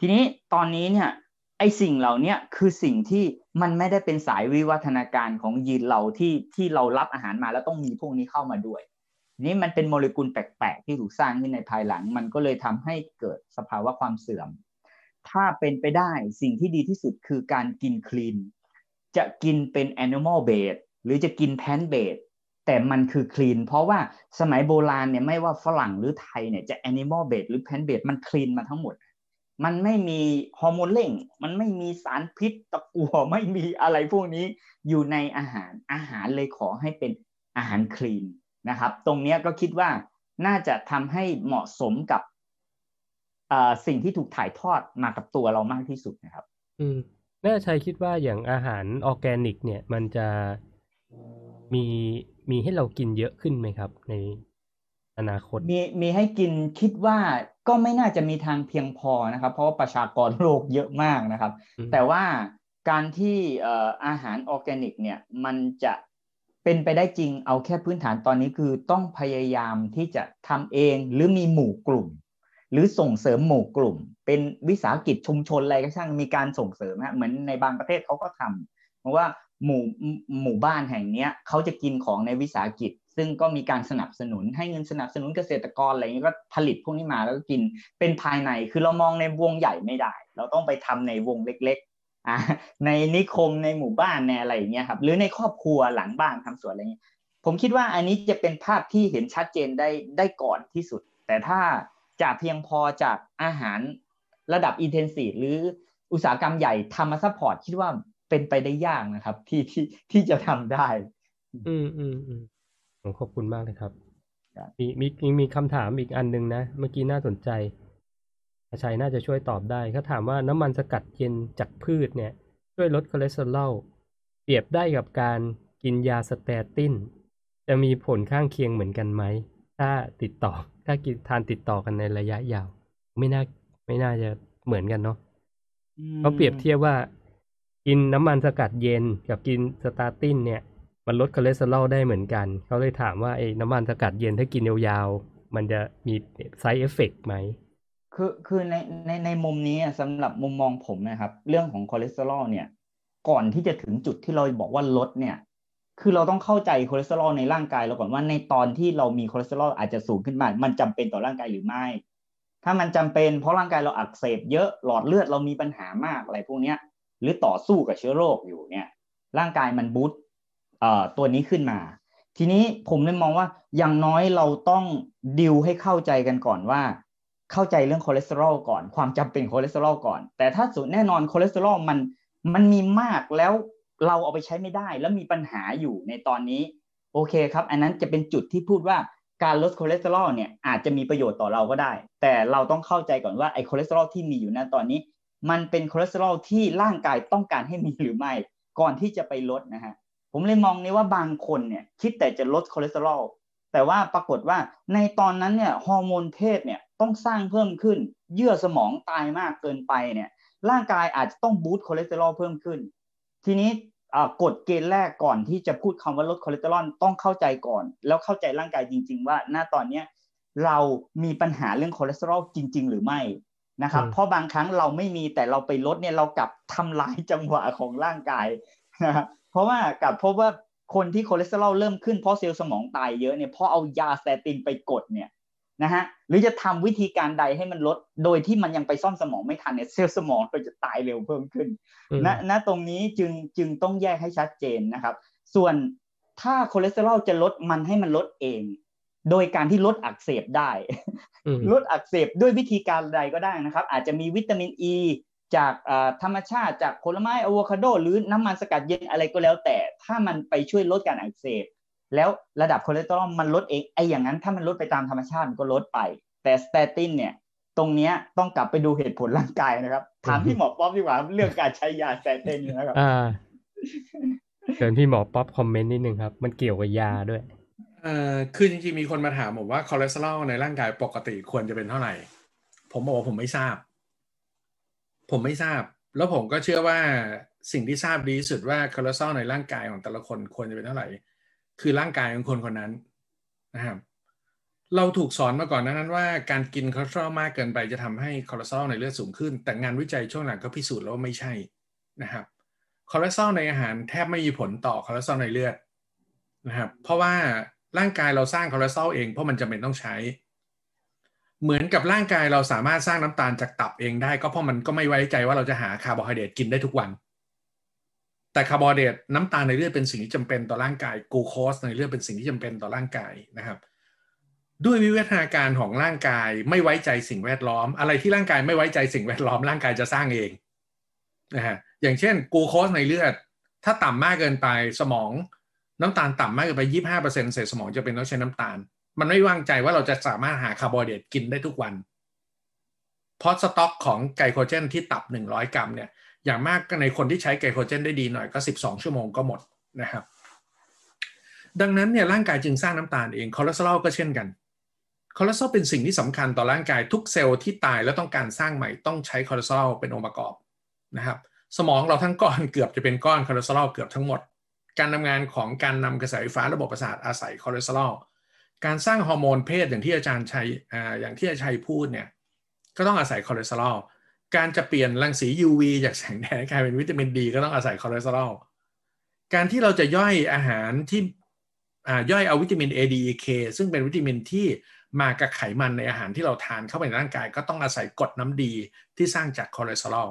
ทีนี้ตอนนี้เนี่ยไอ้สิ่งเหล่านี้คือสิ่งที่มันไม่ได้เป็นสายวิวัฒนาการของยีนเราที่ที่เรารับอาหารมาแล้วต้องมีพวกนี้เข้ามาด้วย นี่มันเป็นโมเลกุลแปลกๆที่ถูกสร้างขึ้นในภายหลัง มันก็เลยทำให้เกิดสภาวะความเสื่อม ถ้าเป็นไปได้สิ่งที่ดีที่สุดคือการกินคลีนจะกินเป็น animal base หรือจะกินแพนเบด แต่มันคือคลีนเพราะว่าสมัยโบราณเนี่ยไม่ว่าฝรั่งหรือไทยเนี่ยจะ animal based หรือ plant based มัน clean มาทั้งหมด มันไม่มีฮอร์โมนเร่ง มันไม่มีสารพิษตะกัวไม่มีอะไรพวกนี้อยู่ในอาหารอาหารเลยขอให้เป็นอาหารคลีนนะครับ ตรงนี้ก็คิดว่าน่าจะทำให้เหมาะสมกับสิ่งที่ถูกถ่ายทอดมากับตัวเรามากที่สุดนะครับ อืมแม่ชัยคิดว่าอย่างอาหารออร์แกนิก เนี่ย มันจะมี มีให้เรากินเยอะขึ้นไหมครับ ในอนาคต มีมีให้กินคิดว่าก็ไม่น่าจะมีทางเพียงพอนะครับ เพราะว่าประชากรโลกเยอะมากนะครับ แต่ว่าการที่อาหารออร์แกนิกเนี่ยมันจะเป็นไปได้จริงเอาแค่พื้นฐานตอนนี้คือต้องพยายามที่จะทำเองหรือมีหมู่กลุ่ม หรือส่งเสริมหมู่กลุ่ม เป็นวิสาหกิจชุมชนอะไรก็ช่างมีการส่งเสริมฮะเหมือนในบางประเทศเขาก็ทำเพราะว่า หมู่หมู่บ้านแห่งเนี้ยเขาจะกินของในวิสาหกิจ ซึ่งก็มีการสนับสนุนให้เงินสนับสนุนเกษตรกรอะไรเงี้ยก็ผลิตพวกนี้มาแล้วก็กินเป็นภายในคือเรามองในวงใหญ่ไม่ได้ เราต้องไปทำในวงเล็กๆในนิคมในหมู่บ้านในอะไรอย่างเงี้ยครับหรือในครอบครัวหลังบ้านทำสวนอะไรเงี้ยผมคิดว่าอันนี้จะเป็นภาพที่เห็นชัดเจนได้ได้ก่อนที่สุด แต่ถ้าจะเพียงพอจากอาหารระดับอินเทนซีฟหรืออุตสาหกรรมใหญ่ทำมา support คิดว่า เป็นไปได้ยากนะครับ ที่ที่ที่จะทำได้ อืมอืมอืมผมขอบคุณมากเลยครับ มีมีมีคำถามอีกอันนึงนะ เมื่อกี้น่าสนใจชัยน่าจะช่วยตอบได้เขาถามว่าน้ำมันสกัดเย็นจากพืชเนี่ย ช่วยลดคอเลสเตอรอลเปรียบได้กับการกินยา statin จะมีผลข้างเคียงเหมือนกันไหม ถ้าติดต่อ ถ้ากินทานติดต่อกันในระยะยาว ไม่น่าไม่น่าจะเหมือนกันเนาะเขาเปรียบเทียบว่า กินน้ำมันสกัดเย็นกับกิน statin เนี่ย มันลดคอเลสเตอรอลได้เหมือนกัน เขาเลยถามว่าไอ้น้ำมันสกัดเย็นถ้ากินยาวๆ มันจะมี side effect ไหม คือคือในในในมุมนี้สำหรับมุมมองผมนะครับ เรื่องของคอเลสเตอรอลเนี่ย ก่อนที่จะถึงจุดที่เราบอกว่าลดเนี่ยคือเราต้องเข้าใจคอเลสเตอรอลในร่างกายเราก่อนว่าในตอนที่เรามีคอเลสเตอรอลอาจจะสูงขึ้นมา มันจำเป็นต่อร่างกายหรือไม่ ถ้ามันจำเป็นเพราะร่างกายเราอักเสบเยอะหลอดเลือดเรามีปัญหามากอะไรพวกเนี้ย หรือต่อสู้กับเชื้อโรคอยู่เนี่ย ร่างกายมัน boost ตัวนี้ขึ้นมา ทีนี้ผมเลยมองว่าอย่างน้อยเราต้องดิวให้เข้าใจกันก่อนว่า เข้าใจเรื่องคอเลสเตอรอลก่อน ความจำเป็นคอเลสเตอรอลก่อน แต่ถ้าสุดแน่นอนคอเลสเตอรอลมันมันมีมากแล้วเราเอาไปใช้ไม่ได้ แล้วมีปัญหาอยู่ในตอนนี้ โอเคครับ อันนั้นจะเป็นจุดที่พูดว่าการลดคอเลสเตอรอลเนี่ยอาจจะมีประโยชน์ต่อเราก็ได้ แต่เราต้องเข้าใจก่อนว่าไอ้คอเลสเตอรอลที่มีอยู่ณตอนนี้ มันเป็นคอเลสเตอรอลที่ร่างกายต้องการให้มีหรือไม่ ก่อนที่จะไปลดนะฮะผมเลยมองนี้ว่าบางคนเนี่ยคิดแต่จะลดคอเลสเตอรอลแต่ว่าปรากฏว่าในตอนนั้นเนี่ยฮอร์โมนเพศเนี่ยต้องสร้างเพิ่มขึ้น เยื่อสมองตายมากเกินไปเนี่ยร่างกายอาจจะต้อง boost คอเลสเตอรอลเพิ่มขึ้น ทีนี้กฎเกณฑ์แรกก่อนที่จะพูดคำว่าลดคอเลสเตอรอลต้องเข้าใจก่อน แล้วเข้าใจร่างกายจริง ๆ ว่าณตอนเนี้ยเรามีปัญหาเรื่องคอเลสเตอรอลจริง ๆ หรือไม่ นะครับเพราะบางครั้งเราไม่มีแต่เราไปลดเนี่ยเรากลับทำลายจังหวะของร่างกายนะเพราะว่ากลับพบว่าคนที่คอเลสเตอรอลเริ่มขึ้นเพราะเซลล์สมองตายเยอะเนี่ยเพราะเอายา statin ไปกดเนี่ยนะฮะหรือจะทำวิธีการใดให้มันลด โดยที่มันยังไปซ่อมสมองไม่ทันเนี่ยเซลล์สมองก็จะตายเร็วเพิ่มขึ้นณณตรงนี้จึงจึงต้องแยกให้ชัดเจนนะครับ ส่วนถ้าคอเลสเตอรอลจะลดมันให้มันลดเอง โดยการที่ลดอักเสบได้ ลดอักเสบด้วยวิธีการใดก็ได้นะครับ อาจจะมีวิตามินอ e ีจากธรรมชาติจากผลไม้อะโวคาโด หรือน้ำมันสกัดเย็นอะไรก็แล้วแต่ ถ้ามันไปช่วยลดการอักเสบ แล้วระดับคอเลสเตอรอลมันลดเองไอ้อย่างนั้นถ้ามันลดไปตามธรรมชาติมันก็ลดไป แต่ statin เนี่ยตรงเนี้ยต้องกลับไปดูเหตุผลร่างกายนะครับถามพี่หมอป๊อปดีกว่าเรื่องการใช้ยา statin นะครับอ่าเชิญพี่หมอป๊อป comment นิดนึงครับ มันเกี่ยวกับยาด้วย เอ่อคือจริงๆมีคนมาถามผมว่าคอเลสเตอรอลในร่างกายปกติควรจะเป็นเท่าไหร่ ผมบอกว่าผมไม่ทราบ ผมไม่ทราบ แล้วผมก็เชื่อว่าสิ่งที่ทราบดีที่สุดว่าคอเลสเตอรอลในร่างกายของแต่ละคนควรจะเป็นเท่าไหร่ คือร่างกายของคนคนนั้นนะครับเราถูกสอนมาก่อนนั้นว่าการกินคอเลสเตอรอลมากเกินไปจะทำให้คอเลสเตอรอลในเลือดสูงขึ้น แต่งานวิจัยช่วงหลังก็พิสูจน์แล้วว่าไม่ใช่นะครับคอเลสเตอรอลในอาหารแทบไม่มีผลต่อคอเลสเตอรอลในเลือดนะครับเพราะว่า ร่างกายเราสร้างคอเลสเตอรอลเองเพราะมันจำเป็นต้องใช้ เหมือนกับร่างกายเราสามารถสร้างน้ำตาลจากตับเองได้ ก็เพราะมันก็ไม่ไว้ใจว่าเราจะหาคาร์โบไฮเดรตกินได้ทุกวัน แต่คาร์โบไฮเดรตน้ำตาลในเลือดเป็นสิ่งที่จำเป็นต่อร่างกายกูโคสในเลือดเป็นสิ่งที่จำเป็นต่อร่างกายนะครับ ด้วยวิวัฒนาการของร่างกายไม่ไว้ใจสิ่งแวดล้อม อะไรที่ร่างกายไม่ไว้ใจสิ่งแวดล้อมร่างกายจะสร้างเองนะฮะอย่างเช่นกูโคสในเลือด ถ้าต่ำมากเกินไปสมอง น้ำตาลต่ำมากเกินไปยี่ห้าเปอร์เซ็นเศษสมองจะเป็นต้องใช้น้ำตาล มันไม่วางใจว่าเราจะสามารถหาคาร์โบไฮเดรตกินได้ทุกวัน เพราะสต็อกของไกลโคเจนที่ตับหนึ่งร้อยกรัมเนี่ย อย่างมากในคนที่ใช้ไกลโคเจนได้ดีหน่อยก็สิบสองชั่วโมงก็หมดนะครับ ดังนั้นเนี่ยร่างกายจึงสร้างน้ำตาลเองคอเลสเตอรอลก็เช่นกันคอเลสเตอรอลเป็นสิ่งที่สำคัญต่อร่างกายทุกเซลล์ที่ตายแล้วต้องการสร้างใหม่ต้องใช้คอเลสเตอรอลเป็นองค์ประกอบนะครับ สมองเราทั้งก้อนเกือบจะเป็นก้อนคอเลสเตอรอลเกือบทั้งหมด การทำงานของการนำกระแสไฟฟ้าระบบประสาทอาศัยคอเลสเตอรอลการสร้างฮอร์โมนเพศอย่างที่อาจารย์ชัยออย่างที่อาจารย์ชัยพูดเนี่ยก็ต้องอาศัยคอเลสเตอรอลการจะเปลี่ยนรังสี UV จากแสงแดดกลายเป็นวิตามินดีก็ต้องอาศัยคอเลสเตอรอลการที่เราจะย่อยอาหารที่ย่อยเอาวิตามิน A D E K ซึ่งเป็นวิตามินที่มากับไขมันในอาหารที่เราทานเข้าไปในร่างกาย ก็ต้องอาศัยกรดน้ำดีที่สร้างจากคอเลสเตอรอล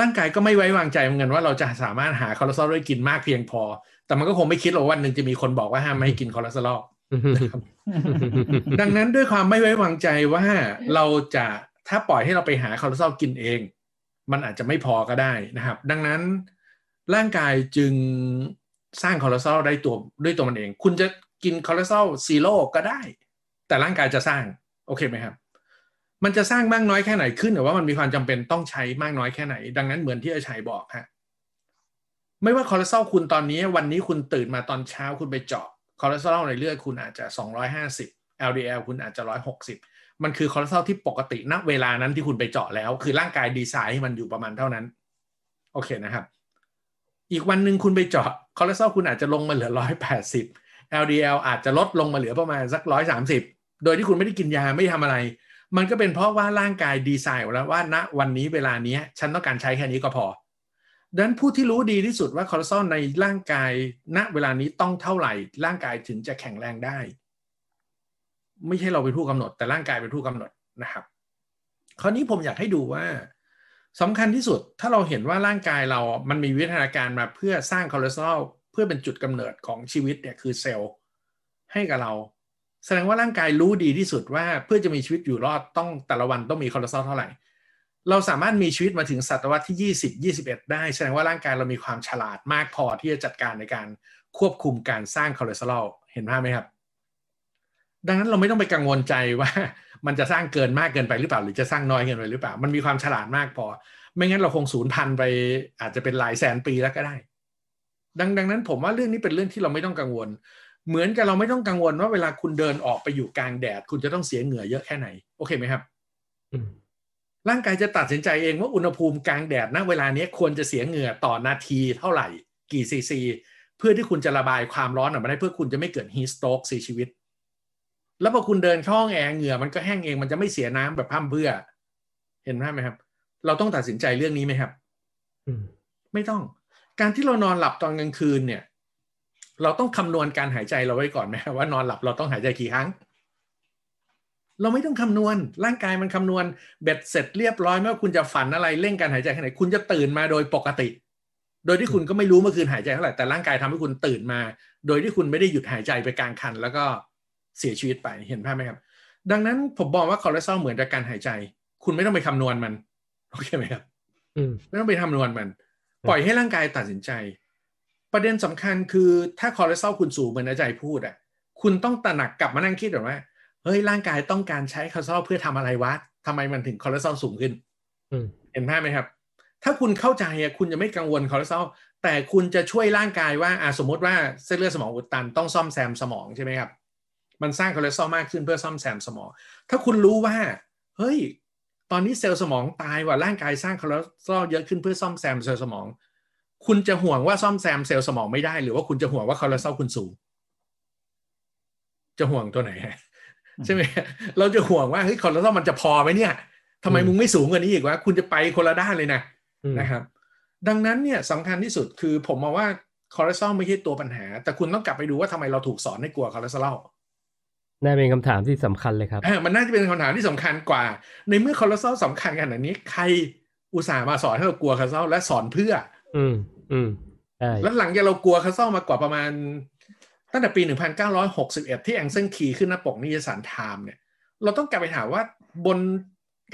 ร่างกายก็ไม่ไว้วางใจเหมือนกันว่าเราจะสามารถหาคอเลสเตอรอลได้กินมากเพียงพอ แต่มันก็คงไม่คิดหรอกวันหนึ่งจะมีคนบอกว่าห้ามไม่ให้กินคอเลสเตอรอลดังนั้นด้วยความไม่ไว้วางใจว่าเราจะถ้าปล่อยให้เราไปหาคอเลสเตอรอลกินเอง มันอาจจะไม่พอก็ได้นะครับ ดังนั้นร่างกายจึงสร้างคอเลสเตอรอลได้ตัวด้วยตัวมันเอง คุณจะกินคอเลสเตอรอล zero ก็ได้ แต่ร่างกายจะสร้าง โอเคไหมครับ มันจะสร้างมากน้อยแค่ไหนขึ้นอยู่ว่ามันมีความจำเป็นต้องใช้มากน้อยแค่ไหน ดังนั้นเหมือนที่อาชัยบอกฮะไม่ว่าคอเลสเตอรอลคุณตอนนี้ วันนี้คุณตื่นมาตอนเช้าคุณไปเจาะคอเลสเตอรอลในเลือดคุณอาจจะ 250 LDL คุณอาจจะ 160 มันคือคอเลสเตอรอลที่ปกติณเวลานั้นที่คุณไปเจาะแล้ว คือร่างกายดีไซน์ให้มันอยู่ประมาณเท่านั้น โอเคนะครับ อีกวันหนึ่งคุณไปเจาะคอเลสเตอรอลคุณอาจจะลงมาเหลือ 180 LDL อาจจะลดลงมาเหลือประมาณสัก 130 โดยที่คุณไม่ได้กินยาไม่ทำอะไร มันก็เป็นเพราะว่าร่างกายดีไซน์ไว้แล้วว่าณวันนี้เวลานี้ฉันต้องการใช้แค่นี้ก็พอดังนั้นผู้ที่รู้ดีที่สุดว่าคอเลสเตอรอลในร่างกายณเวลานี้ต้องเท่าไหร่ ร่างกายถึงจะแข็งแรงได้ ไม่ใช่เราเป็นผู้กำหนด แต่ร่างกายเป็นผู้กำหนดนะครับ คราวนี้ผมอยากให้ดูว่าสำคัญที่สุดถ้าเราเห็นว่าร่างกายเรา มันมีวิวัฒนาการมาเพื่อสร้างคอเลสเตอรอลเพื่อเป็นจุดกำเนิดของชีวิตเนี่ยคือเซลล์ให้กับเรา แสดงว่าร่างกายรู้ดีที่สุดว่าเพื่อจะมีชีวิตอยู่รอดต้องแต่ละวันต้องมีคอเลสเตอรอลเท่าไหร่ เราสามารถมีชีวิตมาถึงศตวรรษที่ 20 21 ได้ แสดงว่าร่างกายเรามีความฉลาดมากพอที่จะจัดการในการควบคุมการสร้างคอเลสเตอรอลเห็นภาพไหมครับ ดังนั้นเราไม่ต้องไปกังวลใจว่ามันจะสร้างเกินมากเกินไปหรือเปล่า หรือจะสร้างน้อยเกินไปหรือเปล่า มันมีความฉลาดมากพอ ไม่งั้นเราคงสูญพันธุ์ไปอาจจะเป็นหลายแสนปีแล้วก็ได้ ดังดังนั้นผมว่าเรื่องนี้เป็นเรื่องที่เราไม่ต้องกังวล เหมือนกับเราไม่ต้องกังวลว่าเวลาคุณเดินออกไปอยู่กลางแดด คุณจะต้องเสียเหงื่อเยอะแค่ไหน โอเคไหมครับร่างกายจะตัดสินใจเองว่าอุณหภูมิกลางแดดณเวลานี้ควรจะเสียเหงื่อต่อนาทีเท่าไหร่ กี่ซีซี เพื่อที่คุณจะระบายความร้อนออกมาได้เพื่อคุณจะไม่เกิดฮีสโตรกเสียชีวิต แล้วพอคุณเดินเข้าห้องแอร์เหงื่อมันก็แห้งเองมันจะไม่เสียน้ำแบบพั่มเพื่อ เห็นไหมครับ เราต้องตัดสินใจเรื่องนี้ไหมครับไม่ต้อง การที่เรานอนหลับตอนกลางคืนเนี่ย เราต้องคำนวณการหายใจเราไว้ก่อนไหมว่านอนหลับเราต้องหายใจกี่ครั้ง เราไม่ต้องคำนวณ ร่างกายมันคำนวณเบ็ดเสร็จเรียบร้อยไม่ว่าคุณจะฝันอะไรเร่งการหายใจแค่ไหนคุณจะตื่นมาโดยปกติ โดยที่คุณก็ไม่รู้เมื่อคืนหายใจเท่าไหร่แต่ร่างกายทำให้คุณตื่นมา โดยที่คุณไม่ได้หยุดหายใจไปกลางคัน แล้วก็เสียชีวิตไปเห็นภาพไหมครับ ดังนั้นผมบอกว่าคอเลสเตอรอลเหมือนกับการหายใจ คุณไม่ต้องไปคำนวณมันโอเคไหมครับไม่ต้องไปคำนวณมัน ปล่อยให้ร่างกายตัดสินใจ ประเด็นสำคัญคือถ้าคอเลสเตอรอลคุณสูงเหมือนอาจารย์พูดอะคุณต้องตระหนักกลับมานั่งคิดหรือว่าเฮ้ยร่างกายต้องการใช้คอเลสเตอรอลเพื่อทำอะไรวะทำไมมันถึงคอเลสเตอรอลสูงขึ้นเห็นภาพไหมครับ ถ้าคุณเข้าใจอะคุณจะไม่กังวลคอเลสเตอรอลแต่คุณจะช่วยร่างกายว่าอ่าสมมติว่าเส้นเลือดสมองอุดตันต้องซ่อมแซมสมองใช่ไหมครับ มันสร้างคอเลสเตอรอลมากขึ้นเพื่อซ่อมแซมสมอง ถ้าคุณรู้ว่า เฮ้ย ตอนนี้เซลล์สมองตายว่าร่างกายสร้างคอเลสเตอรอลเยอะขึ้นเพื่อซ่อมแซมเซลล์สมอง คุณจะห่วงว่าซ่อมแซมเซลล์สมองไม่ได้ หรือว่าคุณจะห่วงว่าคอเลสเตอรอลคุณสูง จะห่วงตัวไหนใช่ไหมเราจะห่วงว่าเฮ้ยคอเลสเตอรอลมันจะพอไหมเนี่ยทำไมมึงไม่สูงกว่านี้อีกวะคุณจะไปคนละด้านเลยนะนะครับ ดังนั้นเนี่ยสำคัญที่สุดคือผมมองว่าคอเลสเตอรอลไม่ใช่ตัวปัญหา แต่คุณต้องกลับไปดูว่าทำไมเราถูกสอนให้กลัวคอเลสเตอรอลน่าเป็นคำถามที่สำคัญเลยครับมันน่าจะเป็นคำถามที่สำคัญกว่า ในเมื่อคอเลสเตอรอลสำคัญขนาดนี้ ใครอุตส่าห์มาสอนให้เรากลัวคอเลสเตอรอลและสอนเพื่อ อือืมใช่แล้วหลังจากเรากลัวคอเลสเตอรอลมากว่าประมาณ ตั้งแต่ปี 1961 ที่ Ancel Keys ขึ้นหน้าปกนิตยสาร Time เนี่ย เราต้องกลับไปถามว่าบน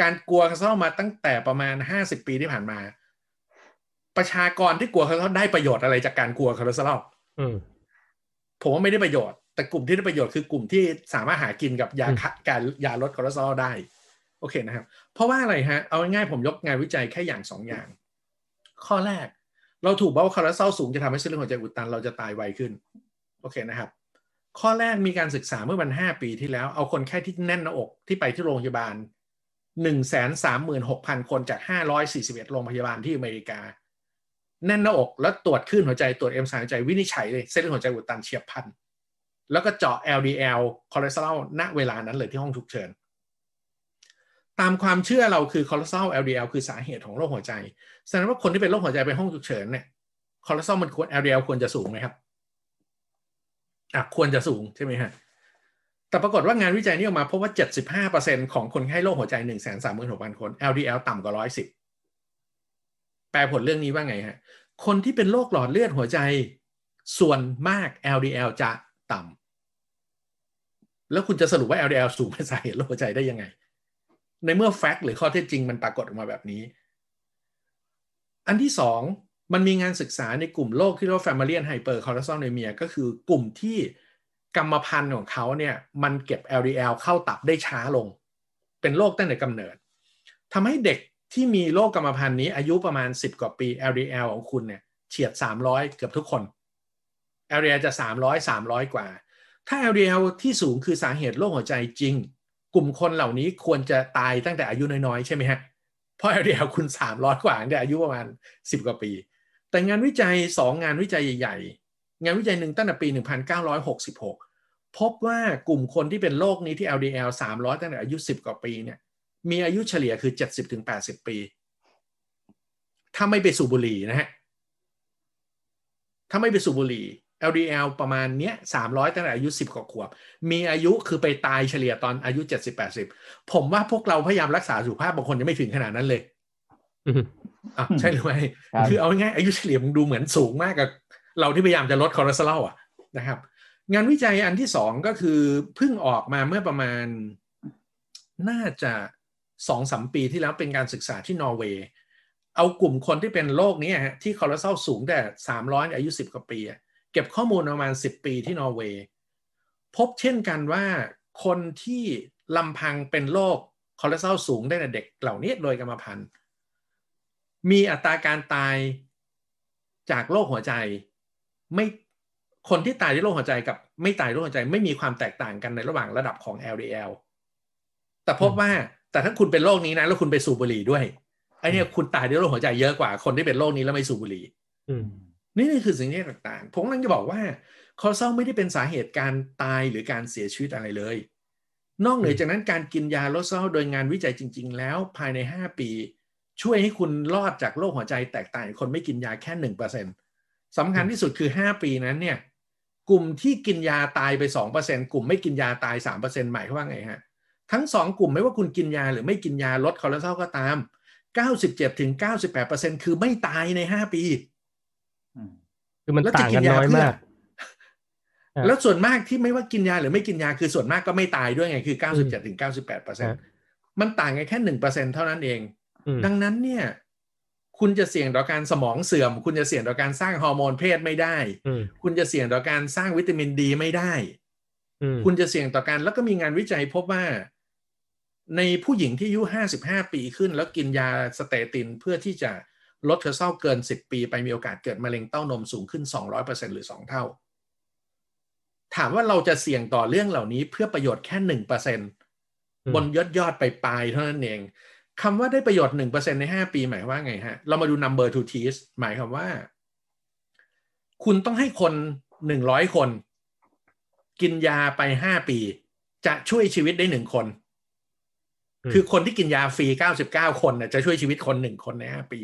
การกลัวคอเลสเตอรอลมาตั้งแต่ประมาณ 50 ปีที่ผ่านมา ประชากรที่กลัวคอเลสเตอรอลได้ประโยชน์อะไรจากการกลัวคอเลสเตอรอลอืมผมว่าไม่ได้ประโยชน์แต่กลุ่มที่ได้ประโยชน์คือกลุ่มที่สามารถหากินกับยาอืมคะการยาลดคอเลสเตอรอลได้ โอเคนะครับ เพราะว่าอะไรฮะ เอาง่ายๆผมยกงานวิจัยแค่อย่างสองอย่าง ข้อแรก เราถูกบอกว่าคอเลสเตอรอลสูงจะทำให้เส้นเลือดหัวใจอุดตันเราจะตายไวขึ้น โอเคนะครับ ข้อแรกมีการศึกษาเมื่อวันห้าปีที่แล้ว เอาคนไข้ที่แน่นหน้าอกที่ไปที่โรงพยาบาลหนึ่งแสนสามหมื่นหกพันคนจากห้าร้อยสี่สิบเอ็ดโรงพยาบาลที่อเมริกา แน่นหน้าอกแล้วตรวจคลื่นหัวใจตรวจเอนไซม์หัวใจวินิจฉัยเลยเส้นเลือดหัวใจอุดตันเฉียบพลันแล้วก็เจาะ LDL คอเลสเตอรอลณเวลานั้นเลยที่ห้องฉุกเฉิน ตามความเชื่อเราคือคอเลสเตอรอล LDL คือสาเหตุของโรคหัวใจแสดงว่าคนที่เป็นโรคหัวใจไปห้องฉุกเฉินเนี่ยคอเลสเตอรอลมันควร LDL ควรจะสูงไหมครับอะควรจะสูงใช่ไหมฮะแต่ปรากฏว่างานวิจัยนี้ออกมาพบว่า 75%ของคนไข้โรคหัวใจ 1 3 6 0 0 0 คน LDL ต่ำกว่า 110 แปลผลเรื่องนี้ว่าไงฮะ คนที่เป็นโรคหลอดเลือดหัวใจส่วนมาก LDL จะต่ำ แล้วคุณจะสรุปว่า LDL สูงเป็นสาเหตุโรคหัวใจได้ยังไง ในเมื่อ fact หรือข้อเท็จจริงมันปรากฏออกมาแบบนี้ อันที่สองมันมีงานศึกษาในกลุ่มโรคที่เรียกว่า familial hypercholesterolemia ก็คือกลุ่มที่กรรมพันธุ์ของเขาเนี่ยมันเก็บ LDL เข้าตับได้ช้าลง เป็นโรคตั้งแต่กำเนิดทำให้เด็กที่มีโรคกรรมพันธุ์นี้อายุประมาณ 10 กว่าปี LDL ของคุณเนี่ยเฉียด 300 เกือบทุกคน LDL จะ 300 300 กว่า ถ้า LDL ที่สูงคือสาเหตุโรคหัวใจจริง กลุ่มคนเหล่านี้ควรจะตายตั้งแต่อายุน้อยๆ ใช่ไหมฮะเพราะ LDL คุณ300กว่าตั้งแต่อายุประมาณ10กว่าปี แต่งานวิจัย2งานวิจัยใหญ่ๆ งานวิจัยหนึ่งตั้งแต่ปี 1966 พบว่ากลุ่มคนที่เป็นโรคนี้ที่ LDL 300 ตั้งแต่อายุ 10 กว่าปีเนี่ย มีอายุเฉลี่ยคือ 70-80 ปี ถ้าไม่ไปสูบบุหรี่นะฮะถ้าไม่ไปสูบบุหรี่ LDL ประมาณเนี้ย300ตั้งแต่อายุ10กว่าขวบ มีอายุคือไปตายเฉลี่ยตอนอายุ70-80ผมว่าพวกเราพยายามรักษาสุขภาพบางคนยังไม่ถึงขนาดนั้นเลยอืมอะใช่หรือไม่ครับคือเอาง่ายๆอายุเฉลี่ยมันดูเหมือนสูงมากกับ เราที่พยายามจะลดคอเลสเตอรอลอะนะครับ งานวิจัยอันที่สองก็คือเพิ่งออกมาเมื่อประมาณน่าจะสองสามปีที่แล้วเป็นการศึกษาที่นอร์เวย์เอากลุ่มคนที่เป็นโรคนี้ฮะที่คอเลสเตอรอลสูงแต่สามร้อยอายุสิบกว่าปีอะ เก็บข้อมูลประมาณสิบปีที่นอร์เวย์พบเช่นกันว่าคนที่ลำพังเป็นโรคคอเลสเตอรอลสูงได้แต่เด็กเหล่านี้โดยกรรมพันธุ์ มีอัตราการตายจากโรคหัวใจไม่คนที่ตายด้วยโรคหัวใจกับไม่ตายด้วยโรคหัวใจไม่มีความแตกต่างกันในระหว่างระดับของ LDL แต่พบว่าแต่ถ้าคุณเป็นโรคนี้นะแล้วคุณไปสูบบุหรี่ด้วยไอเนี่ยคุณตายด้วยโรคหัวใจเยอะกว่าคนที่เป็นโรคนี้แล้วไม่สูบบุหรี่อืม นี่นี่คือสิ่งที่ต่างๆ ผมกำลังจะบอกว่าคอเลสเตอรอลไม่ได้เป็นสาเหตุการตายหรือการเสียชีวิตอะไรเลย นอกเหนือจากนั้นการกินยาลดคอเลสเตอรอลโดยงานวิจัยจริง ๆ แล้วภายใน 5 ปี ช่วยให้คุณรอดจากโรคหัวใจแตกต่างคนไม่กินยาแค่หนึ่งเปอร์เซ็นต์สำคัญที่สุดคือ 5 ปีนั้นเนี่ยกลุ่มที่กินยาตายไป2%กลุ่มไม่กินยาตาย3%หมายความว่าไงฮะทั้ง2กลุ่มไม่ว่าคุณกินยาหรือไม่กินยาลดคอเลสเตอรอลก็ตาม 97-98%คือไม่ตายใน 5 ปีอื คือมันแล้วต่างกันน้อยมากครับแล้วส่วนมากที่ไม่ว่ากินยาหรือไม่กินยาคือส่วนมากก็ไม่ตายด้วยไงคือ97ถึง98เปอร์เซ็นครับมันต่างกันแค่หนึ่งเปอร์เซ็นเท่านั้นเองอืมดังนั้นเนี่ย คุณจะเสี่ยงต่อการสมองเสื่อม คุณจะเสี่ยงต่อการสร้างฮอร์โมนเพศไม่ได้อืมคุณจะเสี่ยงต่อการสร้างวิตามินดีไม่ได้อืมคุณจะเสี่ยงต่อการแล้วก็มีงานวิจัยพบว่า ในผู้หญิงที่อายุ55ปีขึ้น แล้วกินยา statin เพื่อที่จะ ลดคอเลสเตอรอลเกิน 10 ปีไปมีโอกาสเกิดมะเร็งเต้านมสูงขึ้น 200%หรือ 2 เท่า ถามว่าเราจะเสี่ยงต่อเรื่องเหล่านี้เพื่อประโยชน์แค่หนึ่งเปอร์เซ็นบนยอดยอดไปปลายๆเท่านั้นเองคำว่าได้ประโยชน์หนึ่งเปอร์เซ็นในห้าปีหมายว่าไงฮะ เรามาดู number to treat หมายความว่า คุณต้องให้คนหนึ่งร้อยคน กินยาไปห้าปี จะช่วยชีวิตได้หนึ่งคนอืมคือคนที่กินยาฟรีเก้าสิบเก้าคนน่ะจะช่วยชีวิตคนหนึ่งคนในห้าปี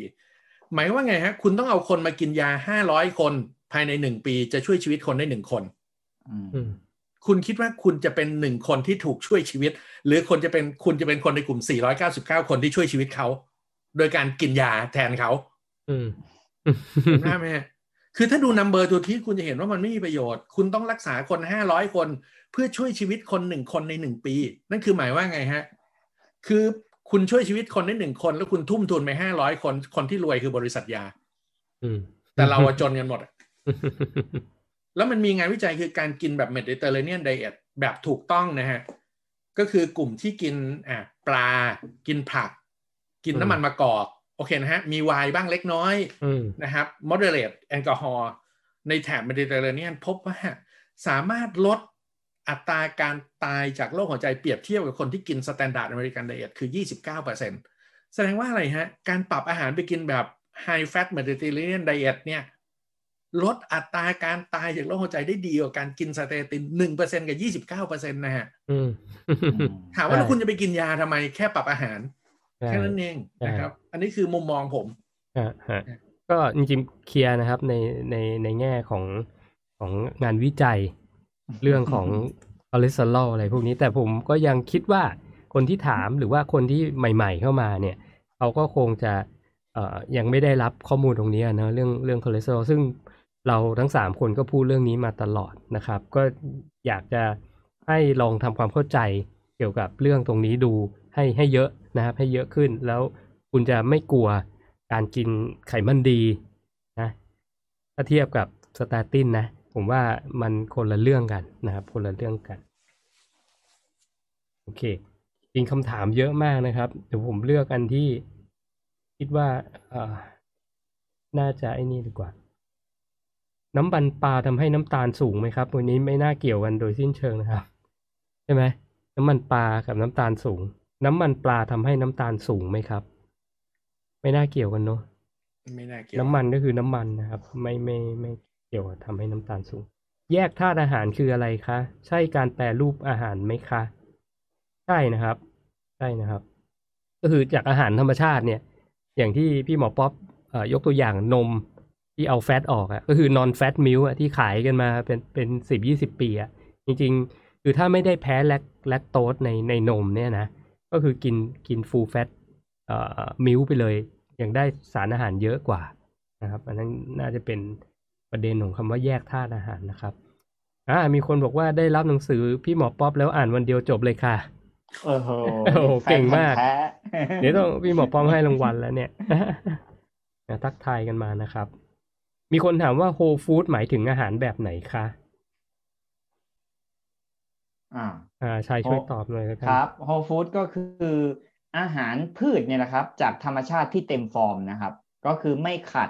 หมายว่าไงฮะ คุณต้องเอาคนมากินยาห้าร้อยคนภายในหนึ่งปีจะช่วยชีวิตคนได้หนึ่งคนอืมอืมคุณคิดว่าคุณจะเป็นหนึ่งคนที่ถูกช่วยชีวิต หรือคนจะเป็นคุณจะเป็นคนในกลุ่ม 499 คนที่ช่วยชีวิตเขา โดยการกินยาแทนเขาอืมเห็นภาพไหมฮะคือถ้าดู number to treat คุณจะเห็นว่ามันไม่มีประโยชน์ คุณต้องรักษาคนห้าร้อยคน เพื่อช่วยชีวิตคนหนึ่งคนในหนึ่งปี นั่นคือหมายว่าไงฮะ คือ คุณช่วยชีวิตคนได้หนึ่งคน แล้วคุณทุ่มทุนไปห้าร้อยคน คนที่รวยคือบริษัทยาอืมแต่เราอะจนกันหมดอะแล้วมันมีงานวิจัยคือการกินแบบ Mediterranean diet แบบถูกต้องนะฮะ ก็คือกลุ่มที่กินอะปลา กินผัก กินน้ำมันมะกอกโอเคนะฮะ มีไวน์บ้างเล็กน้อยอืมนะครับ moderate แอลกอฮอล์ในแถบเมดิเตอร์เรเนียนพบว่าสามารถลด อัตราการตายจากโรคหัวใจเปรียบเทียบกับคนที่กิน standard American diet คือ 29%แสดงว่าอะไรฮะ การปรับอาหารไปกินแบบ high fat Mediterranean diet เนี่ยลดอัตราการตายจากโรคหัวใจได้ดีกว่าการกิน statin 1%กับ29%นะฮะอืมถามว่าแล้วคุณจะไปกินยาทำไมแค่ปรับอาหารใช่แค่นั้นเองใช่นะครับ อันนี้คือมุมมองผมฮะฮะก็จริงๆเคลียร์นะครับในในในแง่ของของงานวิจัย เรื่องของคอเลสเตอรอลอะไรพวกนี้ แต่ผมก็ยังคิดว่าคนที่ถามหรือว่าคนที่ใหม่ ๆ เข้ามาเนี่ยเขาก็คงจะเออยังไม่ได้รับข้อมูลตรงนี้นะเรื่องเรื่องคอเลสเตอรอลซึ่งเราทั้งสามคนก็พูดเรื่องนี้มาตลอดนะครับ ก็อยากจะให้ลองทำความเข้าใจเกี่ยวกับเรื่องตรงนี้ดูให้ให้เยอะนะครับ ให้เยอะขึ้นแล้วคุณจะไม่กลัวการกินไขมันดีนะถ้าเทียบกับสแตตินนะ ผมว่ามันคนละเรื่องกันนะครับ คนละเรื่องกัน โอเค จริงคำถามเยอะมากนะครับ เดี๋ยวผมเลือกอันที่คิดว่าเอ่อน่าจะไอ้นี่ดีกว่า น้ำมันปลาทำให้น้ำตาลสูงไหมครับ วันนี้ไม่น่าเกี่ยวกันโดยสิ้นเชิงนะครับ ใช่ไหมน้ำมันปลากับน้ำตาลสูง น้ำมันปลาทำให้น้ำตาลสูงไหมครับ ไม่น่าเกี่ยวกันเนาะไม่น่าเกี่ยวน้ำมันก็คือน้ำมันนะครับ ไม่ไม่ไม่ เกี่ยวกับทำให้น้ำตาลสูง แยกธาตุอาหารคืออะไรคะ ใช่การแปรรูปอาหารไหมคะ ใช่นะครับ ใช่นะครับ ก็คือจากอาหารธรรมชาติเนี่ย อย่างที่พี่หมอป๊อปยกตัวอย่างนมที่เอา fat ออกอะก็คือ non-fat milk อะที่ขายกันมาเป็นเป็นสิบยี่สิบปีอะจริงๆ คือถ้าไม่ได้แพ้แลคแลคโตสในในนมเนี่ยนะ ก็คือกินกิน full fat milk ไปเลย ยังได้สารอาหารเยอะกว่านะครับ อันนั้นน่าจะเป็น ประเด็นของคำว่าแยกธาตุอาหารนะครับอ่ามีคนบอกว่าได้รับหนังสือพี่หมอป๊อปแล้วอ่านวันเดียวจบเลยค่ะโอ้โหโอ้โหเก่งมากแฟนพันธุ์แท้เดี๋ยวต้องพี่หมอป๊อปให้รางวัลแล้วเนี่ยนะทักทายกันมานะครับ มีคนถามว่า whole food หมายถึงอาหารแบบไหนคะอ่าอ่าชายช่วยตอบหน่อยแล้วกันครับ whole food ก็คืออาหารพืชเนี่ยนะครับ จากธรรมชาติที่เต็มฟอร์มนะครับ ก็คือไม่ขัด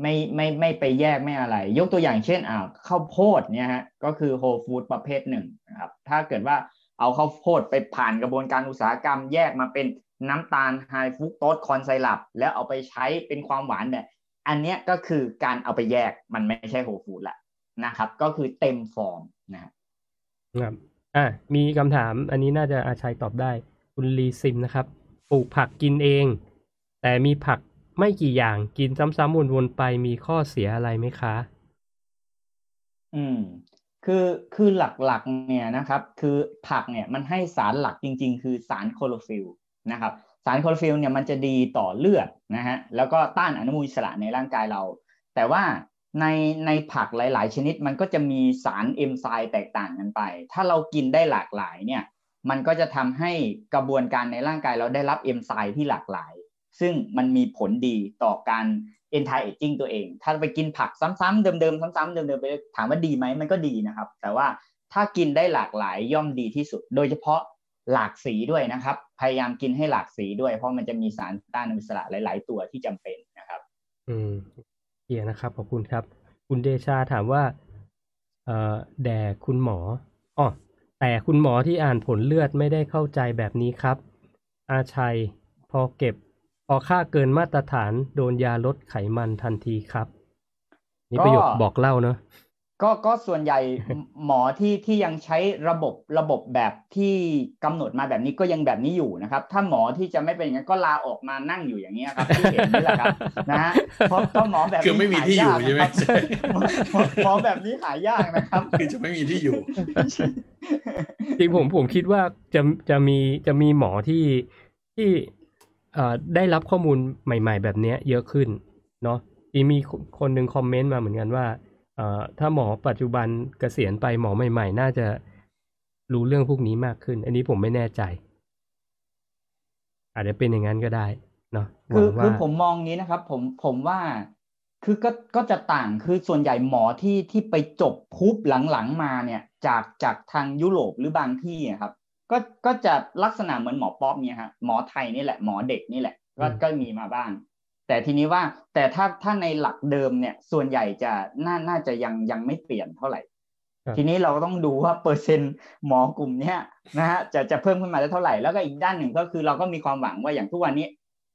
ไม่ไม่ไม่ไปแยกไม่อะไร ยกตัวอย่างเช่นอ่าข้าวโพดเนี่ยฮะก็คือโฮฟู้ดประเภทหนึ่งนะครับถ้าเกิดว่าเอาข้าวโพดไปผ่านกระบวนการอุตสาหกรรมแยกมาเป็นน้ำตาลไฮฟุกโตสคอนไซรัปแล้วเอาไปใช้เป็นความหวานเนี่ยอันเนี้ยก็คือการเอาไปแยกมันไม่ใช่โฮฟู้ดละนะครับ ก็คือเต็มฟอร์มนะครับครับอ่ามีคำถามอันนี้น่าจะอาชัยตอบได้ คุณลีซิมนะครับ ปลูกผักกินเอง แต่มีผัก ไม่กี่อย่างกินซ้ำๆวนๆไปมีข้อเสียอะไรไหมคะ อืม คือคือหลักๆ เนี่ยนะครับ คือผักเนี่ยมันให้สารหลักจริง ๆ คือสารคลอโรฟิลล์นะครับสารคลอโรฟิลล์เนี่ยมันจะดีต่อเลือดนะฮะแล้วก็ต้านอนุมูลอิสระในร่างกายเรา แต่ว่าในในผักหลาย ๆ ชนิดมันก็จะมีสารเอนไซม์แตกต่างกันไป ถ้าเรากินได้หลากหลายเนี่ย มันก็จะทำให้กระบวนการในร่างกายเราได้รับเอนไซม์ที่หลากหลาย ซึ่งมันมีผลดีต่อการ anti aging ตัวเอง ถ้าไปกินผักซ้ำๆเดิมๆซ้ำๆเดิมๆไปถามว่าดีไหมมันก็ดีนะครับ แต่ว่าถ้ากินได้หลากหลายย่อมดีที่สุด โดยเฉพาะหลากสีด้วยนะครับ พยายามกินให้หลากสีด้วย เพราะมันจะมีสารต้านอนุมูลอิสระหลาย ๆ ตัวที่จำเป็นนะครับ อืมเกียร์นะครับขอบคุณครับ คุณเดชาถามว่า เอ่อแด่คุณหมออ๋อแต่คุณหมอที่อ่านผลเลือดไม่ได้เข้าใจแบบนี้ครับ อาชัยพอเก็บ อค่าเกินมาตรฐานโดนยาลดไขมันทันทีครับ นี่ประโยคก็บอกเล่าเนอะก็ก็ส่วนใหญ่หมอที่ที่ยังใช้ระบบระบบแบบที่กำหนดมาแบบนี้ก็ยังแบบนี้อยู่นะครับ ถ้าหมอที่จะไม่เป็นอย่างนั้นก็ลาออกมานั่งอยู่อย่างนี้ยครับที่เห็นนี่แหละครับนะฮะเพราะเพราะหมอแบบนี้คือไม่มีที่อยู่หาากใช่ไหมนะครับหมอหมอหมอแบบนี้หายากนะครับคือจะไม่มีที่อยู่ จริงผมผมคิดว่าจะจะมีจะมีหมอที่ที่เอ่อ ได้รับข้อมูลใหม่ ๆ แบบเนี้ยเยอะขึ้นเนาะอีมีคนหนึ่งคอมเมนต์มาเหมือนกันว่าเอ่อถ้าหมอปัจจุบันเกษียณไปหมอใหม่ ๆ น่าจะรู้เรื่องพวกนี้มากขึ้น อันนี้ผมไม่แน่ใจ อาจจะเป็นอย่างนั้นก็ได้เนาะคือหวังว่าคือผมมองงี้นะครับ ผมผมว่าคือก็ก็จะต่างคือส่วนใหญ่หมอที่ที่ไปจบพุบหลังๆมาเนี่ย จากจากทางยุโรปหรือบางที่อะครับ ก็ก็จะลักษณะเหมือนหมอป๊อปเนี่ยฮะหมอไทยนี่แหละหมอเด็กนี่แหละ ก็อืมก็มีมาบ้าง แต่ทีนี้ว่าแต่ถ้าถ้าในหลักเดิมเนี่ย ส่วนใหญ่จะน่าน่าจะยังยังไม่เปลี่ยนเท่าไหร่ครับทีนี้เราก็ต้องดูว่าเปอร์เซ็นต์หมอกลุ่มเนี้ยนะฮะจะจะเพิ่มขึ้นมาได้เท่าไหร่แล้วก็อีกด้านหนึ่งก็คือเราก็มีความหวังว่าอย่างทุกวันนี้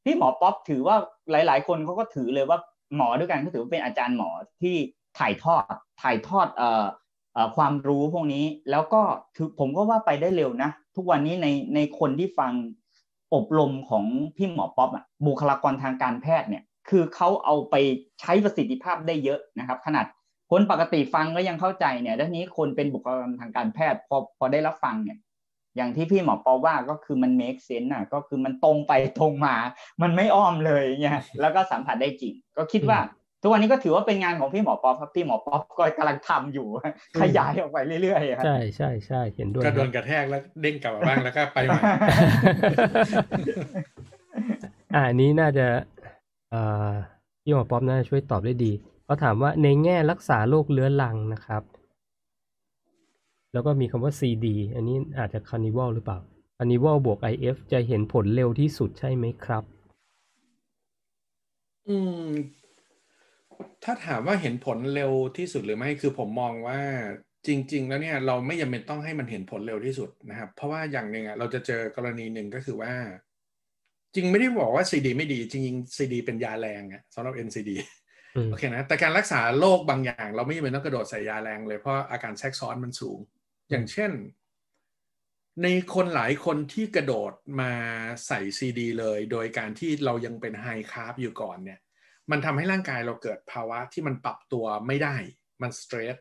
พี่หมอป๊อปถือว่าหลาย ๆ คนเขาก็ถือเลยว่าหมอด้วยกันก็ถือว่าเป็นอาจารย์หมอที่ถ่ายทอดถ่ายทอดเอ่อเอ่อความรู้พวกนี้ แล้วก็ถือผมก็ว่าไปได้เร็วนะ ทุกวันนี้ในในคนที่ฟังอบรมของพี่หมอป๊อปอะบุคลากรทางการแพทย์เนี่ย คือเขาเอาไปใช้ประสิทธิภาพได้เยอะนะครับ ขนาดคนปกติฟังก็ยังเข้าใจเนี่ยทีนี้คนเป็นบุคลากรทางการแพทย์พอพอได้รับฟังเนี่ย อย่างที่พี่หมอปอว่าก็คือมัน make sense น่ะก็คือมันตรงไปตรงมา มันไม่อ้อมเลยเนี่ยแล้วก็สัมผัสได้จริง ก็คิดว่า ทุกวันนี้ก็ถือว่าเป็นงานของพี่หมอปอครับพี่หมอปอก็กำลังทำอยู่ ขยายออกไปเรื่อยๆครับใช่ใช่ใช่เห็นด้วยก็โดครันบกระแทกแล้วเด้งกลับมาบ้างแล้วก็ไปใหม่อ่าอันนี้น่าจะเอ่อพี่หมอป๊อปน่าจะช่วยตอบได้ดีเขาถามว่าในแง่รักษาโรคเรื้อรังนะครับ แล้วก็มีคำว่า CD อันนี้อาจจะ Carnival หรือเปล่า Carnival บวก IF จะเห็นผลเร็วที่สุดใช่ไหมครับ อืม ถ้าถามว่าเห็นผลเร็วที่สุดหรือไม่คือผมมองว่าจริง ๆ แล้วเนี่ยเราไม่จำเป็นต้องให้มันเห็นผลเร็วที่สุดนะครับ เพราะว่าอย่างหนึ่งอะเราจะเจอกรณีหนึ่งก็คือว่า จริงไม่ได้บอกว่าซีดีไม่ดี จริงๆซีดีเป็นยาแรงอะสำหรับ NCD อืมโอเคนะแต่การรักษาโรคบางอย่าง เราไม่จำเป็นต้องกระโดดใส่ยาแรงเลยเพราะอาการแทรกซ้อนมันสูง อย่างเช่น ในคนหลายคนที่กระโดดมาใส่ซีดีเลย โดยการที่เรายังเป็น high carb อยู่ก่อนเนี่ย มันทำให้ร่างกายเราเกิดภาวะที่มันปรับตัวไม่ได้ มัน stress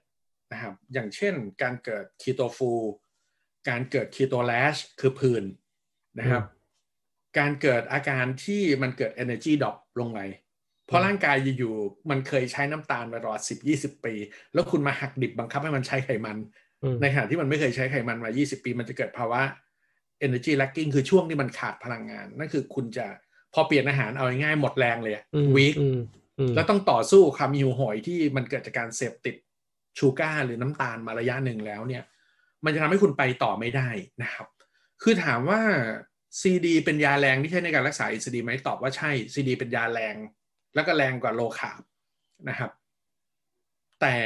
นะครับ อย่างเช่นการเกิด keto fluการเกิดคีโตแลชคือผื่นนะครับ การเกิดอาการที่มันเกิด energy drop ลงไปเพราะร่างกายอยู่ๆมันเคยใช้น้ำตาลมาตลอด10 20ปี แล้วคุณมาหักดิบบังคับให้มันใช้ไขมันอืมในขณะที่มันไม่เคยใช้ไขมันมา 20 ปี มันจะเกิดภาวะ energy lacking คือช่วงที่มันขาดพลังงาน นั่นคือคุณจะ พอเปลี่ยนอาหารเอาง่ายๆหมดแรงเลยอืมวีคอืมอืมแล้วต้องต่อสู้ความหิวโหยที่มันเกิดจากการเสพติดsugar หรือน้ำตาลมาระยะหนึ่งแล้วเนี่ย มันจะทำให้คุณไปต่อไม่ได้นะครับ คือถามว่า CD เป็นยาแรงที่ใช้ในการรักษา NCD ไหมตอบว่าใช่ CD เป็นยาแรง แล้วก็แรงกว่า low carb นะครับ แต่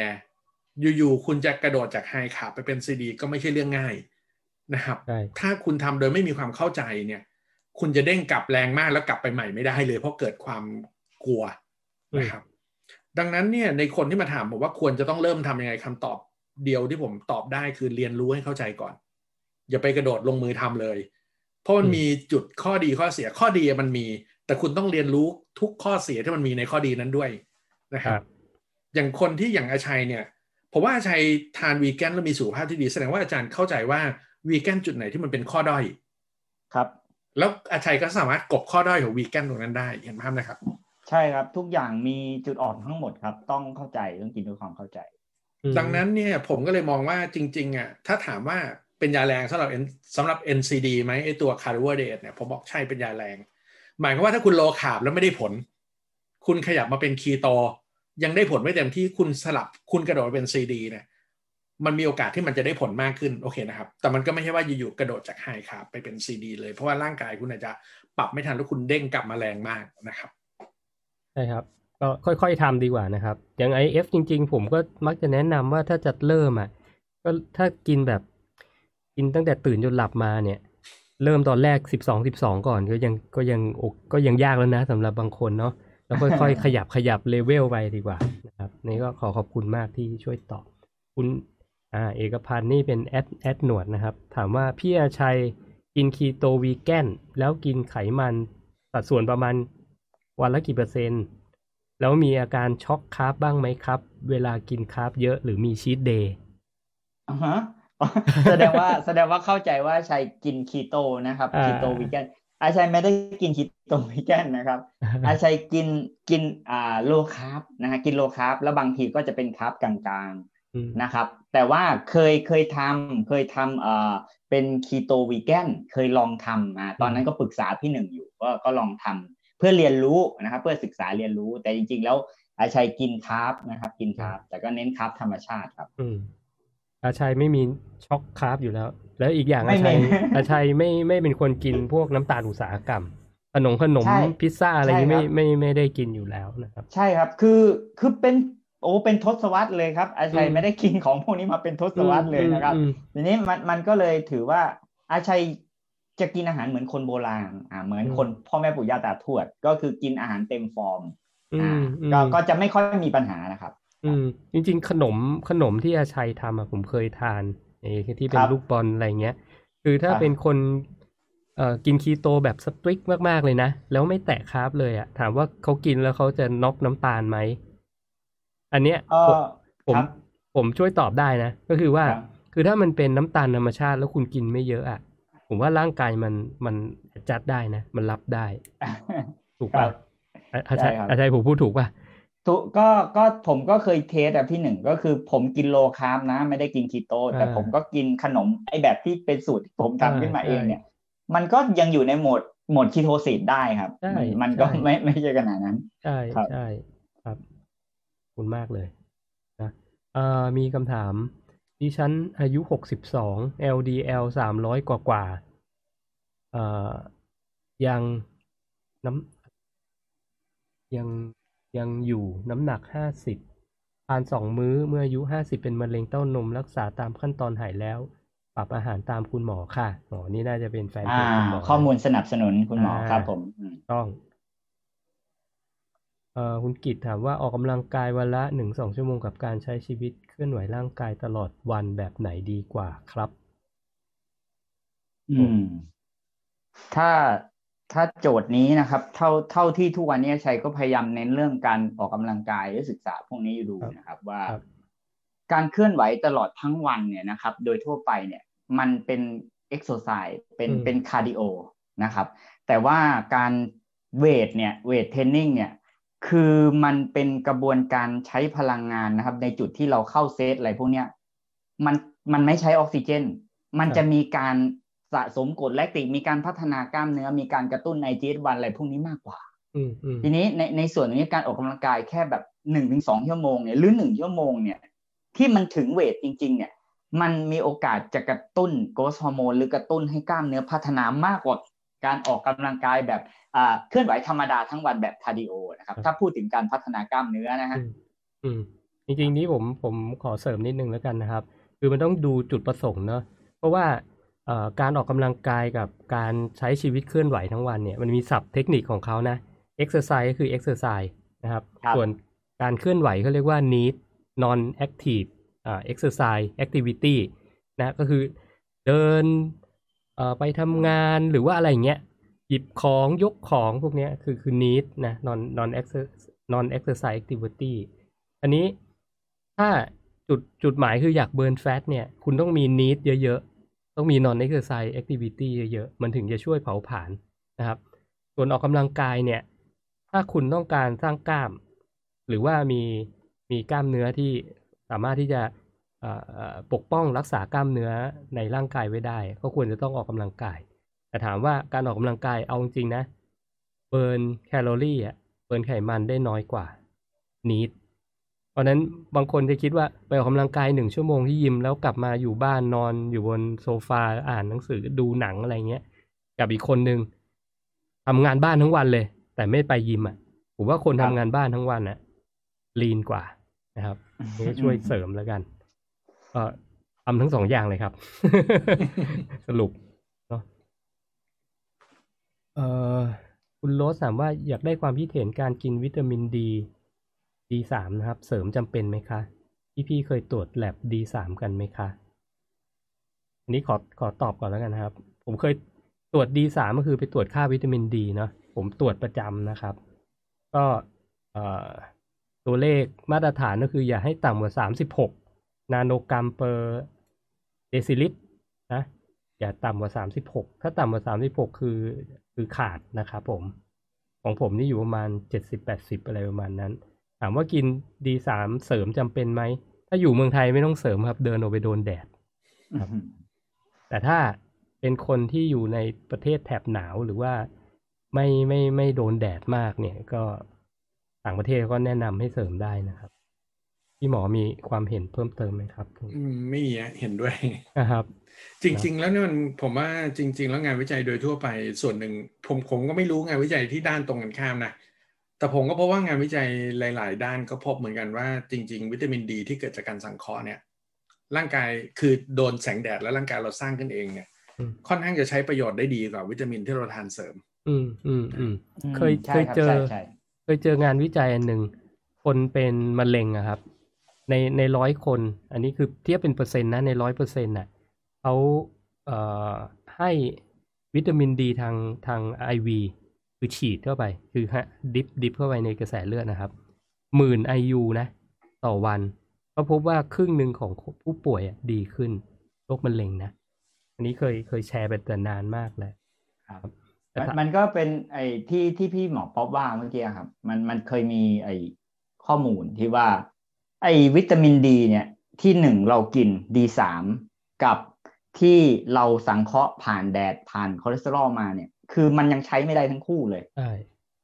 อยู่ๆคุณจะกระโดดจาก high carb ไปเป็น CD ก็ไม่ใช่เรื่องง่ายนะครับใช่ถ้าคุณทำโดยไม่มีความเข้าใจเนี่ย คุณจะเด้งกลับแรงมากแล้วกลับไปใหม่ไม่ได้เลย เพราะเกิดความกลัวนะครับ ดังนั้นเนี่ยในคนที่มาถามผมว่าควรจะต้องเริ่มทำยังไงคำตอบเดียวที่ผมตอบได้คือเรียนรู้ให้เข้าใจก่อน อย่าไปกระโดดลงมือทำเลย เพราะมันอืมมีจุดข้อดีข้อเสียข้อดีมันมี แต่คุณต้องเรียนรู้ทุกข้อเสียที่มันมีในข้อดีนั้นด้วยนะคครัรับบอย่างคนที่อย่างอาชัยเนี่ยผมว่าอาชัยทานวีแกนแล้วมีสุขภาพที่ดี แสดงว่าอาจารย์เข้าใจว่าวีแกนจุดไหนที่มันเป็นข้อด้อยครับ แล้วอาชัยก็สามารถกลบข้อด้อยของวีแกนตรงนั้นได้เห็นภาพนะครับ ใช่ครับทุกอย่างมีจุดอ่อนทั้งหมดครับ ต้องเข้าใจต้องกินด้วยความเข้าใจอืมดังนั้นเนี่ยผมก็เลยมองว่าจริง ๆอะถ้าถามว่าเป็นยาแรงสำหรับ N- สำหรับ NCD ไหมไอตัว c a r b o h y d r a t e เนี่ยผมบอกใช่เป็นยาแรง หมายความว่าถ้าคุณโลคาร์บแล้วไม่ได้ผล คุณขยับมาเป็นคีโตยังได้ผลไม่เต็มที่คุณสลับคุณกระโดดมาเป็น CD เนี่ย มันมีโอกาสที่มันจะได้ผลมากขึ้นโอเคนะครับ แต่มันก็ไม่ใช่ว่าอยู่ๆกระโดดจากไฮคาร์บไปเป็น CD เลยเพราะว่าร่างกายคุณอาจจะปรับไม่ทันแล้วคุณเด้งกลับมาแรงมากนะครับใช่ครับก็ค่อยๆทำดีกว่านะครับ อย่าง IF จริงๆ ผมก็มักจะแนะนำว่าถ้าจะเริ่มอะก็ถ้ากินแบบกินตั้งแต่ตื่นจนหลับมาเนี่ย เริ่มตอนแรกสิบสองสิบสองก่อนก็ยังก็ยังอกก็ยังยากแล้วนะสำหรับบางคนเนาะแล้วค่อยๆขยับขยับเลเวลไปดีกว่านะครับนี่ก็ขอขอบคุณมากที่ช่วยตอบคุณ อ่าเอกพันธ์นี่เป็นแอดแอดหนวดนะครับ ถามว่าพี่อาชัยกิน keto vegan แล้วกินไขมันสัดส่วนประมาณวันละกี่เปอร์เซ็นต์แล้วมีอาการช็อก carb บ้างไหมครับ เวลากิน carb เยอะหรือมี cheat dayอ่าฮะแสดงว่าแสดงว่าเข้าใจว่าชัยกินคีโตนะครับอ่า keto vegan อาชัยไม่ได้กิน keto vegan นะครับ อาชัยกินกินอ่า low carb นะฮะกิน low carb แล้วบางทีก็จะเป็น carb กลางๆ นะครับ แต่ว่าเคยเคยทำเคยทำเอ่อเป็น keto vegan เคยลองทำอ่าตอนนั้นก็ปรึกษาพี่หนึ่งอยู่ก็ก็ลองทำเพื่อเรียนรู้นะครับ เพื่อศึกษาเรียนรู้แต่จริง ๆ แล้วอาชัยกิน carb นะครับ กิน carb แต่ก็เน้น carb ธรรมชาติครับ อืมอาชัยไม่มีช็อก carb อยู่แล้ว แล้วอีกอย่างอาชัยอาชัยไม่ไม่เป็นคนกินพวกน้ำตาลอุตสาหกรรมขนมขนมพิซซ่าอะไรนี้ไม่ไม่ไม่ได้กินอยู่แล้วนะครับ ใช่ครับ คือคือเป็น โอ้เป็นทศวรรษเลยครับอาชัยไม่ได้กินของพวกนี้มาเป็นทศวรรษเลยนะครับทีนี้มันมันก็เลยถือว่าอาชัยจะกินอาหารเหมือนคนโบราณอ่าเหมือนคนพ่อแม่ปู่ย่าตาทวด ก็คือกินอาหารเต็มฟอร์มอ่าก็ก็จะไม่ค่อยมีปัญหานะครับ อืมจริง ๆ ขนมขนมที่อาชัยทำอะผมเคยทานไอ้ที่เป็นลูกบอลอะไรเงี้ย คือถ้าเป็นคนเอ่อกินคีโตแบบสตริกมากๆเลยนะ แล้วไม่แตะคาร์บเลยอะถามว่าเขากินแล้วเขาจะน็อกน้ำตาลไหม อันเนี้ยผมผมช่วยตอบได้นะ ก็คือว่า คือถ้ามันเป็นน้ำตาลธรรมชาติแล้วคุณกินไม่เยอะอะผมว่าร่างกายมันมันจัดได้นะ มันรับได้ ถูกป่ะอาชัยอาชัยผมพูดถูกป่ะถูกก็ก็ผมก็เคย test อะพี่หนึ่งก็คือผมกิน low carb นะ ไม่ได้กินคีโต แต่ผมก็กินขนมไอแบบที่เป็นสูตรผมทำขึ้นมาเองเนี่ย มันก็ยังอยู่ในโหมดโหมด ketosis ได้ครับ มันก็ไม่ไม่ใช่ขนาดนั้น ใช่ใช่ครับ คุณมากเลยนะเอ่อมีคำถามดิฉันอายุหกสิบสอง LDL สามร้อยกว่ากว่าเอ่อยังน้ำยังยังอยู่น้ำหนักห้าสิบทานสองมื้อเมื่ออายุห้าสิบเป็นมะเร็งเต้านมรักษาตามขั้นตอนหายแล้ว ปรับอาหารตามคุณหมอค่ะหมอนี่น่าจะเป็นแฟนคุณหมอข้อมูลสนับสนุนคุณหมอครับผมต้องเอ่อ คุณกิตถามว่าออกกำลังกายวันละหนึ่งสองชั่วโมงกับการใช้ชีวิตเคลื่อนไหวร่างกายตลอดวันแบบไหนดีกว่าครับ อืม ถ้าถ้าโจทย์นี้นะครับ เท่าเท่าที่ทุกวันนี้ชัยก็พยายามเน้นเรื่องการออกกำลังกายและศึกษาพวกนี้อยู่ดูนะครับ ว่าการเคลื่อนไหวตลอดทั้งวันเนี่ยนะครับ โดยทั่วไปเนี่ย มันเป็นเอ็กโซไซส์เป็นเป็น cardio นะครับ แต่ว่าการ weight เนี่ย weight training เนี่ย คือมันเป็นกระบวนการใช้พลังงานนะครับ ในจุดที่เราเข้าเซตอะไรพวกเนี้ยมันมันไม่ใช้ออกซิเจน มันจะมีการสะสมกรดแลคติก มีการพัฒนากล้ามเนื้อ มีการกระตุ้นในจีวันอะไรพวกนี้มากกว่าทีนี้ในในส่วนนี้การออกกำลังกายแค่แบบหนึ่งถึงสองชั่วโมงเนี่ยหรือหนึ่งชั่วโมงเนี่ยที่มันถึง weight จริง ๆ เนี่ย มันมีโอกาสจะกระตุ้น growth hormone หรือกระตุ้นให้กล้ามเนื้อพัฒนามากกว่า การออกกำลังกายแบบเคลื่อนไหวธรรมดาทั้งวันแบบ cardio นะครับ ถ้าพูดถึงการพัฒนากล้ามเนื้อนะฮะอืมจริงๆนี้ผมผมขอเสริมนิดนึงแล้วกันนะครับ คือมันต้องดูจุดประสงค์เนาะเพราะว่าการออกกำลังกายกับการใช้ชีวิตเคลื่อนไหวทั้งวันเนี่ยมันมีศัพท์เทคนิคของเขานะ exercise ก็คือ exercise นะครับรบส่วนการเคลื่อนไหวเขาเรียกว่า need non active อ่า exercise activity นะก็คือเดิน ไปทำงานหรือว่าอะไรเงี้ยหยิบของยกของพวกนี้คือคือ need นะ non non exercise non exercise activity อันนี้ถ้าจุดจุดหมายคืออยากเบิร์นแฟตเนี่ย คุณต้องมี need เยอะๆ ต้องมี non exercise activity เยอะๆ มันถึงจะช่วยเผาผลาญนะครับ ส่วนออกกำลังกายเนี่ย ถ้าคุณต้องการสร้างกล้าม หรือว่ามีมีกล้ามเนื้อที่สามารถที่จะ ปกป้องรักษากล้ามเนื้อในร่างกายไว้ได้ ก็ควรจะต้องออกกำลังกาย แต่ถามว่าการออกกำลังกายเอาจริงนะ เบิร์นแคลอรี่อะเบิร์นไขมันได้น้อยกว่านิดเพราะนั้นบางคนจะคิดว่าไปออกกำลังกายหนึ่งชั่วโมงที่ยิมแล้วกลับมาอยู่บ้านนอนอยู่บนโซฟาอ่านหนังสือดูหนังอะไรเงี้ย กับอีกคนนึงทำงานบ้านทั้งวันเลย แต่ไม่ไปยิมอะผมว่าคนทำงานบ้านทั้งวันอะลีนกว่านะครับนี่ช่วยเสริมแล้วกัน ก็ทำทั้งสองอย่างเลยครับ สรุปเอ่อคุณโรสถามว่าอยากได้ความคิดเห็นการกินวิตามินดีดีสามนะครับ เสริมจำเป็นไหมคะพี่พี่เคยตรวจแลบดีสามกันไหมคะอันนี้ขอขอตอบก่อนแล้วกันนะครับ ผมเคยตรวจดีสามก็คือไปตรวจค่าวิตามินดีเนาะผมตรวจประจำนะครับ ก็ตัวเลขมาตรฐานก็คืออย่าให้ต่ำกว่าสามสิบหก นาโนกรัมเปอร์เดซิลิตรนะอย่าต่ำกว่าสามสิบหกถ้าต่ำกว่าสามสิบหกคือคือขาดนะครับผม ของผมนี่อยู่ประมาณเจ็ดสิบแปดสิบอะไรประมาณนั้น ถามว่ากินดีสามเสริมจำเป็นไหม ถ้าอยู่เมืองไทยไม่ต้องเสริมครับ เดินออกไปโดนแดดครับแต่ถ้าเป็นคนที่อยู่ในประเทศแถบหนาวหรือว่าไม่ไม่ไม่โดนแดดมากเนี่ยก็ต่างประเทศก็แนะนำให้เสริมได้นะครับ พี่หมอมีความเห็นเพิ่มเติมไหมครับอืมไม่มีอะเห็นด้วยนะครับ จริง ๆ แล้วเนี่ยมันผมว่าจริง ๆ แล้วงานวิจัยโดยทั่วไปส่วนหนึ่ง ผมผมก็ไม่รู้งานวิจัยที่ด้านตรงกันข้ามนะแต่ผมก็พบว่างานวิจัยหลาย ๆ ด้านก็พบเหมือนกันว่าจริง ๆ วิตามินดีที่เกิดจากการสังเคราะห์เนี่ยร่างกายคือโดนแสงแดดแล้วร่างกายเราสร้างขึ้นเองเนี่ยอืมค่อนข้างจะใช้ประโยชน์ได้ดีกว่าวิตามินที่เราทานเสริม อืมอืมอืมเคยใช่เคยรับเจอใช่ใช่เคยเจองานวิจัยอันหนึ่งคนเป็นมะเร็งอะครับ ในในร้อยคน อันนี้คือเทียบเป็นเปอร์เซ็นต์นะในร้อยเปอร์เซ็นต์น่ะเขาเอ่อให้วิตามินดีทางทาง IV คือฉีดเข้าไป คือฮะ drip drip เข้าไปในกระแสเลือดนะครับหมื่น IU นะ ต่อวันก็พบว่าครึ่งหนึ่งของผู้ป่วยอะดีขึ้นโรคมะเร็งนะ อันนี้เคยเคยแชร์ไปแต่นานมากแล้วครับแต่มันถ้ามันก็เป็นไอ้ที่ที่พี่หมอป๊อปว่าเมื่อกี้ครับ มันมันเคยมีไอ้ข้อมูลที่ว่า ไอ้วิตามินดีเนี่ยที่หนึ่งเรากินดีสามกับที่เราสังเคราะห์ผ่านแดดผ่านคอเลสเตอรอลมาเนี่ยคือมันยังใช้ไม่ได้ทั้งคู่เลยใช่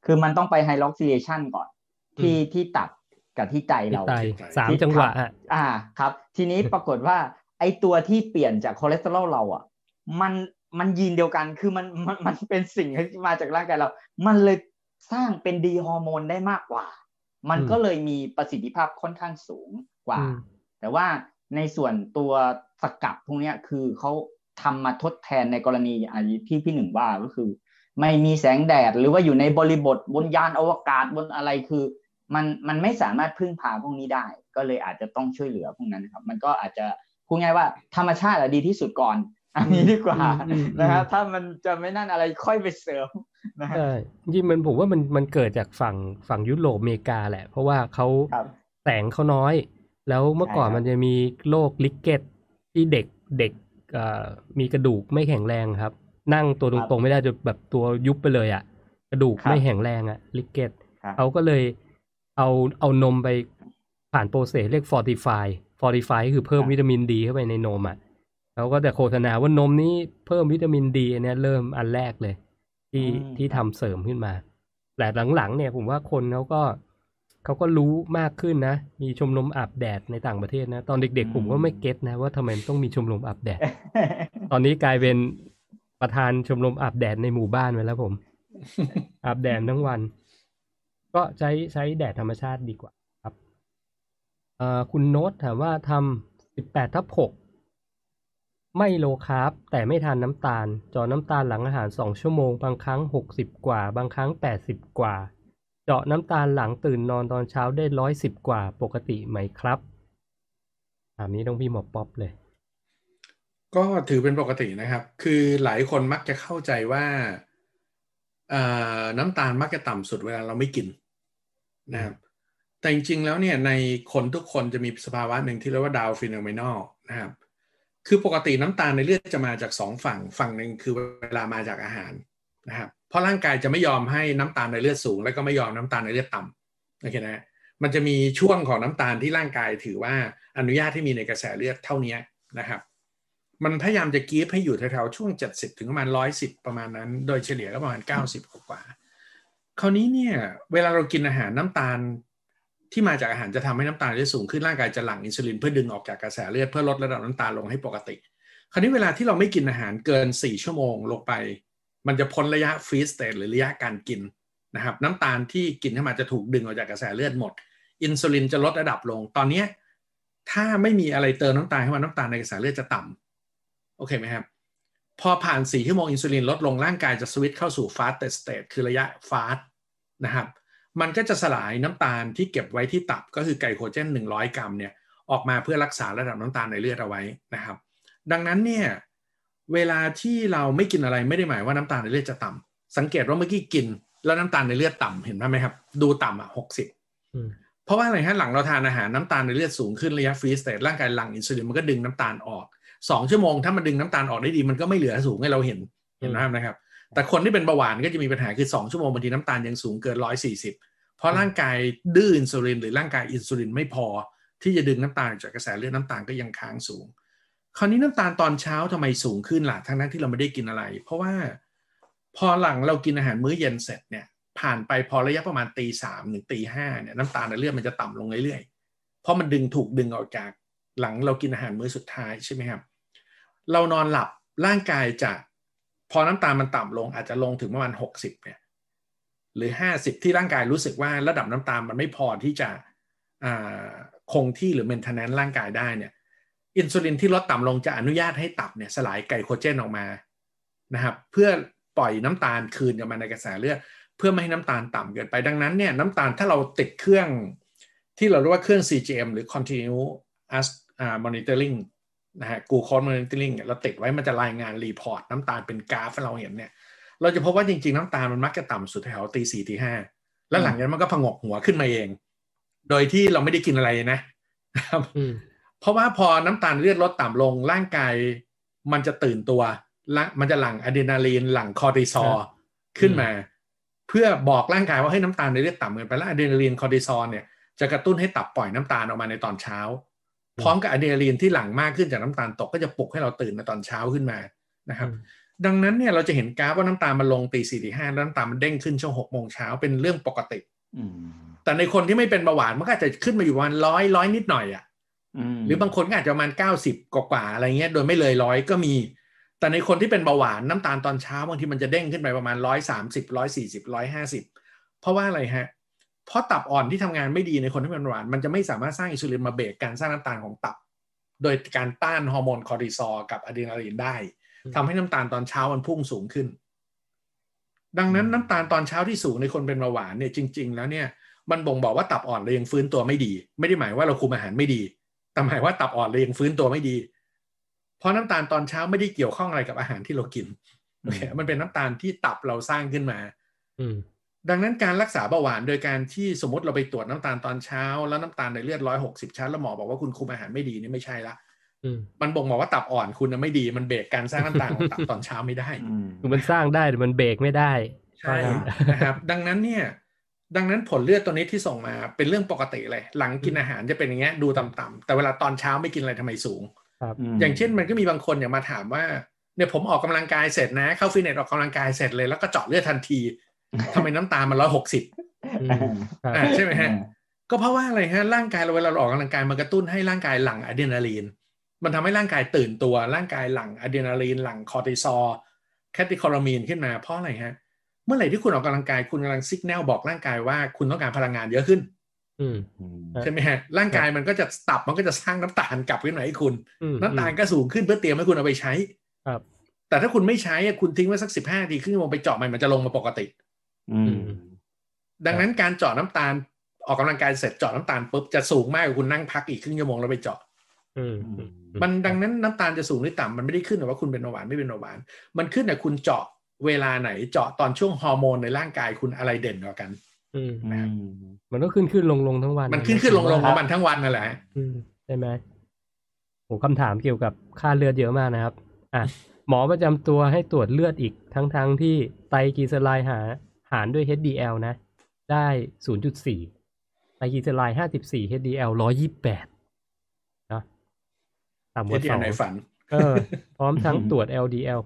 คือมันต้องไป hydroxylation ก่อน ที่อืมที่ตับกับที่ใจที่เราไตใจสามที่จังหวะขับอะอ่าครับ ทีนี้ปรากฏว่า ไอตัวที่เปลี่ยนจากคอเลสเตอรอลเราอะ มันมันยีนเดียวกันคือมันมันมันเป็นสิ่งที่มาจากร่างกายเรา มันเลยสร้างเป็นดีฮอร์โมนได้มากกว่า มันก็เลยมีประสิทธิภาพค่อนข้างสูงกว่าอืมแต่ว่าในส่วนตัวสกัดพวกเนี้ยคือเขาทำมาทดแทนในกรณีอันที่พี่หนึ่งว่าก็คือ ไม่มีแสงแดดหรือว่าอยู่ในบริบทบนยานอวกาศบนอะไรคือ มันมันไม่สามารถพึ่งพาพวกนี้ได้ ก็เลยอาจจะต้องช่วยเหลือพวกนั้นนะครับ มันก็อาจจะพูดง่ายว่าธรรมชาติอะดีที่สุดก่อน อันนี้ดีกว่าอืมอืมนะครับถ้ามันจะไม่นั่นอะไรค่อยไปเสริม นะฮะใช่จริงๆมันผมว่ามันมันเกิดจากฝั่งฝั่งยุโรปอเมริกาแหละ เพราะว่าเขาครับแสงเขาน้อย แล้วเมื่อก่อนใช่ครับมันจะมีโรคลิกเก็ตที่เด็กเด็กเอ่อมีกระดูกไม่แข็งแรงครับ นั่งตัวตรงๆไม่ได้จนแบบตัวยุบไปเลยอะ่ะ กระดูกครับไม่แข็งแรงอะ rickets ครับเขาก็เลยเอาเอานมไปผ่าน process เรียก fortify fortify ก็คือเพิ่มครับวิตามินดีเข้าไปในนมอะเขาก็แต่โฆษณาว่านมนี้เพิ่มวิตามินดีอันเนี้ยเริ่มอันแรกเลย ที่อืมที่ครัทำเสริมขึ้นมา แต่หลังๆเนี่ยผมว่าคนเขาก็เขาก็รู้มากขึ้นนะ มีชมรมอาบแดดในต่างประเทศนะ ตอนเด็กๆผมก็ไม่ get นะว่าทำไมมันต้องมีชมรมอาบแดด ตอนนี้กลายเป็นประธานชมรมอาบแดดในหมู่บ้านไปแล้วผม อาบแดดทั้งวัน ก็ใช้ใช้แดดธรรมชาติดีกว่าครับเอ่อคุณโน้ตถามว่าทำสิบแปดทับหก ไม่โลคาร์บแต่ไม่ทานน้ำตาล เจาะน้ำตาลหลังอาหารสองชั่วโมง บางครั้งหกสิบกว่า บางครั้งแปดสิบกว่า เจาะน้ำตาลหลังตื่นนอนตอนเช้าได้ร้อยสิบกว่า ปกติไหมครับถามนี้ต้องพี่หมอป๊อปเลย ก็ถือเป็นปกตินะครับ คือหลายคนมักจะเข้าใจว่าน้ำตาลมักจะต่ำสุดเวลาเราไม่กินนะครับแต่จริงๆแล้วเนี่ยในคนทุกคนจะมีสภาวะหนึ่งที่เรียกว่า dawn phenomenon นะครับ คือปกติน้ำตาลในเลือดจะมาจากสองฝั่งฝั่งหนึ่งคือเวลามาจากอาหารนะครับเพราะร่างกายจะไม่ยอมให้น้ำตาลในเลือดสูง แล้วก็ไม่ยอมน้ำตาลในเลือดต่ำโอเคนะมันจะมีช่วงของน้ำตาลที่ร่างกายถือว่าอนุญาตให้มีในกระแสเลือดเท่านี้นะครับ มันพยายามจะกีฟให้อยู่แถวๆช่วง 70 ถึงประมาณ 110 ประมาณนั้น โดยเฉลี่ยก็ประมาณ 90 กว่า คราวนี้เนี่ยเวลาเรากินอาหารน้ำตาล ที่มาจากอาหารจะทำให้น้ำตาลได้สูงขึ้นร่างกายจะหลั่งอินซูลินเพื่อดึงออกจากกระแสเลือดเพื่อลดระดับน้ำตาลลงให้ปกติ คราวนี้เวลาที่เราไม่กินอาหารเกิน 4 ชั่วโมงลงไป มันจะพ้นระยะ fed state หรือระยะการกินนะครับน้ำตาลที่กินเข้ามาจะถูกดึงออกจากกระแสเลือดหมด อินซูลินจะลดระดับลงตอนเนี้ถ้าไม่มีอะไรเติมน้ำตาลเข้มาน้ำตาลในกระแสเลือดจะต่ำโอเคไหมครับพอผ่าน4ชั่วโมงอินซูลินลดลงร่างกายจะสวิตช์เข้าสู่ fast state คือระยะ fast นะครับ มันก็จะสลายน้ำตาลที่เก็บไว้ที่ตับก็คือไกลโคเจน 100 กรัมเนี่ยออกมาเพื่อรักษาระดับน้ำตาลในเลือดเอาไว้นะครับ ดังนั้นเนี่ยเวลาที่เราไม่กินอะไรไม่ได้หมายว่าน้ำตาลในเลือดจะต่ำสังเกตว่าเมื่อกี้กิน แล้วน้ำตาลในเลือดต่ำเห็นไหมครับ ดูต่ำอะหกสิบอืมเพราะว่าอะไรฮะหลังเราทานอาหารน้ำตาลในเลือดสูงขึ้นระยะฟรีสเตทร่างกายหลั่งอินซูลินมันก็ดึงน้ำตาลออกสองชั่วโมงถ้ามันดึงน้ำตาลออกได้ดีมันก็ไม่เหลือสูงให้เราเห็นเห็นไหมครับ แต่คนที่เป็นเบาหวานก็จะมีปัญหาคือสองชั่วโมงบางทีน้ำตาลยังสูงเกินร้อยสี่สิบเพราะร่างกายดื้ออินซูลินหรือร่างกายอินซูลินไม่พอ ที่จะดึงน้ำตาลจากกระแสเลือดน้ำตาลก็ยังค้างสูง คราวนี้น้ำตาลตอนเช้าทำไมสูงขึ้นล่ะทั้งนั้นที่เราไม่ได้กินอะไร เพราะว่าพอหลังเรากินอาหารมื้อเย็นเสร็จเนี่ยผ่านไปพอระยะประมาณตีสามถึงตีห้าเนี่ยน้ำตาลในเลือดมันจะต่ำลงเรื่อยๆ เพราะมันดึงถูกดึงออกจากหลังเรากินอาหารมื้อสุดท้ายใช่ไหมครับ เรานอนหลับร่างกายจะ พอน้ำตาลมันต่ำลงอาจจะลงถึงประมาณหกสิบเนี่ยหรือห้าสิบที่ร่างกายรู้สึกว่าระดับน้ำตาลมันไม่พอที่จะคงที่หรือ maintenance ร่างกายได้เนี่ยอินซูลินที่ลดต่ำลงจะอนุญาตให้ตับเนี่ยสลายไกลโคเจนออกมานะครับเพื่อปล่อยน้ำตาลคืนกลับมาในกระแสเลือดเพื่อไม่ให้น้ำตาลต่ำเกินไปดังนั้นเนี่ยน้ำตาลถ้าเราติดเครื่องที่เราเรียกว่าเครื่อง CGM หรือ continuous monitoring นะฮะกูคอนมอนิเตอร์ลิงเราติดไว้มันจะรายงาน report น้ำตาลเป็นกราฟให้เราเห็นเนี่ย เราจะพบว่าจริงๆ น้ำตาลมันมักจะต่ำสุดแถวตีสี่ตีห้าแล้วหลังจากนั้นมันก็ผงกหัวขึ้นมาเอง โดยที่เราไม่ได้กินอะไรนะครับเพราะว่าพอน้ำตาลเลือดลดต่ำลงร่างกายมันจะตื่นตัว มันจะหลั่งอะดรีนาลีนหลั่งคอร์ติซอลขึ้นมา เพื่อบอกร่างกายว่าให้น้ำตาลในเลือดต่ำเกินไปแล้วอะดรีนาลีนคอร์ติซอลเนี่ยจะกระตุ้นให้ตับปล่อยน้ำตาลออกมาในตอนเช้า พร้อมกับอะดรีนาลีนที่หลั่งมากขึ้นจากน้ำตาลตกก็จะปลุกให้เราตื่นในตอนเช้าขึ้นมานะครับ ดังนั้นเนี่ยเราจะเห็นกราฟว่าน้ำตาลมันลงตีสี่ตีห้าน้ำตาลมันเด้งขึ้นช่วงหกโมงเช้าเป็นเรื่องปกติแต่ในคนที่ไม่เป็นเบาหวานมันก็อาจจะขึ้นมาอยู่ประมาณร้อยร้อยนิดหน่อยอะหรือบางคนก็อาจจะประมาณเก้าสิบกว่าอะไรเงี้ยโดยไม่เลยร้อยก็มี แต่ในคนที่เป็นเบาหวานน้ำตาลตอนเช้าบางทีมันจะเด้งขึ้นไปประมาณร้อยสามสิบร้อยสี่สิบร้อยห้าสิบเพราะว่าอะไรฮะ เพราะตับอ่อนที่ทำงานไม่ดีในคนที่เป็นเบาหวาน มันจะไม่สามารถสร้างอินซูลินมาเบรกการสร้างน้ำตาลของตับ โดยการต้านฮอร์โมนคอร์ติซอลกับอะดรีนาลีนได้ทำให้น้ำตาลตอนเช้ามันพุ่งสูงขึ้น ดังนั้นน้ำตาลตอนเช้าที่สูงในคนเป็นเบาหวานเนี่ยจริง ๆ แล้วเนี่ยมันบ่งบอกว่าตับอ่อนเรายังฟื้นตัวไม่ดี ไม่ได้หมายว่าเราคุมอาหารไม่ดี แต่หมายว่าตับอ่อนเรายังฟื้นตัวไม่ดี เพราะน้ำตาลตอนเช้าไม่ได้เกี่ยวข้องอะไรกับอาหารที่เรากินโอเคมันเป็นน้ำตาลที่ตับเราสร้างขึ้นมา อื ดังนั้นการรักษาเบาหวานโดยการที่สมมติเราไปตรวจน้ำตาลตอนเช้า แล้วน้ำตาลในเลือดร้อยหกสิบชั้นแล้วหมอบอกว่าคุณคุมอาหารไม่ดีนี่ไม่ใช่ละมันบ่งบอกว่าตับอ่อนคุณไม่ดีมันเบรกการสร้างน้ำตาลของตับตอนเช้าไม่ได้คือมันสร้างได้แต่มันเบรกไม่ได้ใช่นะครับ ดังนั้นเนี่ย ดังนั้นผลเลือดตัวนี้ที่ส่งมาเป็นเรื่องปกติเลย หลังกินอาหารจะเป็นอย่างเงี้ยดูต่ำๆแต่เวลาตอนเช้าไม่กินอะไรทำไมสูงครับอย่างเช่นมันก็มีบางคนอย่างมาถามว่าเนี่ยผมออกกำลังกายเสร็จนะ เข้าฟิตเนสออกกำลังกายเสร็จเลยแล้วก็เจาะเลือดทันที ทำไมน้ำตาลมันร้อยหกสิบใช่ไหมฮะ ก็เพราะว่าอะไรฮะร่างกายเราเวลาเราออกกำลังกายมันกระตุ้นให้ร่างกายหลั่งอะดรีนาลีน มันทำให้ร่างกายตื่นตัวร่างกายหลั่งอะดรีนาลีนหลั่งคอร์ติซอล catecholamine ขึ้นมาเพราะอะไรฮะ เมื่อไหร่ที่คุณออกกำลังกายคุณกำลัง signal บอกร่างกายว่าคุณต้องการพลังงานเยอะขึ้นใช่ไหมฮะร่างกายมันก็จะตับมันก็จะสร้างน้ำตาลกลับขึ้นมาให้คุณ น้ำตาลก็สูงขึ้นเพื่อเตรียมให้คุณเอาไปใช้ครับ แต่ถ้าคุณไม่ใช้คุณทิ้งไว้สักสิบห้าทีครึ่งชั่วโมงไปเจาะมันมันจะลงมาปกติ ดังนั้นการเจาะน้ำตาลออกกำลังกายเสร็จเจาะน้ำตาลปุ๊บจะสูงมากกว่าคุณนั่งพักอีกครึ่งชั่วโมงแล้วไปเจาะมันดังนั้นน้ำตาลจะสูงหรือต่ำมันไม่ได้ขึ้นว่าคุณเป็นเบาหวานไม่เป็นเบาหวาน มันขึ้นแต่คุณเจาะเวลาไหนเจาะตอนช่วงฮอร์โมนในร่างกายคุณอะไรเด่นกว่ากันนะครับมันก็ขึ้นขึ้นลงลงทั้งวัน มันขึ้นขึ้นลงลงของมันทั้งวันนั่นแหละใช่ไหมโอ้คำถามเกี่ยวกับค่าเลือดเยอะมากนะครับอะหมอประจำตัวให้ตรวจเลือดอีกทั้งทั้งที่ไตรกลีเซอไรด์หาหารด้วย HDL นะ ได้ 0.4ไตรกลีเซอไรด์54 HDL 128นะต่ำกว่าสองในฝันเออพร้อมทั้งตรวจ LDL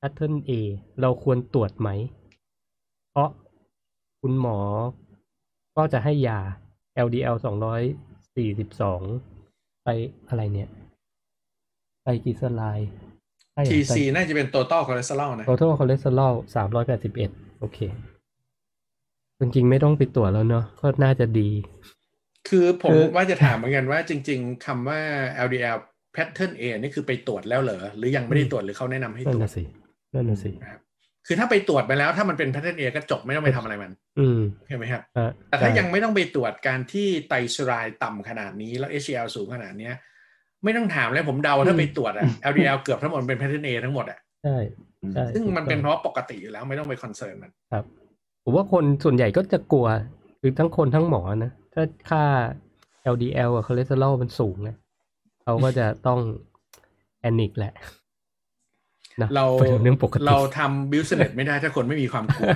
pattern A เราควรตรวจไหม เพราะคุณหมอก็จะให้ยา LDL 242 ไปอะไรเนี่ยไตรกลีเซอไรด์ TC น่าจะเป็น total cholesterol นะ total cholesterol 381โอ เคจริงๆไม่ต้องไปตรวจแล้วเนาะก็น่าจะดี คือผมว่าจะถามเหมือนกันว่าจริง ๆคำว่า LDL pattern A นี่คือไปตรวจแล้วเหรอ หรือยังไม่ได้ตรวจหรือเขาแนะนำให้ตรวจนั่นสินั่นสิคือถ้าไปตรวจไปแล้วถ้ามันเป็น pattern A ก็จบไม่ต้องไปทำอะไรมัน อืมเห็นไหมครับ แต่ถ้ายังไม่ต้องไปตรวจการที่ไตรสรายต่ำขนาดนี้แล้ว HDL สูงขนาดเนี้ย ไม่ต้องถามเลยผมเดาถ้าไปตรวจอะ LDL เกือบทั้งหมดเป็น pattern A ทั้งหมดอะใช่ใช่ซึ่งมันเป็นเพราะปกติอยู่แล้วไม่ต้องไป concern มันครับ ผมว่าคนส่วนใหญ่ก็จะกลัว คือทั้งคนทั้งหมอนะ ถ้าค่า LDL กับคอเลสเตอรอลมันสูงนะเขาก็จะต้อง panic แหละนะเราเป็นเรื่องปกติเราทำ businessไม่ได้ถ้าคนไม่มีความกลัว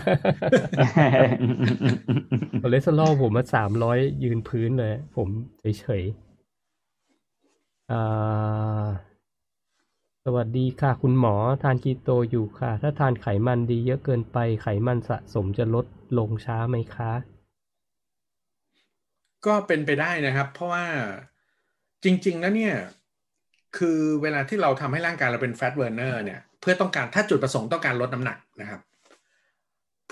คอเลสเตอรอลผมมาสามร้อยยืนพื้นเลย ผมเฉยๆอ่าส วัสดีค่ะคุณหมอทานคีโตอยู่ค่ะ ถ้าทานไขมันดีเยอะเกินไปไขมันสะสมจะลดลงช้าไหมคะ ก็เป็นไปได้นะครับ เพราะว่าจริง ๆ แล้วเนี่ย คือเวลาที่เราทำให้ร่างกายเราเป็นแฟตเบ r ร์เนอร์เนี่ย เพื่อต้องการถ้าจุดประสงค์ต้องการลดน้ำหนักนะครับ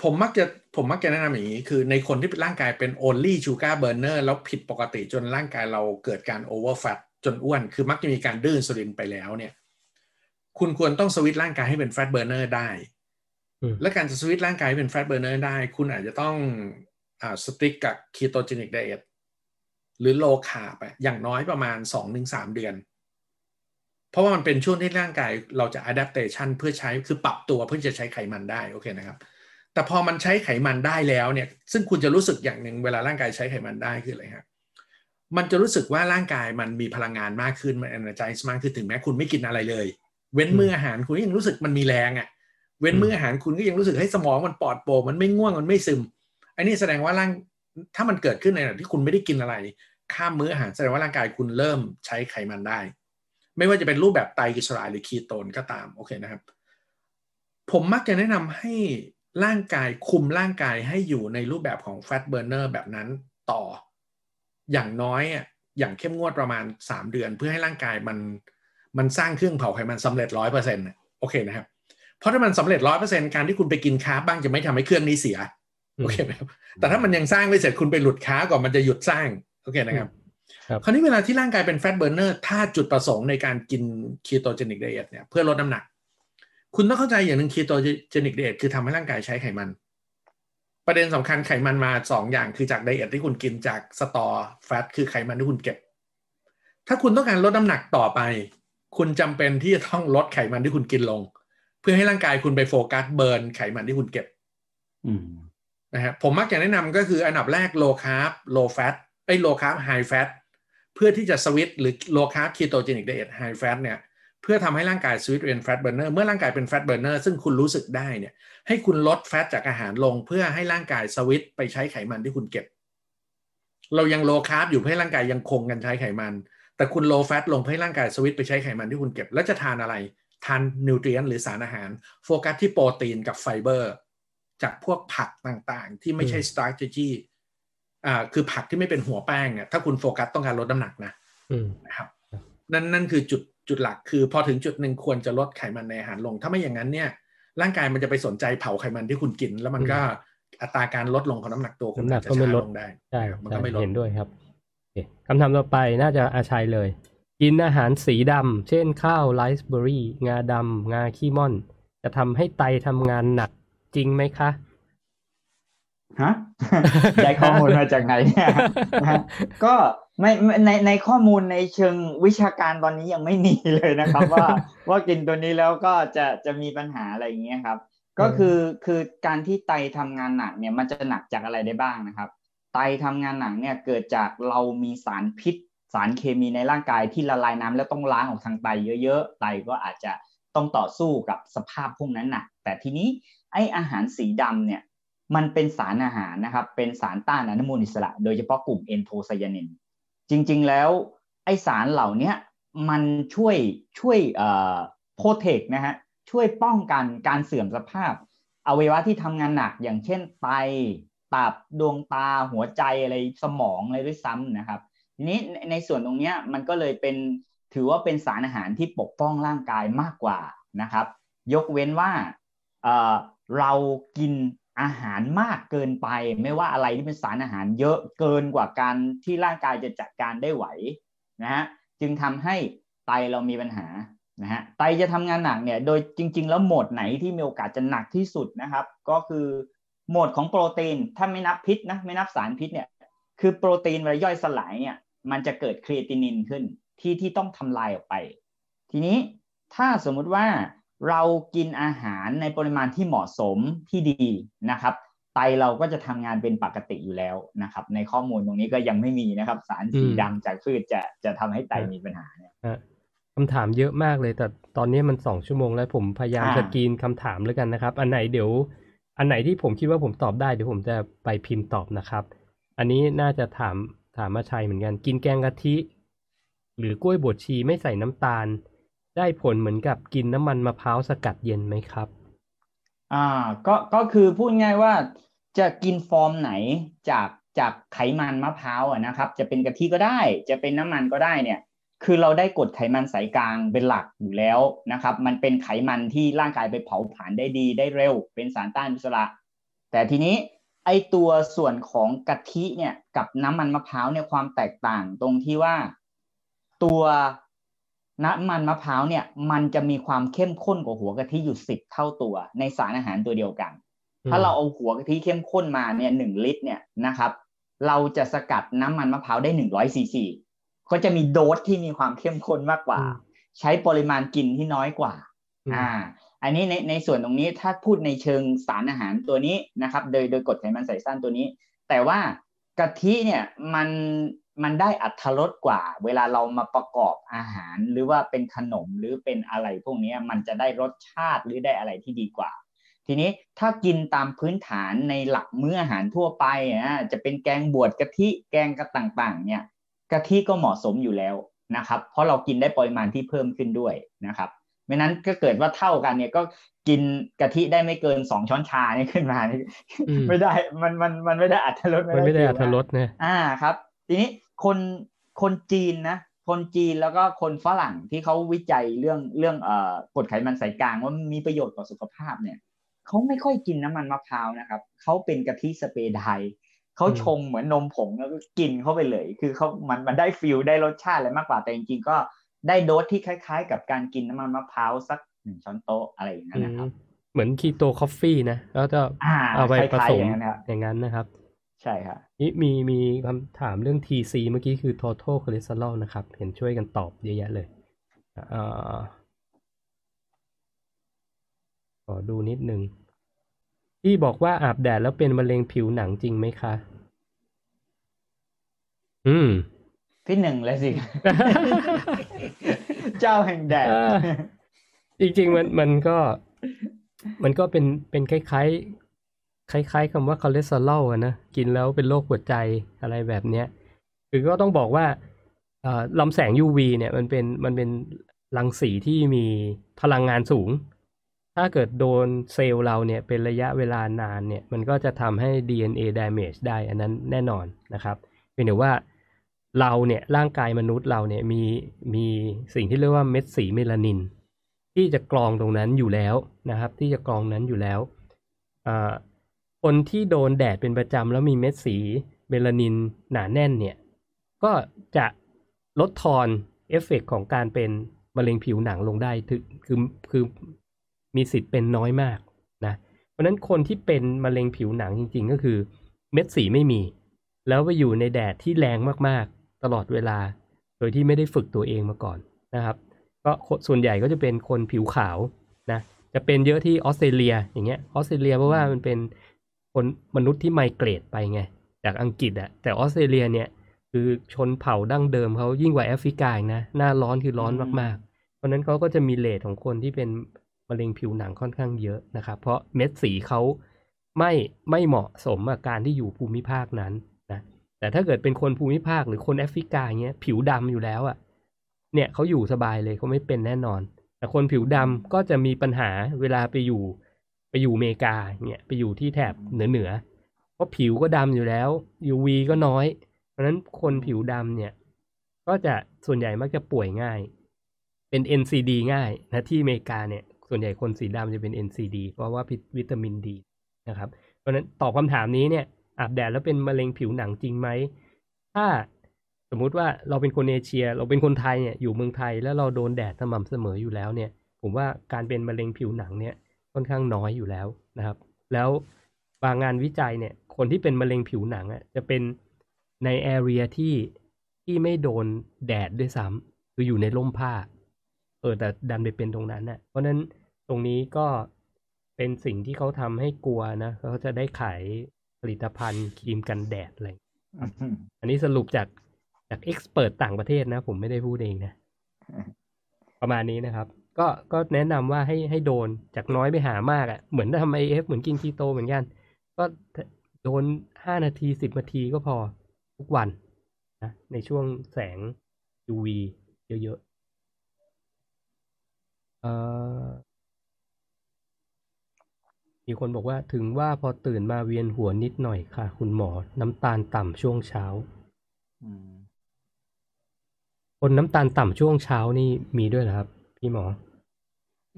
ผมมักจะผมมักจะแนะนำอย่างนี้ คือในคนที่ร่างกายเป็น only sugar burner แล้วผิดปกติจนร่างกายเราเกิดการ over fat จนอ้วน คือมักจะมีการดื้ออินซูลินไปแล้วเนี่ย คุณควรต้องสวิตช์ร่างกายให้เป็นแฟตเบ r ร์เนอร์ได้อืมและการจะสวิตช์ร่างกายให้เป็นแฟตเบ r ร์เนอร์ได้ คุณอาจจะต้องอ่า stick กับ ketogenic diet หรือ low carb อะอย่างน้อยประมาณ 2-3 เดือน เพราะว่ามันเป็นช่วงที่ร่างกายเราจะ adaptation เพื่อใช้คือปรับตัวเพื่อจะใช้ไขมันได้โอเคนะครับ แต่พอมันใช้ไขมันได้แล้วเนี่ย ซึ่งคุณจะรู้สึกอย่างหนึ่งเวลาร่างกายใช้ไขมันได้คืออะไรครับมันจะรู้สึกว่าร่างกายมันมีพลังงานมากขึ้นมัน energize มากขึ้นถึงแม้คุณไม่กินอะไรเลย เว้นมื้ออาหารคุณก็ยังรู้สึกมันมีแรงอะ่ะ เว้นมื้ออาหารคุณก็ยังรู้สึกให้สมองมันปลอดโปร่งมันไม่ง่วงมันไม่ซึมอันนี้แสดงว่าร่างถ้ามันเกิดขึ้นในขณะที่คุณไม่ได้กินอะไร ข้ามมื้ออาหารแสดงว่าร่างกายคุณเริ่มใช้ไขมันได้ ไม่ว่าจะเป็นรูปแบบไตรกลีเซอไรด์หรือคีโตนก็ตามโอเคนะครับ ผมมักจะแนะนำให้ร่างกายคุมร่างกายให้อยู่ในรูปแบบของแฟตเบ r ร์เนอร์แบบนั้นต่อ อย่างน้อยอะอย่างเข้มงวดประมาณ 3 เดือนเพื่อให้ร่างกายมัน มันสร้างเครื่องเผาไขมันสำเร็จร้อยเปอร์เซ็นต์โอเคนะครับเพราะถ้ามันสำเร็จร้อยเปอร์เซ็นต์การที่คุณไปกินค้าบ้างจะไม่ทำให้เครื่องนี้เสียโอเคไหมครับแต่ถ้ามันยังสร้างไม่เสร็จคุณไปหลุดค้าก่อนมันจะหยุดสร้างโอเคนะครับครับคราวนี้เวลาที่ร่างกายเป็นแฟตเบ r ร์เนอร์ถ้าจุดประสงค์ในการกิน ketogenic diet เนี่ยเพื่อลดน้ำหนัก คุณต้องเข้าใจอย่างหนึ่ง ketogenic diet คือทำให้ร่างกายใช้ไขมัน ประเด็นสำคัญไขมันมาสองอย่างคือจาก diet ที่คุณกินจาก stored fat คือไขมันที่คุณเก็บ ถ้าคุณต้องการลดน้ำหนักต่อไป คุณจำเป็นที่จะต้องลดไขมันที่คุณกินลง เพื่อให้ร่างกายคุณไป focus burn ไขมันที่คุณเก็บอืมนะฮะผมมักจะแนะนำก็คืออันดับแรก low carb low fat ไอ้ low carb high fat เพื่อที่จะสวิตหรือ low carb ketogenic diet high fat เนี่ยเพื่อทำให้ร่างกายสวิตเป็น fat burner เมื่อร่างกายเป็น fat burner ซึ่งคุณรู้สึกได้เนี่ย ให้คุณลดแฟตจากอาหารลง เพื่อให้ร่างกายสวิตไปใช้ไขมันที่คุณเก็บ เรายัง low carb อยู่เพื่อให้ร่างกายยังคงกันใช้ไขมัน แต่คุณ low fat ลงเพื่อให้ร่างกายสวิตไปใช้ไขมันที่คุณเก็บ แล้วจะทานอะไร ทานนิวเทรียนหรือสารอาหาร โฟกัสที่โปรตีนกับไฟเบอร์ จากพวกผักต่างๆ ที่ไม่ใช่ strategy อ่าคือผักที่ไม่เป็นหัวแป้งเนี่ยถ้าคุณโฟกัสต้องการลดน้ำหนักนะอืมนะครับนั่นนั่นคือจุดจุดหลักคือพอถึงจุดหนึ่งควรจะลดไขมันในอาหารลง ถ้าไม่อย่างนั้นเนี่ยร่างกายมันจะไปสนใจเผาไขมันที่คุณกิน แล้วมันก็อัตราการลดลงของน้ำหนักตัวคุณน้ำหนัอากจจะก็ไม่ช้าลลดงได้ใช่มันใช่ก็ไม่ลดเห็นด้วยครับโอเคำถามต่อไปน่าจะอาชัยเลย กินอาหารสีดำ เช่นข้าวไรซ์เบอร์รี่ งาดำ งาขี้ม่อน จะทำให้ไตทำงานหนักจริงไหมคะ ฮะ ได้ข้อมูลมาจากไหนเนี่ยก็ไม่ไม่ในในข้อมูลในเชิงวิชาการตอนนี้ยังไม่มีเลยนะครับ ว่าว่ากินตัวนี้แล้วก็จะจะมีปัญหาอะไรอย่างเงี้ยครับ ก็คือคือการที่ไตทำงานหนักเนี่ยมันจะหนักจากอะไรได้บ้างนะครับ ไตทำงานหนักเนี่ยเกิดจากเรามีสารพิษ สารเคมีในร่างกายที่ละลายน้ำแล้วต้องล้างออกทางไตเยอะๆไตก็อาจจะต้องต่อสู้กับสภาพพวกนั้นหนักแต่ทีนี้ไออาหารสีดำเนี่ยมันเป็นสารอาหารนะครับ เป็นสารต้านอนุมูลอิสระ โดยเฉพาะกลุ่มเอนโทไซยานิน จริงๆแล้วไอสารเหล่านี้มันช่วยช่วยเอ่อโปรเทคนะฮะช่วยป้องกันการเสื่อมสภาพ อวัยวะที่ทำงานหนักอย่างเช่นไต ตับดวงตาหัวใจอะไรสมองอะไรด้วยซ้ำนะครับทีนี้ในส่วนตรงนี้มันก็เลยเป็นถือว่าเป็นสารอาหารที่ปกป้องร่างกายมากกว่านะครับ ยกเว้นว่าเเรากินอาหารมากเกินไป ไม่ว่าอะไรที่เป็นสารอาหารเยอะเกินกว่าการที่ร่างกายจะจัดการได้ไหวนะฮะจึงทำให้ไตเรามีปัญหานะฮะไตจะทำงานหนักเนี่ยโดยจริง ๆ แล้วโหมดไหนที่มีโอกาสจะหนักที่สุดนะครับ ก็คือ โหมดของโปรตีนถ้าไม่นับพิษนะไม่นับสารพิษเนี่ย คือโปรตีนเวลาย่อยสลายเนี่ย มันจะเกิดครีเอตินินขึ้นที่ที่ต้องทำลายออกไป ทีนี้ถ้าสมมุติว่าเรากินอาหารในปริมาณที่เหมาะสมที่ดีนะครับ ไตเราก็จะทำงานเป็นปกติอยู่แล้วนะครับ ในข้อมูลตรงนี้ก็ยังไม่มีนะครับ สารสีอืมดำจากพืชจะจะทำให้ไตมีปัญหาเนี่ยฮะคำถามเยอะมากเลยแต่ตอนนี้มันสองชั่วโมงแล้วผมพยายามอ่าสกรีนคำถามแล้วกันนะครับ อันไหนเดี๋ยว อันไหนที่ผมคิดว่าผมตอบได้เดี๋ยวผมจะไปพิมพ์ตอบนะครับ อันนี้น่าจะถามถามมาชัยเหมือนกัน กินแกงกะทิ หรือกล้วยบวชชีไม่ใส่น้ำตาล ได้ผลเหมือนกับกินน้ำมันมะพร้าวสกัดเย็นไหมครับ อ่า ก็ก็คือพูดง่ายว่าจะกินฟอร์มไหนจากจากไขมันมะพร้าวอะนะครับ จะเป็นกะทิก็ได้ จะเป็นน้ำมันก็ได้เนี่ย คือเราได้กรดไขมันสายกลางเป็นหลักอยู่แล้วนะครับ มันเป็นไขมันที่ร่างกายไปเผาผลาญได้ดีได้เร็ว เป็นสารต้านอนุมูลอิสระ แต่ทีนี้ไอตัวส่วนของกะทิเนี่ยกับน้ำมันมะพร้าวเนี่ยความแตกต่างตรงที่ว่า ตัวน้ำมันมะพร้าวเนี่ย มันจะมีความเข้มข้นกว่าหัวกะทิอยู่สิบเท่าตัว ในสารอาหารตัวเดียวกัน ถ้าเราเอาหัวกะทิเข้มข้นมาเนี่ยหนึ่งลิตรเนี่ยนะครับ เราจะสกัดน้ำมันมะพร้าวได้หนึ่งร้อยซีซี ก็จะมีโดสที่มีความเข้มข้นมากกว่าอืมใช้ปริมาณกินที่น้อยกว่าอืมอ่า อันนี้ในในส่วนตรงนี้ถ้าพูดในเชิงสารอาหารตัวนี้นะครับ โดยโดยกรดไขมันใส่สั้นตัวนี้ แต่ว่ากะทิเนี่ยมันมันได้อัตรสกว่า เวลาเรามาประกอบอาหารหรือว่าเป็นขนมหรือเป็นอะไรพวกเนี้ยมันจะได้รสชาติหรือได้อะไรที่ดีกว่า ทีนี้ถ้ากินตามพื้นฐานในหลักมื้ออาหารทั่วไปอะจะเป็นแกงบวชกะทิแกงกระต่างๆ เนี่ย กะทิก็เหมาะสมอยู่แล้วนะครับ เพราะเรากินได้ปริมาณที่เพิ่มขึ้นด้วยนะครับไม่นั้นก็เกิดว่าเท่ากันเนี่ยก็กินกะทิได้ไม่เกินสองช้อนชานี่ขึ้นมานี่อืมไม่ได้มันมันมันไม่ได้อัตรสมันไม่ได้ฟิลอัธรสนะอ่าครับ ทีนี้คนคนจีนนะคนจีนแล้วก็คนฝรั่งที่เขาวิจัยเรื่องเรื่องเอ่อกรดไขมันสายกลางว่ามันมีประโยชน์ต่อสุขภาพเนี่ยเขาไม่ค่อยกินน้ำมันมะพร้าวนะครับเขาเป็นกะทิ spray dry เขาอืมชงเหมือนนมผงแล้วก็กินเข้าไปเลย คือเขามันมันได้ feel ได้รสชาติอะไรมากกว่าแต่จริงๆก็ได้โดสที่คล้ายๆ กับการกินน้ำมันมะพร้าวสักหนึ่งช้อนโต๊ะอะไรอย่างนั้นนะครับ เหมือน keto coffee นะแล้วจะอ่าเอาไปผสมคล้ายๆ อย่างนั้นครับอย่างนั้นนะครับ ใช่ครับนี่มีมีคำถามเรื่อง TC เมื่อกี้คือ total cholesterol นะครับ เห็นช่วยกันตอบเยอะแยะเลยเอ่อขอดูนิดนึง ที่บอกว่าอาบแดดแล้วเป็นมะเร็งผิวหนังจริงไหมคะ อืม พี่หนึ่งเลยสิ เจ้าแห่งแดดอ่าจริงๆมันมันก็ มันก็เป็นเป็นคล้ายๆคล้ายๆคำว่าคอเลสเตอรอลอะนะกินแล้วเป็นโรคหัวใจอะไรแบบเนี้ยคือก็ต้องบอกว่าเอ่อลำแสง UV เนี่ย มันเป็นมันเป็นรังสีที่มีพลังงานสูง ถ้าเกิดโดนเซลล์เราเนี่ยเป็นระยะเวลานานเนี่ย มันก็จะทำให้ DNA damage ได้อันนั้นแน่นอนนะครับเพียงแต่ว่าเราเนี่ยร่างกายมนุษย์เราเนี่ยมีมีสิ่งที่เรียกว่าเม็ดสีเมลานิน ที่จะกรองตรงนั้นอยู่แล้วนะครับ ที่จะกรองนั้นอยู่แล้วคนที่โดนแดดเป็นประจำแล้วมีเม็ดสีเมลานินหนาแน่นเนี่ย ก็จะลดทอนเอฟเฟกต์ของการเป็นมะเร็งผิวหนังลงได้ถึงคือคือ มีสิทธิ์เป็นน้อยมากนะเพราะนั้นคนที่เป็นมะเร็งผิวหนังจริง ๆ ก็คือ เม็ดสีไม่มี แล้วไปอยู่ในแดดที่แรงมากๆ ตลอดเวลา โดยที่ไม่ได้ฝึกตัวเองมาก่อนนะครับ ก็ส่วนใหญ่ก็จะเป็นคนผิวขาวนะจะเป็นเยอะที่ออสเตรเลียอย่างเงี้ยออสเตรเลียเพราะว่ามันเป็นคนมนุษย์ที่ไมเกรดไปไงจากอังกฤษอะแต่ออสเตรเลียเนี่ยคือชนเผ่าดั้งเดิมเขายิ่งกว่าแอฟริกาอีกนะหน้าร้อนคือร้อนมากๆ เพราะนั้นเขาก็จะมีเลทของคนที่เป็น มะเร็งผิวหนังค่อนข้างเยอะนะครับ เพราะเม็ดสีเขาไม่ไม่เหมาะสมกับการที่อยู่ภูมิภาคนั้นนะแต่ถ้าเกิดเป็นคนภูมิภาคหรือคนแอฟริกาเงี้ยผิวดำอยู่แล้วอะเนี่ยเขาอยู่สบายเลยเขาไม่เป็นแน่นอน แต่คนผิวดำก็จะมีปัญหาเวลาไปอยู่ไปอยู่อเมริกาเนี่ยไปอยู่ที่แถบเหนือเหนือเพราะผิวก็ดำอยู่แล้ว UV ก็น้อย เพราะฉะนั้นคนผิวดำเนี่ย ก็จะส่วนใหญ่มักจะป่วยง่าย เป็น NCD ง่ายนะที่อเมริกาเนี่ย ส่วนใหญ่คนสีดำจะเป็น NCD เพราะว่าพิษวิตามินดีนะครับ เพราะนั้นตอบคำถามนี้เนี่ยอาบแดดแล้วเป็นมะเร็งผิวหนังจริงไหม ถ้าสมมุติว่าเราเป็นคนเอเชีย เราเป็นคนไทยเนี่ยอยู่เมืองไทยแล้วเราโดนแดดสม่ำเสมออยู่แล้วเนี่ย ผมว่าการเป็นมะเร็งผิวหนังเนี่ยค่อนข้างน้อยอยู่แล้วนะครับ แล้วบางงานวิจัยเนี่ย คนที่เป็นมะเร็งผิวหนังอะจะเป็นในแอเรียที่ที่ไม่โดนแดดด้วยซ้ำคืออยู่ในร่มผ้า เออแต่ดันไปเป็นตรงนั้นน่ะ เพราะนั้น ตรงนี้ก็เป็นสิ่งที่เขาทำให้กลัวนะเขาจะได้ขายผลิตภัณฑ์ครีมกันแดดอะไรอันนี้สรุปจากจาก expert ต่างประเทศนะ ผมไม่ได้พูดเองนะ ประมาณนี้นะครับ ก็ก็แนะนำว่าให้ให้โดนจากน้อยไปหามากอะ่ะ เหมือนทำ IF เหมือนกินคีโตเหมือนกัน ก็โดนห้านาทีสิบนาทีก็พอทุกวันนะในช่วงแสง UV เยอะๆเอ่อ มีคนบอกว่าถึงว่าพอตื่นมาเวียนหัวนิดหน่อยค่ะ คุณหมอ น้ำตาลต่ำช่วงเช้าอืมคนน้ำตาลต่ำช่วงเช้านี่มีด้วยเหรอครับ พี่หมอ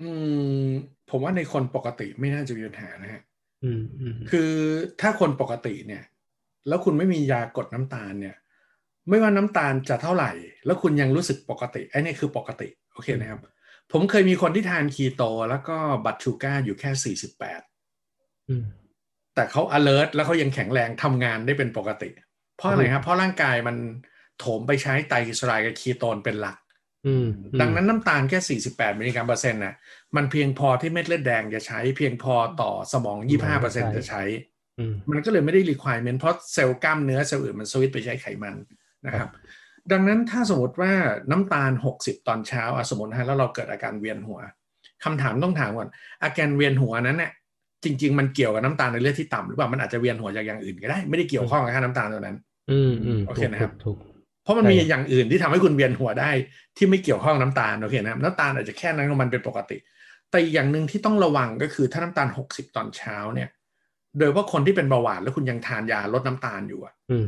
อืม ผมว่าในคนปกติไม่น่าจะมีปัญหานะฮะอืมอืมคือถ้าคนปกติเนี่ย แล้วคุณไม่มียากดน้ำตาลเนี่ย ไม่ว่าน้ำตาลจะเท่าไหร่ แล้วคุณยังรู้สึกปกติไอ้นี่คือปกติ โอเคนะครับผมเคยมีคนที่ทานคีโต แล้วก็ blood sugar อยู่แค่48อืมแต่เขา alert แล้วเขายังแข็งแรงทำงานได้เป็นปกติ เพราะอะไรครับ เพราะร่างกายมันโถมไปใช้ไตรกลีเซอไรด์กับคีโตนเป็นหลักอืมอืมดังนั้นน้ำตาลแค่ 48 มิลลิกรัมเปอร์เซ็นต์น่ะมันเพียงพอที่เม็ดเลือดแดงจะใช้เพียงพอต่อสมอง 25เปอร์เซ็นต์จะใช้อืมมันก็เลยไม่ได้ requirement เพราะเซลล์กล้ามเนื้อเซลล์อื่นมันสวิตช์ไปใช้ไขมันนะครับ ดังนั้นถ้าสมมติว่าน้ำตาล 60 ตอนเช้าอะสมมตินะฮะแล้วเราเกิดอาการเวียนหัวคำถามต้องถามก่อนอาการเวียนหัวนั้นเนี่ย จริง ๆ มันเกี่ยวกับน้ำตาลในเลือดที่ต่ำหรือเปล่ามันอาจจะเวียนหัวจากอย่างอื่นก็ได้ไม่ได้เกี่ยวข้องกับค่าน้ำตาลตัวนั้น อืมอืมโอถูเคกนะครับถูกเพราะมันมีใช่อย่างอื่นที่ทำให้คุณเวียนหัวได้ ที่ไม่เกี่ยวข้องน้ำตาลโอเคนะครับน้ำตาลอาจจะแค่นั้นของมันเป็นปกติ แต่อีกอย่างหนึ่งที่ต้องระวังก็คือถ้าน้ำตาล60ตอนเช้าเนี่ย โดยเฉพาะคนที่เป็นเบาหวานแล้วคุณยังทานยาลดน้ำตาลอยู่อะอืม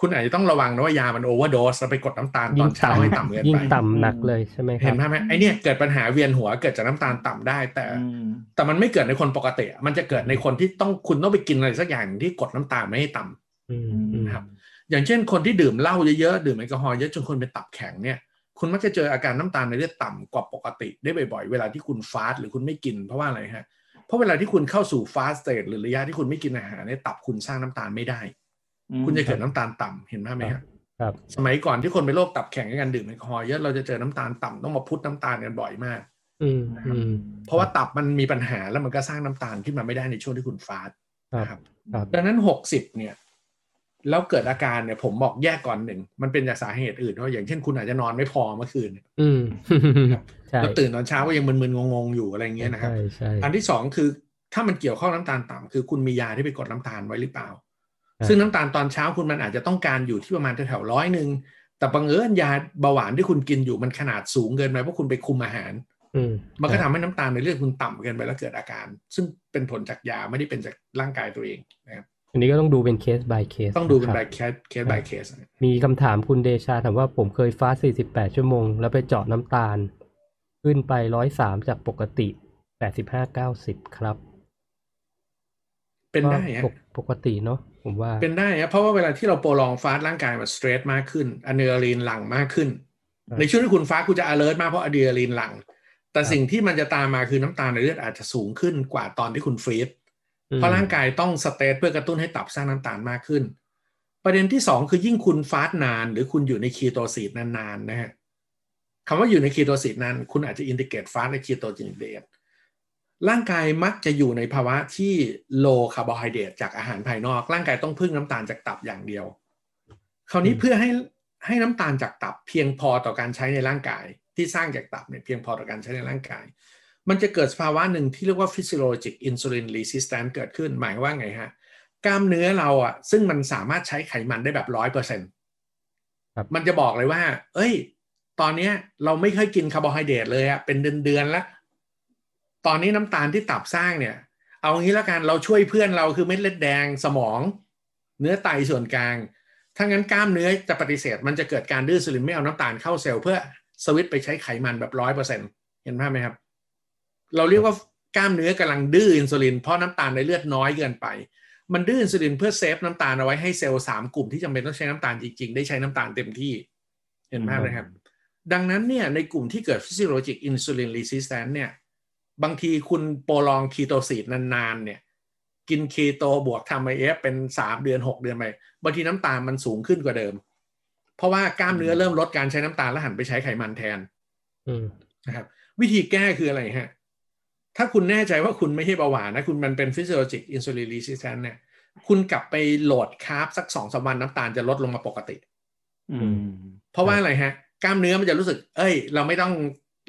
คุณอาจจะต้องระวังนะว่ายามันโอเวอร์โดสแล้วไปกดน้ำตาลตยิ่องนเช้าให้ต่ำต่ำเกินยิ่งไปต่ำหนักเลยใช่ไหมครัเห็บนภาพไหมไอเนี่ยเกิดปัญหาเวียนหัวเกิดจากน้ำตาลต่ำได้ แต่อืมแต่มันไม่เกิดในคนปกติอะมันจะเกิดในคนที่ต้องคุณต้องไปกินอะไรสักอย่างที่กดน้ำตาลไม่ให้ต่ำอืมอืมครับอย่างเช่นคนที่ดื่มเหล้าเยอะๆดื่มแอลกอฮอล์เยอะจนคนเป็นตับแข็งเนี่ยคุณมักจะเจออาการน้ำตาลในเลือดต่ำกว่าปกติได้บ่อยๆ เวลาที่คุณฟาสต์หรือคุณไม่กินเพราะว่าอะไรฮะเพราะเวลาที่คุณเข้าสู่ fasted state หรือระยะที่คุณไม่กินอาหารเนี่ยตับคุณสร้างน้ำตาลไม่ได้ คุณจะเกิดน้ำตาลต่ำเห็นภาพไหมครับครับ สมัยก่อนที่คนเป็นโรคตับแข็งกันดื่มแอลกอฮอล์เยอะเราจะเจอน้ำตาลต่ำต้องมา push น้ำตาลกันบ่อยมากอืมอืมเพราะว่าตับมันมีปัญหาแล้วมันก็สร้างน้ำตาลขึ้นมาไม่ได้ในช่วงที่คุณ fastครับนะครับครับดังนั้นหกสิบเนี่ย แล้วเกิดอาการเนี่ย ผมบอกแยกก่อนหนึ่ง มันเป็นจากสาเหตุอื่นเพราะอย่างเช่นคุณอาจจะนอนไม่พอเมื่อคืนเนี่ยอืมใช่แล้วตื่นตอนเช้าก็ยังมึนๆงงๆอยู่อะไรอย่างเงี้ยนะครับใช่ใช่อันที่สองคือถ้ามันเกี่ยวข้องน้ำตาลต่ำคือคุณมียาที่ไปกดน้ำตาลไว้หรือเปล่าครับ ซึ่งน้ำตาลตอนเช้าคุณมันอาจจะต้องการอยู่ที่ประมาณแถวๆร้อยหนึ่งแต่บังเอิญยาเบาหวานที่คุณกินอยู่มันขนาดสูงเกินไปเพราะคุณไปคุมอาหารอืมมันก็ทำให้น้ำตาลในเลือดคุณต่ำเกินไปแล้วเกิดอาการ ซึ่งเป็นผลจากยาไม่ได้เป็นจากร่างกายตัวเองนะครับอันนี้ก็ต้องดูเป็นเคส by เคสต้องดูเป็นะคบารับยเคcase by caseมีคำถามคุณเดชาถามว่าผมเคย fast 48 ชั่วโมง แล้วไปเจาะน้ำตาล ขึ้นไป 103 จากปกติ 85-90 ครับ เป็นได้ก็ฮะปกปกติเนาะ ผมว่าเป็นได้ครับเพราะว่าเวลาที่เรา prolonged fast ร่างกายมัน stress มากขึ้นอะดรีนาลีนหลั่งมากขึ้นครับในช่วงที่คุณ fast คุณจะ alert มากเพราะอะดรีนาลีนหลั่งแต่ครับสิ่งที่มันจะตามมาคือน้ำตาลในเลือดอาจจะสูงขึ้นกว่าตอนที่คุณ feedอืมเพราะร่างกายต้อง stress เพื่อกระตุ้นให้ตับสร้างน้ำตาลมากขึ้น ประเด็นที่สองคือยิ่งคุณ fast นาน หรือคุณอยู่ใน ketosis นานๆนะฮะคำว่าอยู่ใน ketosis นานคุณอาจจะ integrate fast และ ketogenic diet ร่างกายมักจะอยู่ในภาวะที่ low คาร์โบไฮเดรตจากอาหารภายนอก ร่างกายต้องพึ่งน้ำตาลจากตับอย่างเดียว คราวนี้อืมเพื่อให้ให้น้ำตาลจากตับเพียงพอต่อการใช้ในร่างกาย ที่สร้างจากตับเนี่ยเพียงพอต่อการใช้ในร่างกาย มันจะเกิดสภาวะหนึ่งที่เรียกว่า physiologic insulin resistance เกิดขึ้นหมายว่าไงฮะกล้ามเนื้อเราอะซึ่งมันสามารถใช้ไขมันได้แบบร้อยเปอร์เซ็นต์ครับมันจะบอกเลยว่า เอ้ย ตอนเนี้ยเราไม่เคยกินคาร์โบไฮเดรตเลยอะเป็นเดือนๆแล้ว ตอนนี้น้ำตาลที่ตับสร้างเนี่ย เอางี้แล้วกันเราช่วยเพื่อนเราคือเม็ดเลือดแดงสมอง เนื้อไตส่วนกลาง ถ้างั้นกล้ามเนื้อจะปฏิเสธ มันจะเกิดการดื้ออินซูลินไม่เอาน้ำตาลเข้าเซลล์เพื่อสวิตช์ไปใช้ไขมันแบบร้อยเปอร์เซ็นเห็นภาพไหมครับ เราเรียกว่ากล้ามเนื้อกำลังดื้ออินซูลินเพราะน้ำตาลในเลือดน้อยเกินไป มันดื้ออินซูลินเพื่อ save น้ำตาลเอาไว้ให้เซลล์สามกลุ่มที่จำเป็นต้องใช้น้ำตาลจริงๆ ได้ใช้น้ำตาลเต็มที่ เห็นภาพไหมครับ ดังนั้นเนี่ยในกลุ่มที่เกิด physiologic insulin resistance เนี่ย บางทีคุณ prolonged ketosis นานๆเนี่ยกินคีโตบวกทำ IF เป็นสามเดือนหกเดือนไปบางทีน้ำตาลมันสูงขึ้นกว่าเดิม เพราะว่ากล้ามเนื้อเริ่มลดการใช้น้ำตาลแล้วหันไปใช้ไขมันแทนอืมนะครับ วิธีแก้คืออะไรฮะ ถ้าคุณแน่ใจว่าคุณไม่ใช่เบาหวานนะ คุณมันเป็น physiologic insulin resistance เนี่ยคุณกลับไปโหลดคาร์บสักสองสามวันน้ำตาลจะลดลงมาปกติ อืม เพราะว่าอะไรฮะ กล้ามเนื้อมันจะรู้สึก เอ้ย เราไม่ต้อง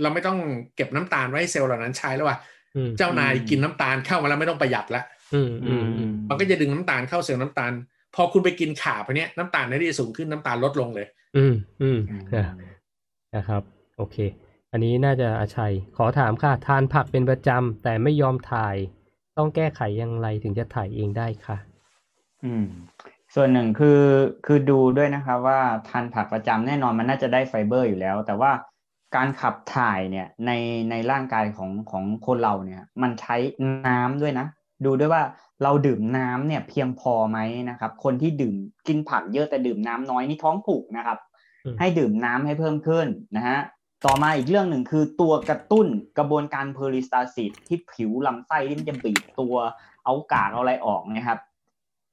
เราไม่ต้องเก็บน้ำตาลไว้ให้เซลล์เหล่านั้นใช้แล้วว่าอืมเจ้านายกินน้ำตาลเข้ามาแล้วไม่ต้องประหยัดละอืมอืมอืมมันก็จะดึงน้ำตาลเข้าเซลล์น้ำตาล พอคุณไปกินคาร์บไปเนี้ยน้ำตาลในที่สูงขึ้นน้ำตาลลดลงเลย อืมอืมอืมนะนะครับ โอเค อันนี้น่าจะอาชัย ขอถามค่ะ ทานผักเป็นประจำแต่ไม่ยอมถ่าย ต้องแก้ไขอย่างไรถึงจะถ่ายเองได้ค่ะ อืม ส่วนหนึ่งคือคือดูด้วยนะครับว่าทานผักประจำแน่นอนมันน่าจะได้ไฟเบอร์อยู่แล้ว แต่ว่า การขับถ่ายเนี่ยในในร่างกายของของคนเราเนี่ย มันใช้น้ำด้วยนะ ดูด้วยว่าเราดื่มน้ำเนี่ยเพียงพอไหมนะครับ คนที่ดื่มกินผักเยอะแต่ดื่มน้ำน้อยนี่ท้องผูกนะครับอืมให้ดื่มน้ำให้เพิ่มขึ้นนะฮะต่อมาอีกเรื่องหนึ่งคือตัวกระตุ้นกระบวนการเพอริสตาซิสที่ผิวลำไส้ที่มันจะบีบตัวเอากากเอาอะไรออกนะครับ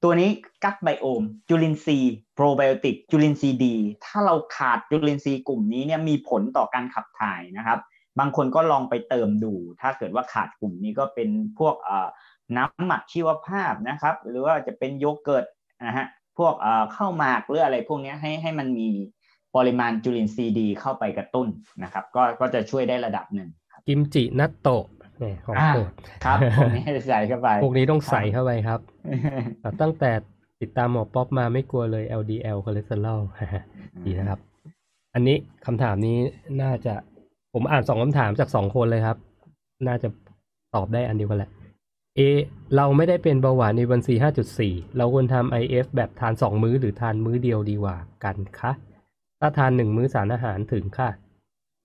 ตัวนี้กัดไบโอม จุลินทรีย์โปรไบโอติกจุลินทรีย์ดี ถ้าเราขาดจุลินทรีย์กลุ่มนี้เนี่ยมีผลต่อการขับถ่ายนะครับ บางคนก็ลองไปเติมดู ถ้าเกิดว่าขาดกลุ่มนี้ก็เป็นพวกเอ่อน้ำหมักชีวภาพนะครับ หรือว่าจะเป็นโยเกิร์ตนะฮะพวกเข้าวหมากหรืออะไรพวกนี้ให้ให้มันมีปริมาณจุลินทรีย์ดีเข้าไปกระตุ้นนะครับ ก็ก็จะช่วยได้ระดับหนึ่งกิมจินัตโตะ เนี่ยของอ่าโปรดครับพวกนี้ให้ใส่เข้าไปพวกนี้ต้องใส่เข้าไปครับอะตั้งแต่ติดตามหมอป๊อปมาไม่กลัวเลย LDL คอเลสเตอรอลดีนะครับ อันนี้คำถามนี้น่าจะผมอ่านสองคำถามจากสองคนเลยครับ น่าจะตอบได้อันเดียวกันแหละ A เราไม่ได้เป็นเบาหวานในวันซี5.4เราควรทำ IF แบบทานสองมื้อหรือทานมื้อเดียวดีกว่ากันคะ ถ้าทานหนึ่งมื้อสารอาหารถึงค่ะ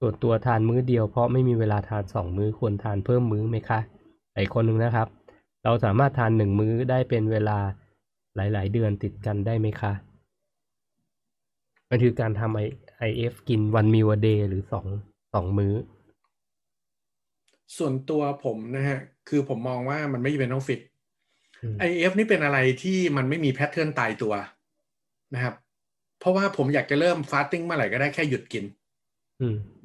ส่วนตัวทานมื้อเดียวเพราะไม่มีเวลาทานสองมื้อควรทานเพิ่มมื้อไหมคะอีกคนหนึ่งนะครับ เราสามารถทานหนึ่งมื้อได้เป็นเวลาหลาย ๆ เดือนติดกันได้ไหมคะมันคือการทำ I- IF กิน one meal a day หรือสองสองมื้อ ส่วนตัวผมนะฮะ คือผมมองว่ามันไม่จำเป็นต้อง fix อืม IF นี่เป็นอะไรที่มันไม่มี pattern ตายตัวนะครับ เพราะว่าผมอยากจะเริ่ม fasting เมื่อไหร่ก็ได้แค่หยุดกินอืม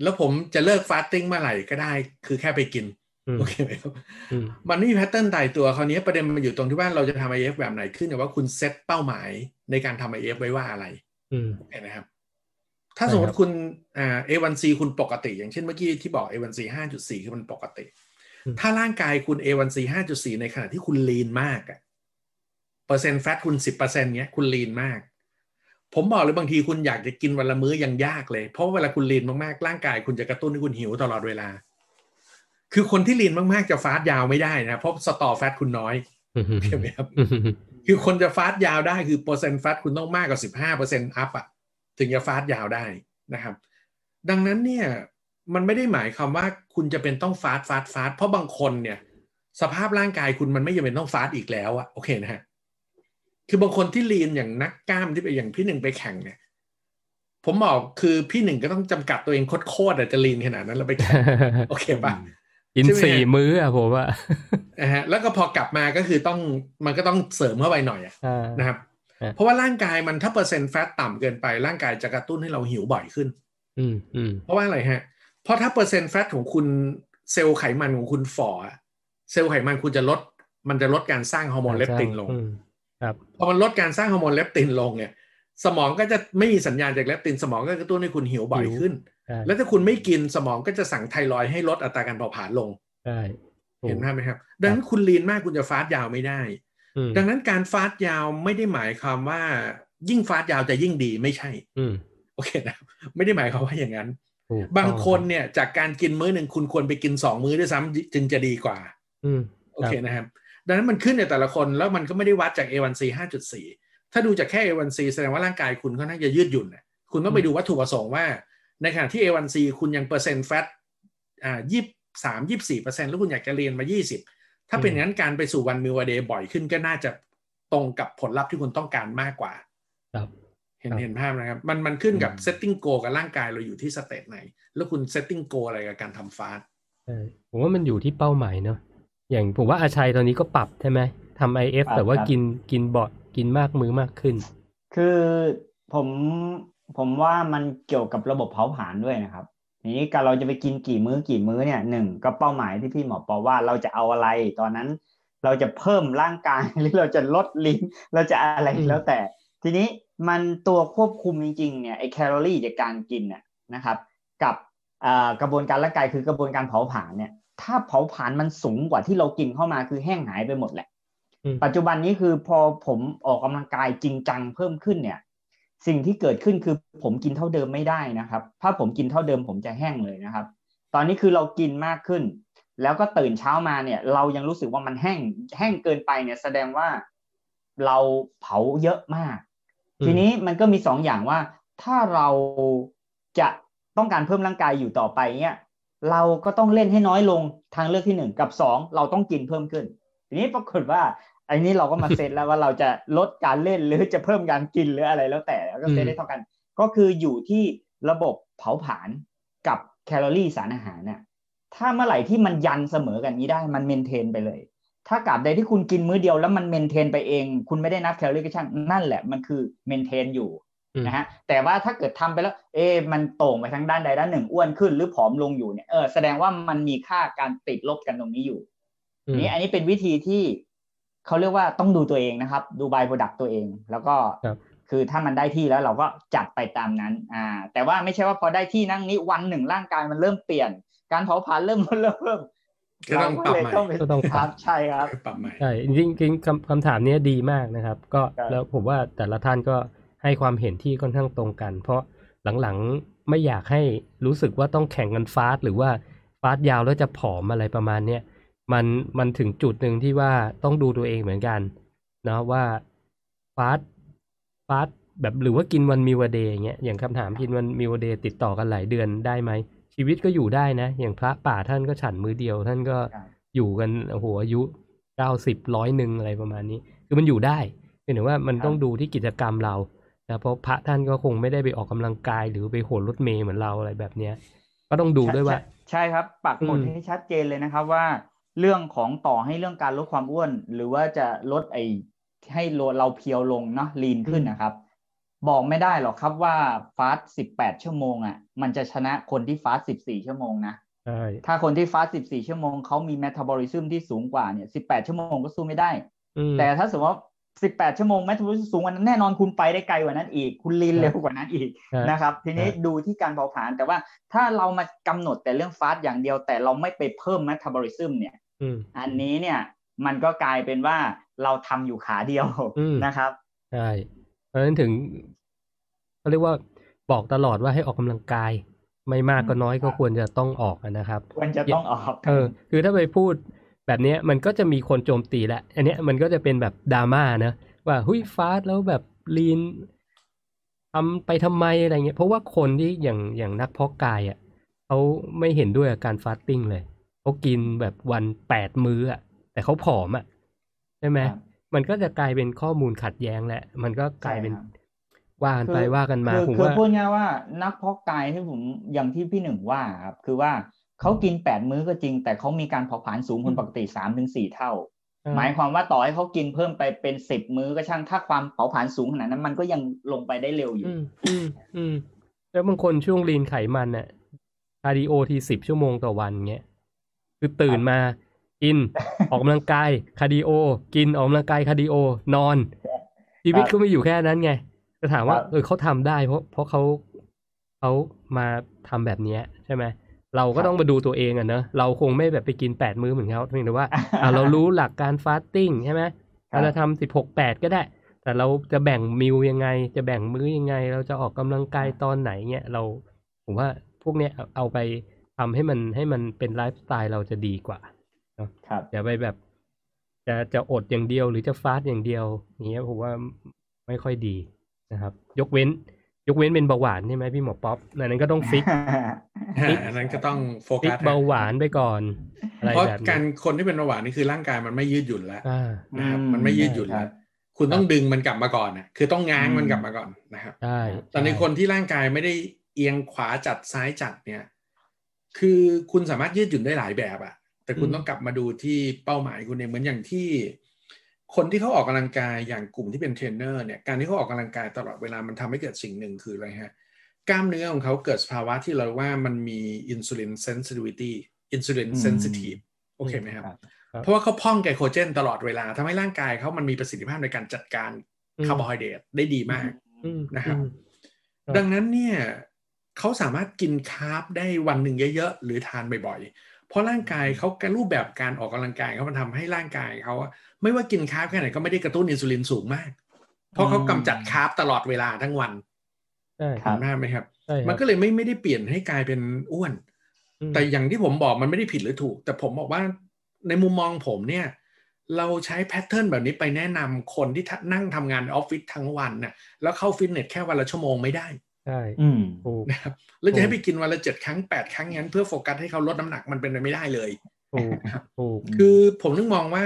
แล้วผมจะเลิก fasting เมื่อไหร่ก็ได้ คือแค่ไปกินอืมโอเคไหมครับอืมมันไม่มีแพทเทิร์นตายตัวคราวนี้ประเด็นมันอยู่ตรงที่ว่าเราจะทำ IF แบบไหนขึ้นกับว่าคุณเซตเป้าหมายในการทำ IF ไว้ว่าอะไรอืมเห็นไหมครับ ถ้าใช่สมมครัติบคุณอ่า A1C คุณปกติ อย่างเช่นเมื่อกี้ที่บอก A1C 5.4 คือมันปกติอืมถ้าร่างกายคุณ A1C 5.4 ในขณะที่คุณลีนมากอะเปอร์เซ็นต์แฟตคุณ 10%เนี้ยคุณลีนมาก ผมบอกเลยบางทีคุณอยากจะกินวันละมื้อยังยากเลย เพราะเวลาคุณลีนมากๆ ร่างกาย คุณจะกระตุ้นให้คุณหิวตลอดเวลา คือคนที่ lean มากๆจะ fast ยาวไม่ได้นะเพราะ store fat คุณน้อยใช่ไหมครับอืมคือคนจะ fast ยาวได้คือเปอร์เซ็นต์ fat คุณต้องมากกว่าสิบห้าเปอร์เซ็นต์ up อะถึงจะ fast ยาวได้นะครับ ดังนั้นเนี่ยมันไม่ได้หมายความว่าคุณจะเป็นต้อง fast fast fast เพราะบางคนเนี่ย สภาพร่างกายคุณมันไม่จำเป็นต้อง fast อีกแล้วอะโอเคนะฮะ คือบางคนที่ lean อย่างนักกล้ามที่ไปอย่างพี่หนึ่งไปแข่งเนี่ย ผมบอกคือพี่หนึ่งก็ต้องจำกัดตัวเองโคตรๆอะจะ lean ขนาดนั้นแล้วไปแข่งโอเคปะกินใช่ไหมสี่มื้ออะผมว่านะฮะแล้วก็พอกลับมาก็คือต้องมันก็ต้องเสริมเข้าไปหน่อยอะอ่านะครับฮะเพราะว่าร่างกายมันถ้าเปอร์เซ็นต์ fat ต่ำเกินไปร่างกายจะกระตุ้นให้เราหิวบ่อยขึ้น อืมอืมเพราะว่าอะไรฮะ เพราะถ้าเปอร์เซ็นต์ fat ของคุณเซลล์ไขมันของคุณฝ่ออะเซลล์ไขมันคุณจะลด มันจะลดการสร้างฮอร์โมนเลปตินลงอืมครับ พอมันลดการสร้างฮอร์โมนเลปตินลงเนี่ย สมองก็จะไม่มีสัญญาณจากเลปติน สมองก็กระตุ้นให้คุณหิวบ่อยขึ้นใช่แล้วถ้าคุณไม่กินสมองก็จะสั่งไทรอยด์ให้ลดอัตราการเผาผลาญลงใช่ถูกเห็นภาพไหมครับ ดังนั้นคุณลีนมากคุณจะฟาสต์ยาวไม่ได้อืมดังนั้นการฟาสต์ยาวไม่ได้หมายความว่า ยิ่งฟาสต์ยาวจะยิ่งดีไม่ใช่ อืมโอเคนะไม่ได้หมายความว่าอย่างนั้นถูกบางต้องคนเนี่ยจากการกินมื้อหนึ่งคุณควรไปกินสองมื้อด้วยซ้ำจึงจะดีกว่า อืมโอเคนะครับ ดังนั้นมันขึ้นในแต่ละคนแล้วมันก็ไม่ได้วัดจาก A1C 5.4 ถ้าดูจากแค่ A1C แสดงว่าร่างกายคุณค่อนข้างจะยืดหยุ่นนะคุณต้องไปดูวัตถุประสงค์ว่า ในขณะที่ A1C คุณยังเปอร์เซ็นต์ fat อ่ายี่สามยี่สี่เปอร์เซ็นต์แล้วคุณอยากจะ lean มา 20 ถ้าเป็นอย่างนั้นการไปสู่ one meal a day บ่อยขึ้นก็น่าจะตรงกับผลลัพธ์ที่คุณต้องการมากกว่าครับเห็นครับเห็นภาพนะครับ มันมันขึ้นกับอืม setting goal กับร่างกายเราอยู่ที่ state ไหน แล้วคุณ setting goal อะไรกับการทำ fastใช่ผมว่ามันอยู่ที่เป้าหมายเนอะ อย่างผมว่าอาชัยตอนนี้ก็ปรับใช่ไหมทำไอเอฟปรับแต่ว่าครับกินกินบ่อยกินมากมื้อมากขึ้น คือผมผมว่ามันเกี่ยวกับระบบเผาผลาญด้วยนะครับทีนี้การเราจะไปกินกี่มื้อกี่มื้อเนี่ยหนึ่งก็เป้าหมายที่พี่หมอปอว่าเราจะเอาอะไร ตอนนั้นเราจะเพิ่มร่างกายหรือเราจะลดลิ้นเราจะอะไรอืมแล้วแต่ ทีนี้มันตัวควบคุมจริงๆเนี่ยไอแคลอรี่จากการกินเนี่ยนะครับ กับอ่ากระบวนการร่างกายคือกระบวนการเผาผลาญเนี่ย ถ้าเผาผลาญมันสูงกว่าที่เรากินเข้ามาคือแห้งหายไปหมดแหละอืมปัจจุบันนี้คือพอผมออกกำลังกายจริงจังเพิ่มขึ้นเนี่ย สิ่งที่เกิดขึ้นคือผมกินเท่าเดิมไม่ได้นะครับ ถ้าผมกินเท่าเดิมผมจะแห้งเลยนะครับ ตอนนี้คือเรากินมากขึ้น แล้วก็ตื่นเช้ามาเนี่ย เรายังรู้สึกว่ามันแห้งแห้งเกินไปเนี่ย แสดงว่าเราเผาเยอะมากอืมทีนี้มันก็มีสองอย่างว่าถ้าเราจะต้องการเพิ่มร่างกายอยู่ต่อไปเนี่ย เราก็ต้องเล่นให้น้อยลงทางเลือกที่หนึ่งกับสองเราต้องกินเพิ่มขึ้น ทีนี้ปรากฏว่าไอ้นี้เราก็มาเซตแล้วว่าเราจะลดการเล่นหรือจะเพิ่มการกินหรืออะไรแล้วแต่แล้วก็เซตได้เท่ากัน ก็คืออยู่ที่ระบบเผาผลาญกับแคลอรี่สารอาหารน่ะถ้าเมื่อไหร่ที่มันยันเสมอกันนี้ได้มันเมนเทนไปเลย ถ้ากาบใดที่คุณกินมื้อเดียวแล้วมัน maintain ไปเอง คุณไม่ได้นับแคลอรี่ก็ช่างนั่นแหละมันคือ maintain อยู่อืม นะฮะแต่ว่าถ้าเกิดทำไปแล้ว เอ๊ะมันโต่งไปทางด้านใดด้านหนึ่งอ้วนขึ้น หรือผอมลงอยู่เนี่ยเออแสดงว่ามันมีค่าการติดลบกันตรงนี้อยู่อืมนี่อันนี้เป็นวิธีที่เขาเรียกว่าต้องดูตัวเองนะครับ ดู by-product ตัวเอง แล้วก็ครับคือถ้ามันได้ที่แล้วเราก็จัดไปตามนั้น อ่า แต่ว่าไม่ใช่ว่าพอได้ที่นั่งนี้วันหนึ่งร่างกายมันเริ่มเปลี่ยน การเผาผลาญเริ่มเริ่มเริ่มก็ต้องปรับใหม่เราก็เลยก็ต้องปรัรับใช่ครับปรับใหม่ใช่จริงๆจริงๆคำคำถามเนี้ยดีมากนะครับ ก็ครับแล้วผมว่าแต่ละท่านก็ ให้ความเห็นที่ค่อนข้างตรงกัน เพราะหลังๆไม่อยากให้รู้สึกว่าต้องแข่งกัน fast หรือว่า fast ยาวแล้วจะผอมอะไรประมาณเนี้ยมันมันถึงจุดหนึ่งที่ว่าต้องดูตัวเองเหมือนกันเนาะว่า fast fast แบบหรือว่ากิน one meal a day อย่างเงี้ยอย่างคำถามกิน one meal a day ติดต่อกันหลายเดือนได้ไหมชีวิตก็อยู่ได้นะ อย่างพระป่าท่านก็ฉันมือเดียว ท่านก็ครับอยู่กันโอ้โหอายุเก้าสิบร้อยหนึ่งอะไรประมาณนี้ คือมันอยู่ได้เพียงแต่ว่ามันต้องดูที่กิจกรรมเรา นะเพราะพระท่านก็คงไม่ได้ไปออกกำลังกายหรือไปโหนรถเมล์เหมือนเราอะไรแบบเนี้ย ก็ต้องดูด้วยว่า ใช่ใช่ครับปักหมุดอืมให้ชัดเจนเลยนะครับว่า เรื่องของต่อให้เรื่องการลดความอ้วน หรือว่าจะลดไอให้เราเพียวลงเนาะลีนขึ้นนะครับ บอกไม่ได้หรอกครับว่า fast สิบแปดชั่วโมงอะ มันจะชนะคนที่ fast สิบสี่ชั่วโมงนะใช่ถ้าคนที่ fast สิบสี่ชั่วโมงเขามีเมตาบอลิซึมที่สูงกว่าเนี่ยสิบแปดชั่วโมงก็สู้ไม่ได้อืมแต่ถ้าสมมติว่า สิบแปดชั่วโมงเมตาบอลิซึมสูงกว่านั้นแน่นอนคุณไปได้ไกลกว่านั้นอีก คุณ lean ครับเร็วกว่านั้นอีกครับนะครับ ทีนี้ครับดูที่การเผาผลาญแต่ว่าถ้าเรามากำหนดแต่เรื่อง fast อย่างเดียว แต่เราไม่ไปเพิ่มเมตาบอลิซึมเนี่ยอืมอันนี้เนี่ยมันก็กลายเป็นว่าเราทำอยู่ขาเดียวอืมนะครับใช่เพราะฉะนั้นถึงเขาเรียกว่าบอกตลอดว่าให้ออกกำลังกาย ไม่มากก็น้อยก็ควรจะต้องออกนะครับ ควรจะต้องออกเออคือถ้าไปพูด แบบเนี้ยมันก็จะมีคนโจมตีแหละ อันเนี้ยมันก็จะเป็นแบบดราม่านะว่าหุยฟาสต์แล้วแบบลีนทำไปทำไมอะไรเงี้ย เพราะว่าคนที่อย่างอย่างนักเพาะกายอะเขาไม่เห็นด้วยกับการฟาสติ้งเลยเขากินแบบวันแปดมื้ออะ แต่เขาผอมอะใช่ไหมครับมันก็จะกลายเป็นข้อมูลขัดแย้งแหละ มันก็กลายเป็นใช่ครับว่ากันไปคือว่ากันมาคือผมคือว่าพูดง่ายว่านักเพาะกายที่ผมอย่างที่พี่หนึ่งว่าครับคือว่า เขากินแปดมื้อก็จริง แต่เขามีการเผาผลาญสูงคนปกติสามถึงสี่เท่า หมายความว่าต่อให้เขากินเพิ่มไปเป็นสิบมื้อก็ช่างถ้าความเผาผลาญสูงขนาดนั้น มันก็ยังลงไปได้เร็วอยู่ อืมอืมอืมแล้วบางคนช่วง lean ไขมันน่ะ cardio ทีสิบชั่วโมงต่อวันเงี้ยคือตื่นมากินออกกำลังกาย cardio กินออกกำลังกาย cardio นอน ชีวิตก็มีอยู่แค่นั้นไงจะถามว่าครับเออเขาทำได้เพราะเพราะเขาเขามาทำแบบเนี้ยใช่ไหม เราก็ครับต้องมาดูตัวเองอะเนอะเราคงไม่แบบไปกินแปดมื้อเหมือนเขาเพียงแต่ว่าอะเรารู้หลักการ fasting ใช่ไหมครับเราจะทำสิบหกแปดก็ได้ แต่เราจะแบ่ง meal ยังไง จะแบ่งมื้อยังไง เราจะออกกำลังกายตอนไหนเงี้ยเราผมว่าพวกเนี้ยเอาเอาไปทำให้มันให้มันเป็นไลฟ์สไตล์เราจะดีกว่าครับอย่าไปแบบ จะจะอดอย่างเดียวหรือจะ fast อย่างเดียวอย่างเงี้ยผมว่าไม่ค่อยดีนะครับ ยกเว้น ยกเว้นเป็นเบาหวานใช่ไหมพี่หมอป๊อปอันนั้นก็ต้อง fix fix อันนั้นก็ต้องโฟฟิกักสเบาหวานไปก่อนอะไรเพราะแบบการนี้คนที่เป็นเบาหวานนี่คือร่างกายมันไม่ยืดหยุ่นแล้วอ่านะครับอืมมันไม่ยืดหยุ่นใช่ครัแล้วบคุณต้องดึงมันกลับมาก่อนนะคือต้องง้างอืมมันกลับมาก่อนนะครับใช่แต่ในช่คนที่ร่างกายไม่ได้เอียงขวาจัดซ้ายจัดเนี่ย คือคุณสามารถยืดหยุ่นได้หลายแบบอะแต่คุณต้องกลับมาดูที่เป้าหมายคุณเองเหมือนอย่างที่ คนที่เขาออกกำลังกายอย่างกลุ่มที่เป็นเทรนเนอร์เนี่ยการที่เขาออกกำลังกายตลอดเวลามันทำให้เกิดสิ่งหนึ่งคืออะไรฮะ กล้ามเนื้อของเขาเกิดสภาวะที่เราว่ามันมีinsulin sensitivity insulin อืม sensitive โอเคไหมครับครับเพราะว่าเขาพร่องไกลโคเจนตลอดเวลาทำให้ร่างกายเขามันมีประสิทธิภาพในการจัดการอืมคาร์โบไฮเดรตได้ดีมากอืมนะครับอืมครับ ดังนั้นเนี่ยเขาสามารถกิน carb ได้วันหนึ่งเยอะๆ หรือทานบ่อยๆ เพราะร่างกายเขาการรูปแบบการออกกำลังกายเขามันทำให้ร่างกายเขาอะไม่ว่ากิน carb แค่ไหนก็ไม่ได้กระตุ้นอินซูลินสูงมาก เพราะเขากำจัด carb ตลอดเวลาทั้งวันใช่ครับ เห็นภาพไหมครับใช่ครับ มันก็เลยไม่ไม่ได้เปลี่ยนให้กลายเป็นอ้วนอืมแต่อย่างที่ผมบอกมันไม่ได้ผิดหรือถูก แต่ผมบอกว่าในมุมมองผมเนี่ย เราใช้แพทเทิร์นแบบนี้ไปแนะนำคนที่ทะนั่งทำงานออฟฟิศทั้งวันน่ะแล้วเข้าฟิตเนสแค่วันละชั่วโมงไม่ได้ใช่อืมถูกนะครับแล้วจะให้ไปกินวันละเจ็ดครั้งแปดครั้งงั้นเพื่อโฟกัสให้เขาลดน้ำหนักมันเป็นไปไม่ได้เลยถูกถูกคือผมนึกมองว่า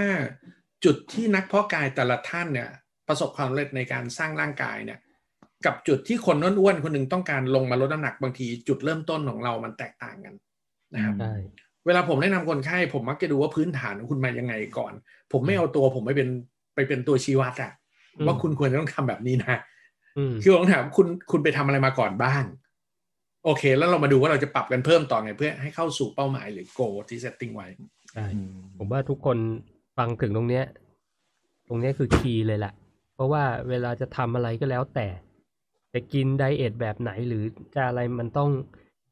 จุดที่นักเพาะกายแต่ละท่านเนี่ย ประสบความสำเร็จในการสร้างร่างกายเนี่ย กับจุดที่คนอ้วนๆคนหนึ่งต้องการลงมาลดน้ำหนักบางทีจุดเริ่มต้นของเรามันแตกต่างกันนะครับใช่เวลาผมแนะนำคนไข้ผมมักจะดูว่าพื้นฐานของคุณมายังไงก่อน ผมไม่เอาตัวผมไปเป็นไปเป็นตัวชี้วัดอะว่าคุณควรจะต้องทำแบบนี้นะอืมคือผมถามคุณคุณไปทำอะไรมาก่อนบ้าง โอเค แล้วเรามาดูว่าเราจะปรับกันเพิ่มต่อไงเพื่อให้เข้าสู่เป้าหมายหรือโกที่เซตติ้งไว้ใช่ผมว่าทุกคนฟังถึงตรงเนี้ย ตรงเนี้ยคือคีย์เลยแหละเพราะว่าเวลาจะทำอะไรก็แล้วแต่ จะกินไดเอทแบบไหนหรือจะอะไรมันต้อง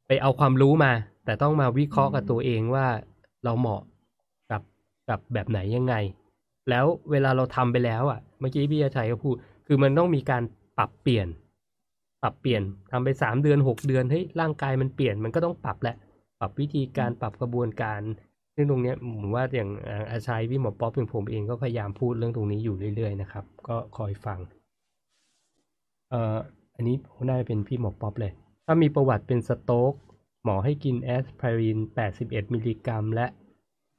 ไปเอาความรู้มา แต่ต้องมาวิเคราะห์กับตัวเองว่าเราเหมาะกับกับแบบไหนยังไง แล้วเวลาเราทำไปแล้วอะเมื่อกี้พี่อาชัยก็พูด คือมันต้องมีการปรับเปลี่ยน ปรับเปลี่ยนทำไปสามเดือนหกเดือนเฮ้ยร่างกายมันเปลี่ยนมันก็ต้องปรับแหละ ปรับวิธีการปรับกระบวนการซึ่งตรงเนี้ยผมว่าอย่างอาอาชัยพี่หมอป๊อปอย่างผมเองก็พยายามพูดเรื่องตรงนี้อยู่เรื่อยๆนะครับ ก็คอยฟัง เอ่อ อันนี้น่าจะเป็นพี่หมอป๊อปเลย ถ้ามีประวัติเป็น stroke หมอให้กินแอสไพริน 81 มิลลิกรัม และ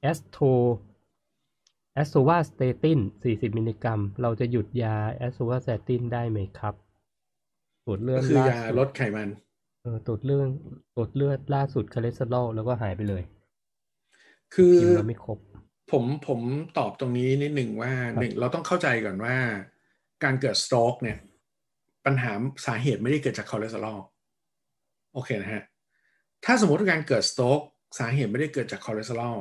ator atorvastatin 40 มิลลิกรัม เราจะหยุดยา atorvastatin ได้ไหมครับตรวจเลือดก็คือยาล่าสุดลดไขมัน เออตรวจเรื่องตรวจเลือดล่าสุดคอเลสเตอรอลแล้วก็หายไปเลย คือพิมพ์มาไม่ครบ ผมผมตอบตรงนี้นิดหนึ่งว่าครับหนึ่งเราต้องเข้าใจก่อนว่า การเกิด stroke เนี่ย ปัญหาสาเหตุไม่ได้เกิดจากคอเลสเตอรอลโอเคนะฮะถ้าสมมติการเกิด stroke สาเหตุไม่ได้เกิดจากคอเลสเตอรอล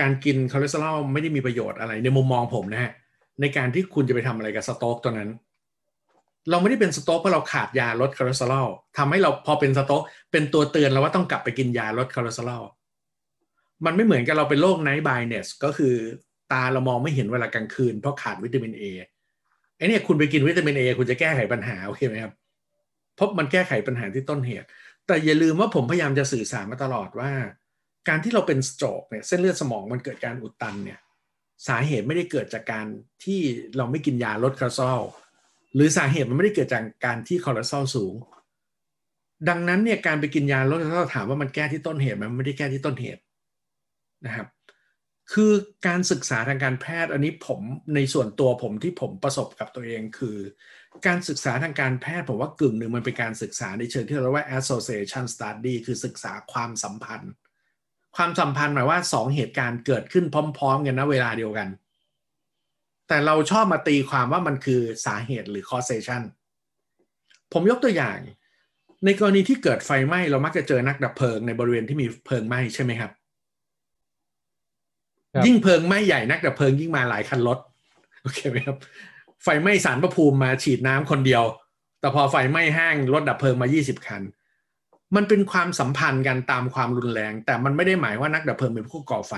การกินคอเลสเตอรอลไม่ได้มีประโยชน์อะไรในมุมมองผมนะฮะในการที่คุณจะไปทำอะไรกับ stroke ตัวนั้น เราไม่ได้เป็น stroke เพราะเราขาดยาลดคอเลสเตอรอลทำให้เราพอเป็น stroke เป็นตัวเตือนเราว่าต้องกลับไปกินยาลดคอเลสเตอรอลมันไม่เหมือนกับเราเป็นโรค night blindness ก็คือตาเรามองไม่เห็นเวลากลางคืนเพราะขาดวิตามินเอ เนี่ยคุณไปกินวิตามินเอคุณจะแก้ไขปัญหาโอเคไหมครับเพราะมันแก้ไขปัญหาที่ต้นเหตุ แต่อย่าลืมว่าผมพยายามจะสื่อสารมาตลอดว่า การที่เราเป็น stroke เนี่ยเส้นเลือดสมองมันเกิดการอุดตันเนี่ยสาเหตุไม่ได้เกิดจากการที่เราไม่กินยาลดคอเลสเตอรอลหรือสาเหตุมันไม่ได้เกิดจากการที่คอเลสเตอรอลสูง ดังนั้นเนี่ยการไปกินยาลดคอเลสเตอรอลถามว่ามันแก้ที่ต้นเหตุไหมมันไม่ได้แก้ที่ต้นเหตุนะครับ คือการศึกษาทางการแพทย์อันนี้ผมในส่วนตัวผมที่ผมประสบกับตัวเองคือ การศึกษาทางการแพทย์ผมว่ากึ่งหนึ่งมันเป็นการศึกษาในเชิงที่เราเรียกว่า association study คือศึกษาความสัมพันธ์ ความสัมพันธ์หมายว่าสองเหตุการณ์เกิดขึ้นพร้อม ๆ กันนะเวลาเดียวกัน แต่เราชอบมาตีความว่ามันคือสาเหตุหรือ causation ผมยกตัวอย่าง ในกรณีที่เกิดไฟไหม้เรามักจะเจอนักดับเพลิงในบริเวณที่มีเพลิงไหม้ใช่ไหมครับครับ ยิ่งเพลิงไหม้ใหญ่นักดับเพลิงยิ่งมาหลายคันรถโอเคไหมครับ ไฟไหม้สารพระภูมิมาฉีดน้ำคนเดียว แต่พอไฟไหม้ห้างรถดับเพลิงมา 20 คัน มันเป็นความสัมพันธ์กันตามความรุนแรง แต่มันไม่ได้หมายว่านักดับเพลิงเป็นผู้ก่อไฟ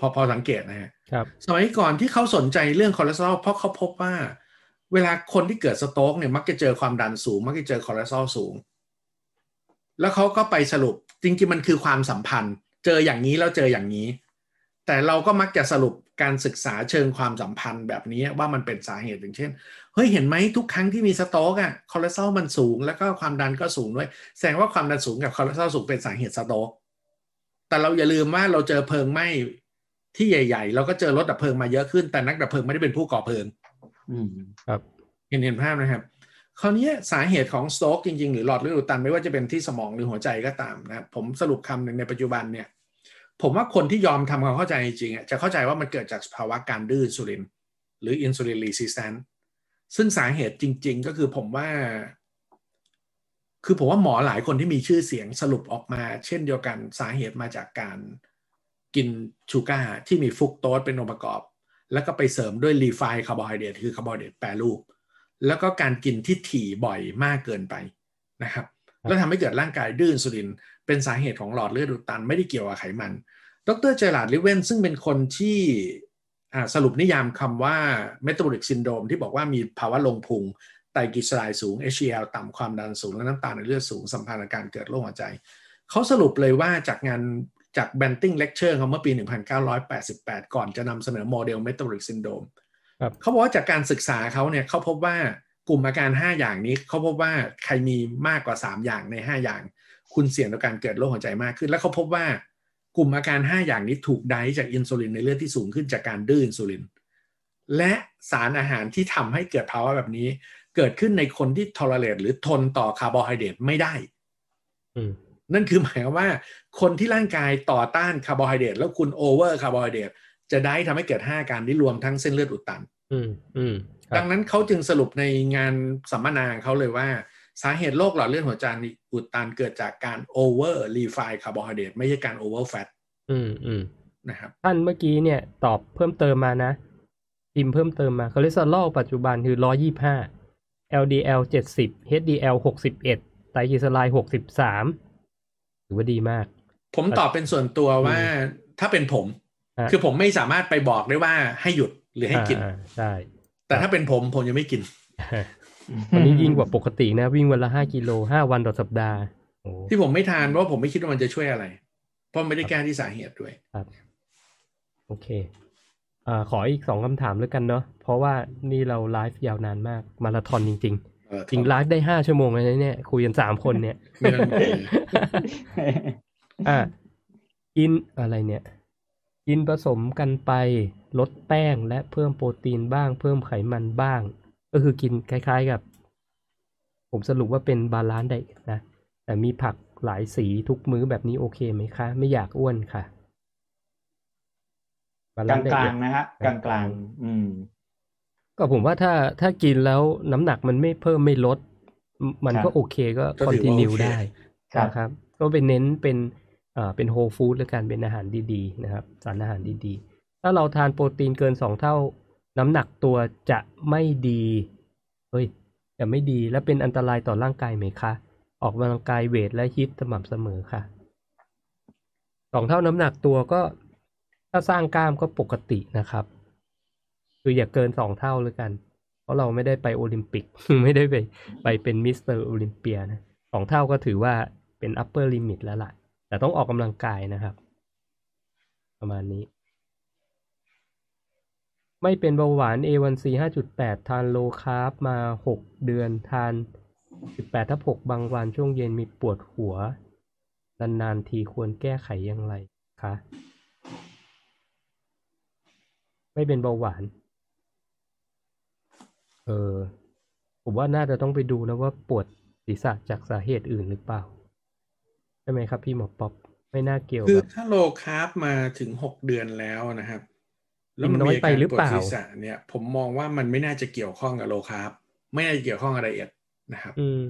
พอพอสังเกตนะฮะครับ สมัยก่อนที่เขาสนใจเรื่องคอเลสเตอรอลเพราะเขาพบว่า เวลาคนที่เกิด stroke เนี่ยมักจะเจอความดันสูง มักจะเจอคอเลสเตอรอลสูง แล้วเขาก็ไปสรุปจริงๆมันคือความสัมพันธ์ เจออย่างนี้แล้วเจออย่างนี้ แต่เราก็มักจะสรุปการศึกษาเชิงความสัมพันธ์แบบนี้ว่ามันเป็นสาเหตุอย่างเช่นเฮ้ยเห็นไหมทุกครั้งที่มี stroke อะคอเลสเตอรอลมันสูงแล้วก็ความดันก็สูงด้วย แสดงว่าความดันสูงกับคอเลสเตอรอลสูงเป็นสาเหตุ stroke แต่เราอย่าลืมว่าเราเจอเพลิงไหม้ที่ใหญ่ ๆ เราก็เจอรถดับเพลิงมาเยอะขึ้นแต่นักดับเพลิงไม่ได้เป็นผู้ก่อเพลิง อืมครับเห็นเห็นภาพนะครับ คราวนี้สาเหตุของ stroke จริง ๆ หรือหลอดเลือดอุดตันไม่ว่าจะเป็นที่สมองหรือหัวใจก็ตามนะครับผมสรุปคำหนึ่งในปัจจุบันเนี่ยผมว่าคนที่ยอมทำความเข้าใจจริงๆจะเข้าใจว่ามันเกิดจากภาวะการดื้ออินซูลิน หรือ insulin resistance ซึ่งสาเหตุจริง ๆ ก็คือผมว่า คือผมว่าหมอหลายคนที่มีชื่อเสียงสรุปออกมา เช่นเดียวกันสาเหตุมาจากการกิน sugar ที่มีฟรุกโตสเป็นองค์ประกอบ แล้วก็ไปเสริมด้วย refined carbohydrate คือคาร์โบไฮเดรตแปรรูป แล้วก็การกินที่ถี่บ่อยมากเกินไปนะครับ แล้วทำให้เกิดร่างกายดื้ออินซูลิน เป็นสาเหตุของหลอดเลือดอุดตันไม่ได้เกี่ยวกับไขมัน ดร Gerald Reaven ซึ่งเป็นคนที่สรุปนิยามคำว่า metabolic syndrome ที่บอกว่ามีภาวะลงพุงไตรกลีเซอไรด์สูง HDL ต่ำความดันสูงและน้ำตาลในเลือดสูงสัมพันธ์กับการเกิดโรคหัวใจ เขาสรุปเลยว่าจากงานจาก Banting Lecture เขาเมื่อปี 1988 ก่อนจะนำเสนอโมเดล metabolic syndrome เขาบอกว่าจากการศึกษาเขาเนี่ยเขาพบว่ากลุ่มอาการ 5 อย่างนี้เขาพบว่าใครมีมากกว่า 3 อย่างใน 5 อย่าง คุณเสี่ยงต่อการเกิดโรคหัวใจมากขึ้น และเขาพบว่ากลุ่มอาการ 5 อย่างนี้ถูกไดจากอินซูลินในเลือดที่สูงขึ้นจากการดื้ออินซูลิน และสารอาหารที่ทำให้เกิดภาวะแบบนี้ เกิดขึ้นในคนที่ tolerate หรือทนต่อคาร์โบไฮเดรตไม่ได้นั่นคือหมายความว่า คนที่ร่างกายต่อต้านคาร์โบไฮเดรตแล้วคุณ over คาร์โบไฮเดรต จะได้ทำให้เกิด 5 อาการนี้รวมทั้งเส้นเลือดอุดตันดังนั้นเขาจึงสรุปในงานสัมมนาเขาเลยว่า สาเหตุโรคหลอดเลือดหัวใจอุดตันเกิดจากการ over refined carbohydrate ไม่ใช่การ over fatอืมอืมนะครับท่านเมื่อกี้เนี่ยตอบเพิ่มเติมมานะพิมพ์เพิ่มเติมมาคอเลสเตอรอลปัจจุบันคือร้อยี่ห้า LDL เจ็ดสิบ HDL หกสิบเอ็ดไตรกลีเซอไรด์หกสิบสามถือว่าดีมาก ผมตอบเป็นส่วนตัวว่าถ้าเป็นผม คือผมไม่สามารถไปบอกได้ว่าให้หยุดหรือให้กินใช่แต่ถ้าเป็นผมผมยังไม่กินวันนี้ยิ่งกว่าปกตินะ วิ่งวันละห้ากิโลห้าวันต่อสัปดาห์ที่ผมไม่ทานเพราะผมไม่คิดว่ามันจะช่วยอะไร เพราะไม่ได้แก้ที่สาเหตุด้วยครับ โอเคอ่าขออีกสองคำถามแล้วกันเนาะเพราะว่านี่เราไลฟ์ยาวนานมากมาราธอนจริง ๆ จริงไลฟ์ได้ห้าชั่วโมงเลยเนี่ย คุยกันสามคนเนี่ยอ่ากินอะไรเนี่ย กินผสมกันไปลดแป้งและเพิ่มโปรตีนบ้าง เพิ่มไขมันบ้าง ก็คือกินคล้าย ๆกับ ผมสรุปว่าเป็น balance ได้นะ แต่มีผักหลายสีทุกมื้อแบบนี้โอเคไหมคะ ไม่อยากอ้วนค่ะกลางกลางนะฮะกลางกลางอืม ก็ผมว่าถ้าถ้ากินแล้วน้ำหนักมันไม่เพิ่มไม่ลด มันก็โอเคก็คอนติเนียได้นะครับ ก็เป็นเน้นเป็นอ่า เป็นโฮลฟู้ดและการเป็นอาหารดีๆนะครับสารอาหารดีๆ ถ้าเราทานโปรตีนเกินสองเท่า น้ำหนักตัวจะไม่ดีเฮ้ยจะไม่ดีและเป็นอันตรายต่อร่างกายไหมคะ ออกกำลังกายเวทและฮิตสม่ำเสมอค่ะสองเท่าน้ำหนักตัวก็ถ้าสร้างกล้ามก็ปกตินะครับ คืออย่าเกินสองเท่าเลยกัน เพราะเราไม่ได้ไปโอลิมปิกไม่ได้ไปไปเป็นมิสเตอร์โอลิมเปียนะสองเท่าก็ถือว่าเป็น upper limit แล้วล่ะ แต่ต้องออกกำลังกายนะครับ ประมาณนี้ ไม่เป็นเบาหวาน A1C 5.8 ทาน low carb มา 6 เดือนทาน 18ทับ6บางวันช่วงเย็นมีปวดหัวนานๆทีควรแก้ไขอย่างไรคะไม่เป็นเบาหวาน เออ ผมว่าน่าจะต้องไปดูนะว่าปวดศีรษะจากสาเหตุอื่นหรือเปล่า ใช่ไหมครับพี่หมอป๊อปไม่น่าเกี่ยวคือถ้า low carb มาถึงหกเดือนแล้วนะครับ แล้วมันมีการปวดศีรษะเนี่ย ผมมองว่ามันไม่น่าจะเกี่ยวข้องกับ low carb ไม่น่าจะเกี่ยวข้องกับ diet นะครับอืม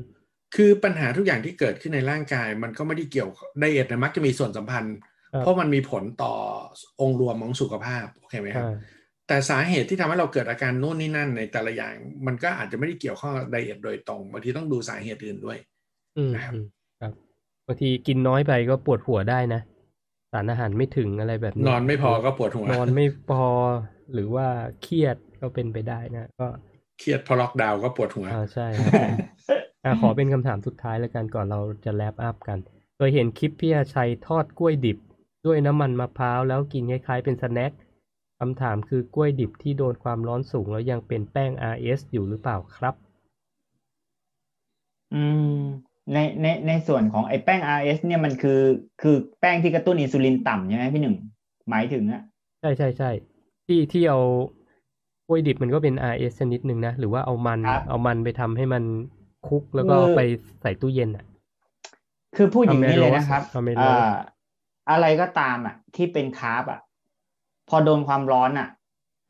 คือปัญหาทุกอย่างที่เกิดขึ้นในร่างกาย มันก็ไม่ได้เกี่ยว diet นะมักจะมีส่วนสัมพันธ์ เพราะมันมีผลต่อองค์รวมของสุขภาพโอเคไหมครับแต่สาเหตุที่ทำให้เราเกิดอาการโน่นนี่นั่นในแต่ละอย่าง มันก็อาจจะไม่ได้เกี่ยวข้องกับไดเอทโดยตรงบางทีต้องดูสาเหตุอื่นด้วยนะครับครั บบางทีกินน้อยไปก็ปวดหัวได้นะสารอาหารไม่ถึงอะไรแบบนี้นอนไม่พอก็ปวดหัวนอนไม่พอหรือว่าเครียดก็เป็นไปได้นะ ก็เครียดพอล็อกดาวน์ก็ปวดหัวอ่าใช่ครับอ่าขอเป็นคำถามสุดท้ายแล้วกันก่อนเราจะแลปอัพกันเคยเห็นคลิปพี่อาชัยทอดกล้วยดิบ ด้วยน้ำมันมะพร้าวแล้วกินคล้ายๆเป็นสแน็คคำถามคือกล้วยดิบที่โดนความร้อนสูงแล้วยังเป็นแป้ง RS อยู่หรือเปล่าครับ อืม ในในในส่วนของไอ้แป้ง RS เนี่ยมันคือคือแป้งที่กระตุ้นอินซูลินต่ำใช่ไหมพี่หนึ่ง หมายถึงอะใช่ใช่ใช่ที่ที่เอากล้วยดิบมันก็เป็น RS ชนิดหนึ่งนะ หรือว่าเอามันเอามันไปทำให้มันคุกแล้วก็ไปใส่ตู้เย็นอะคือพูดอย่างนี้เลยนะครับอ่าอะไรก็ตามอะ ที่เป็นคาร์บอะ พอโดนความร้อนอะ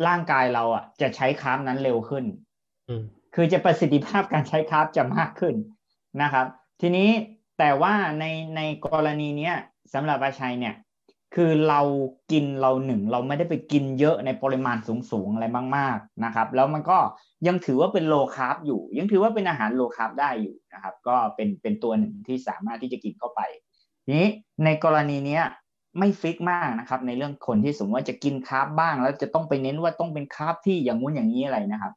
ร่างกายเราอะ จะใช้คาร์บนั้นเร็วขึ้นคือจะประสิทธิภาพการใช้คาร์บจะมากขึ้นนะครับ ทีนี้แต่ว่าในในกรณีเนี้ยสำหรับอาชัยเนี่ย คือเรากินเราหนึ่งเราไม่ได้ไปกินเยอะในปริมาณสูงๆอะไรมากๆนะครับ แล้วมันก็ยังถือว่าเป็น low carb อยู่ ยังถือว่าเป็นอาหาร low carb ได้อยู่นะครับ ก็เป็นเป็นตัวหนึ่งที่สามารถที่จะกินเข้าไปทีนี้ในกรณีเนี้ยไม่ fix มากนะครับ ในเรื่องคนที่สมมติว่าจะกิน carb บ้าง แล้วจะต้องไปเน้นว่าต้องเป็น carb ที่อย่างงู้นอย่างนี้อะไรนะครับ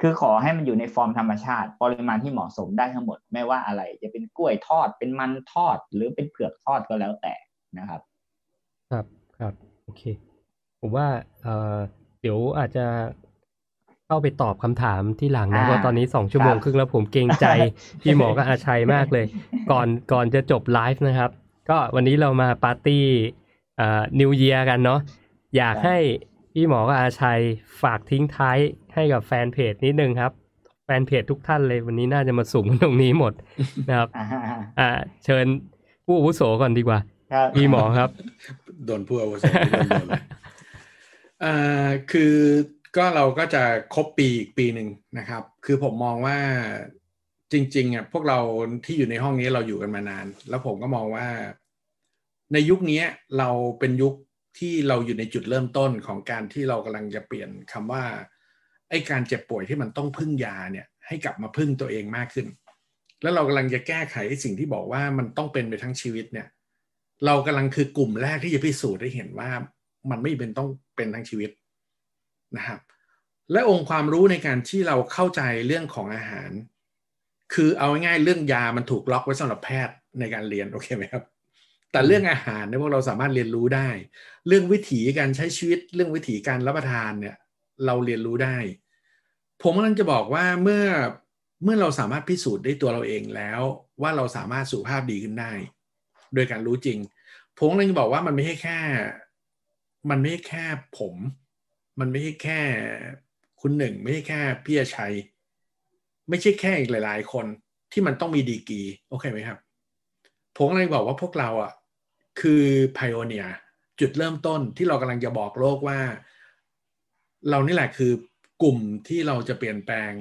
คือขอให้มันอยู่ในฟอร์มธรรมชาติ ปริมาณที่เหมาะสมได้ทั้งหมด ไม่ว่าอะไร จะเป็นกล้วยทอดเป็นมันทอด หรือเป็นเผือกทอดก็แล้วแต่นะครับ ครับครับโอเค ผมว่าเอ่อเดี๋ยวอาจจะเข้าไปตอบคำถามที่หลังนะอ่าเพราะตอนนี้สองชั่วโมงครับครึ่งแล้วผมเกรงใจพี่หมอกับอาชัยมากเลย ก่อนก่อนจะจบไลฟ์นะครับ ก็วันนี้เรามาปาร์ตี้เอ่อนิวเยียกันเนาะอยากให้ พี่หมอกับอาชัยฝากทิ้งท้ายให้กับแฟนเพจนิดนึงครับ แฟนเพจทุกท่านเลยวันนี้น่าจะมาสุ่มตรงนี้หมดนะครับอ่าอ่า เชิญผู้อาวุโสก่อนดีกว่าครับพี่หมอครับ โดนผู้อาวุโสโดนโดนเลยเอ่อคือก็เราก็จะครบปีอีกปีหนึ่งนะครับ คือผมมองว่าจริงๆอะพวกเราที่อยู่ในห้องนี้เราอยู่กันมานาน แล้วผมก็มองว่า ในยุคนี้เราเป็นยุค ที่เราอยู่ในจุดเริ่มต้นของการที่เรากำลังจะเปลี่ยนคำว่าไอ้การเจ็บป่วยที่มันต้องพึ่งยาเนี่ยให้กลับมาพึ่งตัวเองมากขึ้น แล้วเรากำลังจะแก้ไขสิ่งที่บอกว่ามันต้องเป็นไปทั้งชีวิตเนี่ยเรากำลังคือกลุ่มแรกที่จะพิสูจน์ได้เห็นว่ามันไม่เป็นต้องเป็นทั้งชีวิตนะครับและองค์ความรู้ในการที่เราเข้าใจเรื่องของอาหาร คือเอาง่ายๆเรื่องยามันถูกล็อกไว้สำหรับแพทย์ในการเรียนโอเคไหมครับ แต่เรื่องอาหารเนี่ยพวกเราสามารถเรียนรู้ได้ เรื่องวิถีการใช้ชีวิต เรื่องวิถีการรับประทานเนี่ย เราเรียนรู้ได้ ผมกำลังจะบอกว่าเมื่อเมื่อเราสามารถพิสูจน์ได้ตัวเราเองแล้ว ว่าเราสามารถสุขภาพดีขึ้นได้ โดยการรู้จริง ผมกำลังจะบอกว่ามันไม่ใช่แค่ มันไม่ใช่แค่ผม มันไม่ใช่แค่คุณหนึ่ง ไม่ใช่แค่พี่ชัย ไม่ใช่แค่อีกหลาย ๆ คนที่มันต้องมีดีกีโอเคไหมครับผมกำลังบอกว่าพวกเราอะ คือไพโอเนียจุดเริ่มต้นที่เรากำลังจะบอกโลกว่า เรานี่แหละคือกลุ่มที่เราจะเปลี่ยนแปลง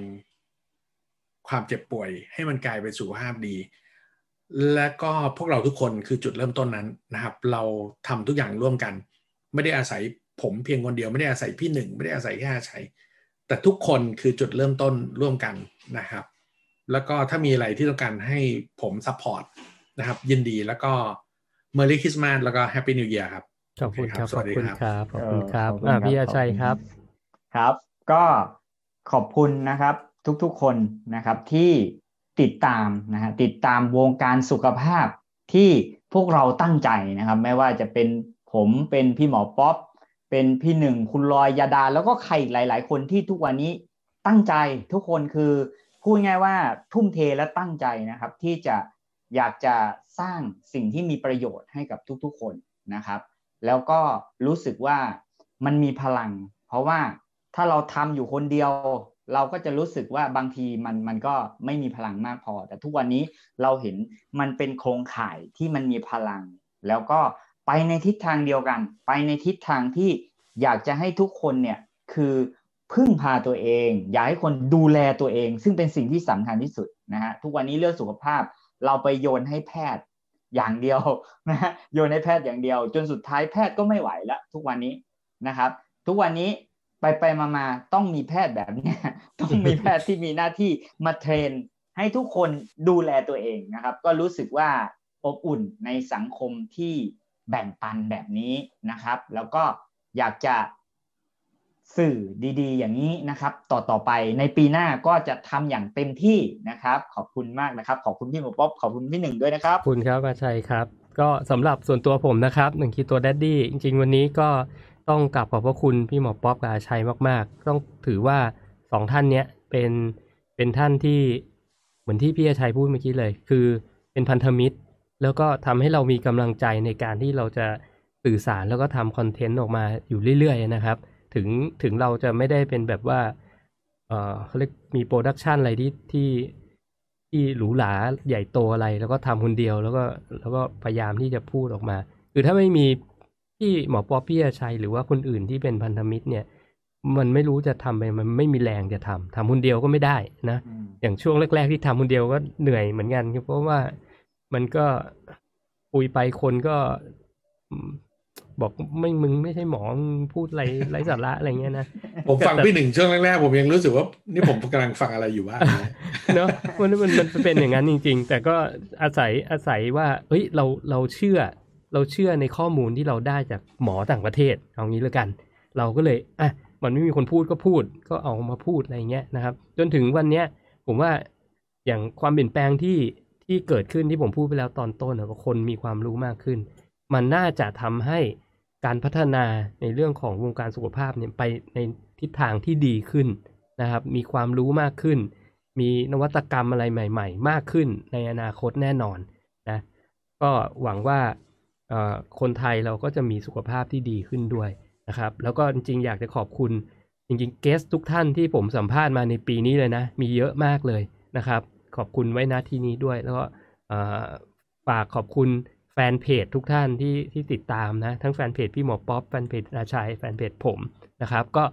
ความเจ็บป่วย ให้มันกลายเป็นสุขภาพดี และก็พวกเราทุกคนคือจุดเริ่มต้นนั้นนะครับ เราทำทุกอย่างร่วมกัน ไม่ได้อาศัยผมเพียงคนเดียวไม่ได้อาศัยพี่หนึ่งไม่ได้อาศัยแค่อาชัยแต่ทุกคนคือจุดเริ่มต้นร่วมกันนะครับ แล้วก็ถ้ามีอะไรที่ต้องการให้ผม support นะครับยินดีแล้วก็ Merry Christmas แล้วก็ Happy New Year ครับ ขอบคุณครับสขอวับสดีคุณครับครับ ขอบคุณครับเออขอบคุณอ่าครับพี่อาชัยขอบคุณครับ ครับ ก็ขอบคุณนะครับทุกๆคนนะครับที่ติดตามนะฮะติดตามวงการสุขภาพที่พวกเราตั้งใจนะครับ ไม่ว่าจะเป็นผมเป็นพี่หมอป๊อปเป็นพี่หนึ่งคุณลอยยาดา แล้วก็ใครอีกหลาย ๆ คนที่ทุกวันนี้ตั้งใจทุกคนคือพูดง่ายว่าทุ่มเทและตั้งใจนะครับ ที่จะอยากจะ สร้างสิ่งที่มีประโยชน์ให้กับทุกๆคนนะครับ แล้วก็รู้สึกว่ามันมีพลัง เพราะว่าถ้าเราทำอยู่คนเดียว เราก็จะรู้สึกว่าบางทีมันมันก็ไม่มีพลังมากพอ แต่ทุกวันนี้เราเห็นมันเป็นโครงข่ายที่มันมีพลัง แล้วก็ไปในทิศทางเดียวกัน ไปในทิศทางที่อยากจะให้ทุกคนเนี่ยคือพึ่งพาตัวเอง อยากให้คนดูแลตัวเอง ซึ่งเป็นสิ่งที่สำคัญที่สุดนะฮะทุกวันนี้เรื่องสุขภาพ เราไปโยนให้แพทย์ อย่างเดียวนะฮะโยนให้แพทย์อย่างเดียว จนสุดท้ายแพทย์ก็ไม่ไหวแล้วทุกวันนี้นะครับ ทุกวันนี้ไปไปมามาต้องมีแพทย์แบบนี้ต้องมีแพทย์ที่มีหน้าที่มาเทรน ให้ทุกคนดูแลตัวเองนะครับ ก็รู้สึกว่าอบอุ่นในสังคมที่แบ่งปันแบบนี้นะครับ แล้วก็อยากจะ สื่อดีๆ อย่างนี้นะครับ ต่อต่อไปในปีหน้าก็จะทำอย่างเต็มที่นะครับ ขอบคุณมากนะครับ ขอบคุณพี่หมอป๊อปขอบคุณพี่หนึ่งด้วยนะครับขอบคุณครับอาชัยครับ ก็สำหรับส่วนตัวผมนะครับหนึ่ง Keto Daddy จริง ๆ วันนี้ก็ต้องกราบขอบพระคุณพี่หมอป๊อปกับอาชัยมากๆ ต้องถือว่าสองท่านเนี้ยเป็นเป็นท่านที่เหมือนที่พี่อาชัยพูดเมื่อกี้เลย คือเป็นพันธมิตร แล้วก็ทำให้เรามีกำลังใจในการที่เราจะสื่อสารแล้วก็ทำ content ออกมาอยู่เรื่อยๆนะครับ ถึงถึงเราจะไม่ได้เป็นแบบว่าเออเขาเรียกมี production อะไรที่ที่ที่หรูหราใหญ่โตอะไร แล้วก็ทำคนเดียวแล้วก็แล้วก็พยายามที่จะพูดออกมา คือถ้าไม่มีพี่หมอป๊อปพี่อาชัยหรือว่าคนอื่นที่เป็นพันธมิตรเนี่ย มันไม่รู้จะทำไปมันไม่มีแรงจะทำทำคนเดียวก็ไม่ได้นะ อย่างช่วงแรก ๆ ที่ทำคนเดียวก็เหนื่อยเหมือนกันเพราะว่ามันก็คุยไปคนก็ บอกไม่มึงไม่ใช่หมอมึงพูดอะไรไร้สาระอะไรเงี้ยนะผมฟังพี่หนึ่งช่วงแรกๆผมยังรู้สึกว่านี่ผมกำลังฟังอะไรอยู่บ้างเนาะมันมันมันเป็นอย่างนั้นจริง ๆ แต่ก็อาศัยอาศัยว่า เฮ้ยเราเราเชื่อ เราเชื่อในข้อมูลที่เราได้จากหมอต่างประเทศเอางี้แล้วกัน เราก็เลยอะมันไม่มีคนพูดก็พูดก็เอามาพูดอะไรเงี้ยนะครับ จนถึงวันเนี้ยผมว่าอย่างความเปลี่ยนแปลงที่ที่เกิดขึ้นที่ผมพูดไปแล้วตอนต้นนะว่าคนมีความรู้มากขึ้น มันน่าจะทำให้ การพัฒนาในเรื่องของวงการสุขภาพเนี่ยไปในทิศทางที่ดีขึ้นนะครับ มีความรู้มากขึ้น มีนวัตกรรมอะไรใหม่ ๆ มากขึ้นในอนาคตแน่นอนนะก็หวังว่าคนไทยเราก็จะมีสุขภาพที่ดีขึ้นด้วยนะครับ แล้วก็จริงๆ อยากจะขอบคุณจริงๆ guest ทุกท่านที่ผมสัมภาษณ์มาในปีนี้เลยนะ มีเยอะมากเลยนะครับ ขอบคุณไว้ณที่นี้ด้วย แล้วก็ฝากขอบคุณ แฟนเพจทุกท่านที่ที่ติดตามนะ ทั้งแฟนเพจพี่หมอป๊อปแฟนเพจอาชัยแฟนเพจผมนะครับ ก็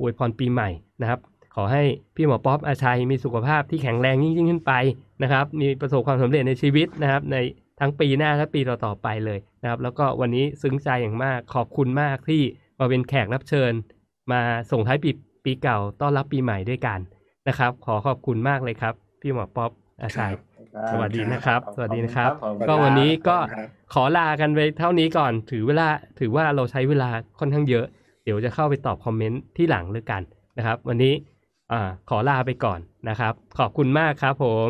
อวยพรปีใหม่นะครับ ขอให้พี่หมอป๊อปอาชัยมีสุขภาพที่แข็งแรงยิ่งขึ้นไปนะครับ มีประสบความสำเร็จในชีวิตนะครับ ในทั้งปีหน้าและปีต่อๆไปเลยนะครับ แล้วก็วันนี้ซึ้งใจอย่างมากขอบคุณมากที่มาเป็นแขกรับเชิญ มาส่งท้ายปีปีเก่าต้อนรับปีใหม่ด้วยกันนะครับ ขอขอบคุณมากเลยครับ พี่หมอป๊อปอาชัย สวัสดีนะครับ สวัสดีนะครับขอบคุณครับก็วันนี้ก็ครับขอลากันไปเท่านี้ก่อน ถือเวลา ถือว่าเราใช้เวลาค่อนข้างเยอะ เดี๋ยวจะเข้าไปตอบคอมเมนต์ที่หลังเลยกันนะครับ วันนี้อ่าขอลาไปก่อนนะครับ ขอบคุณมากครับผม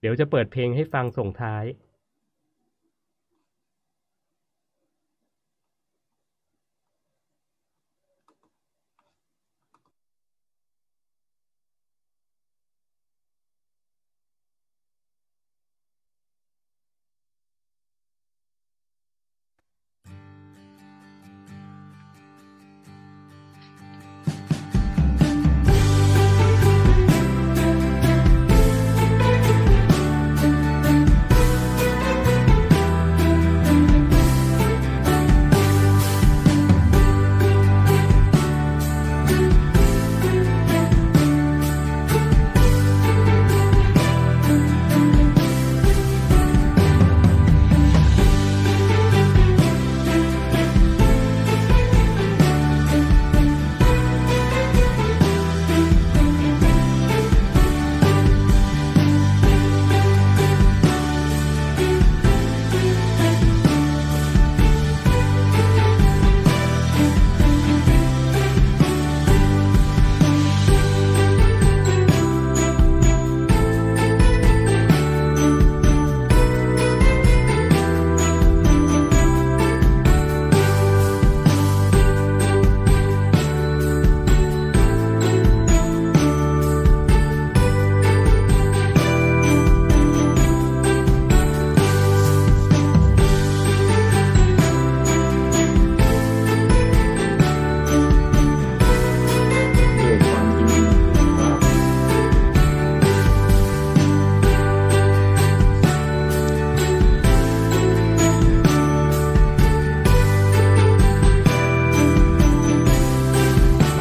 เดี๋ยวจะเปิดเพลงให้ฟังส่งท้าย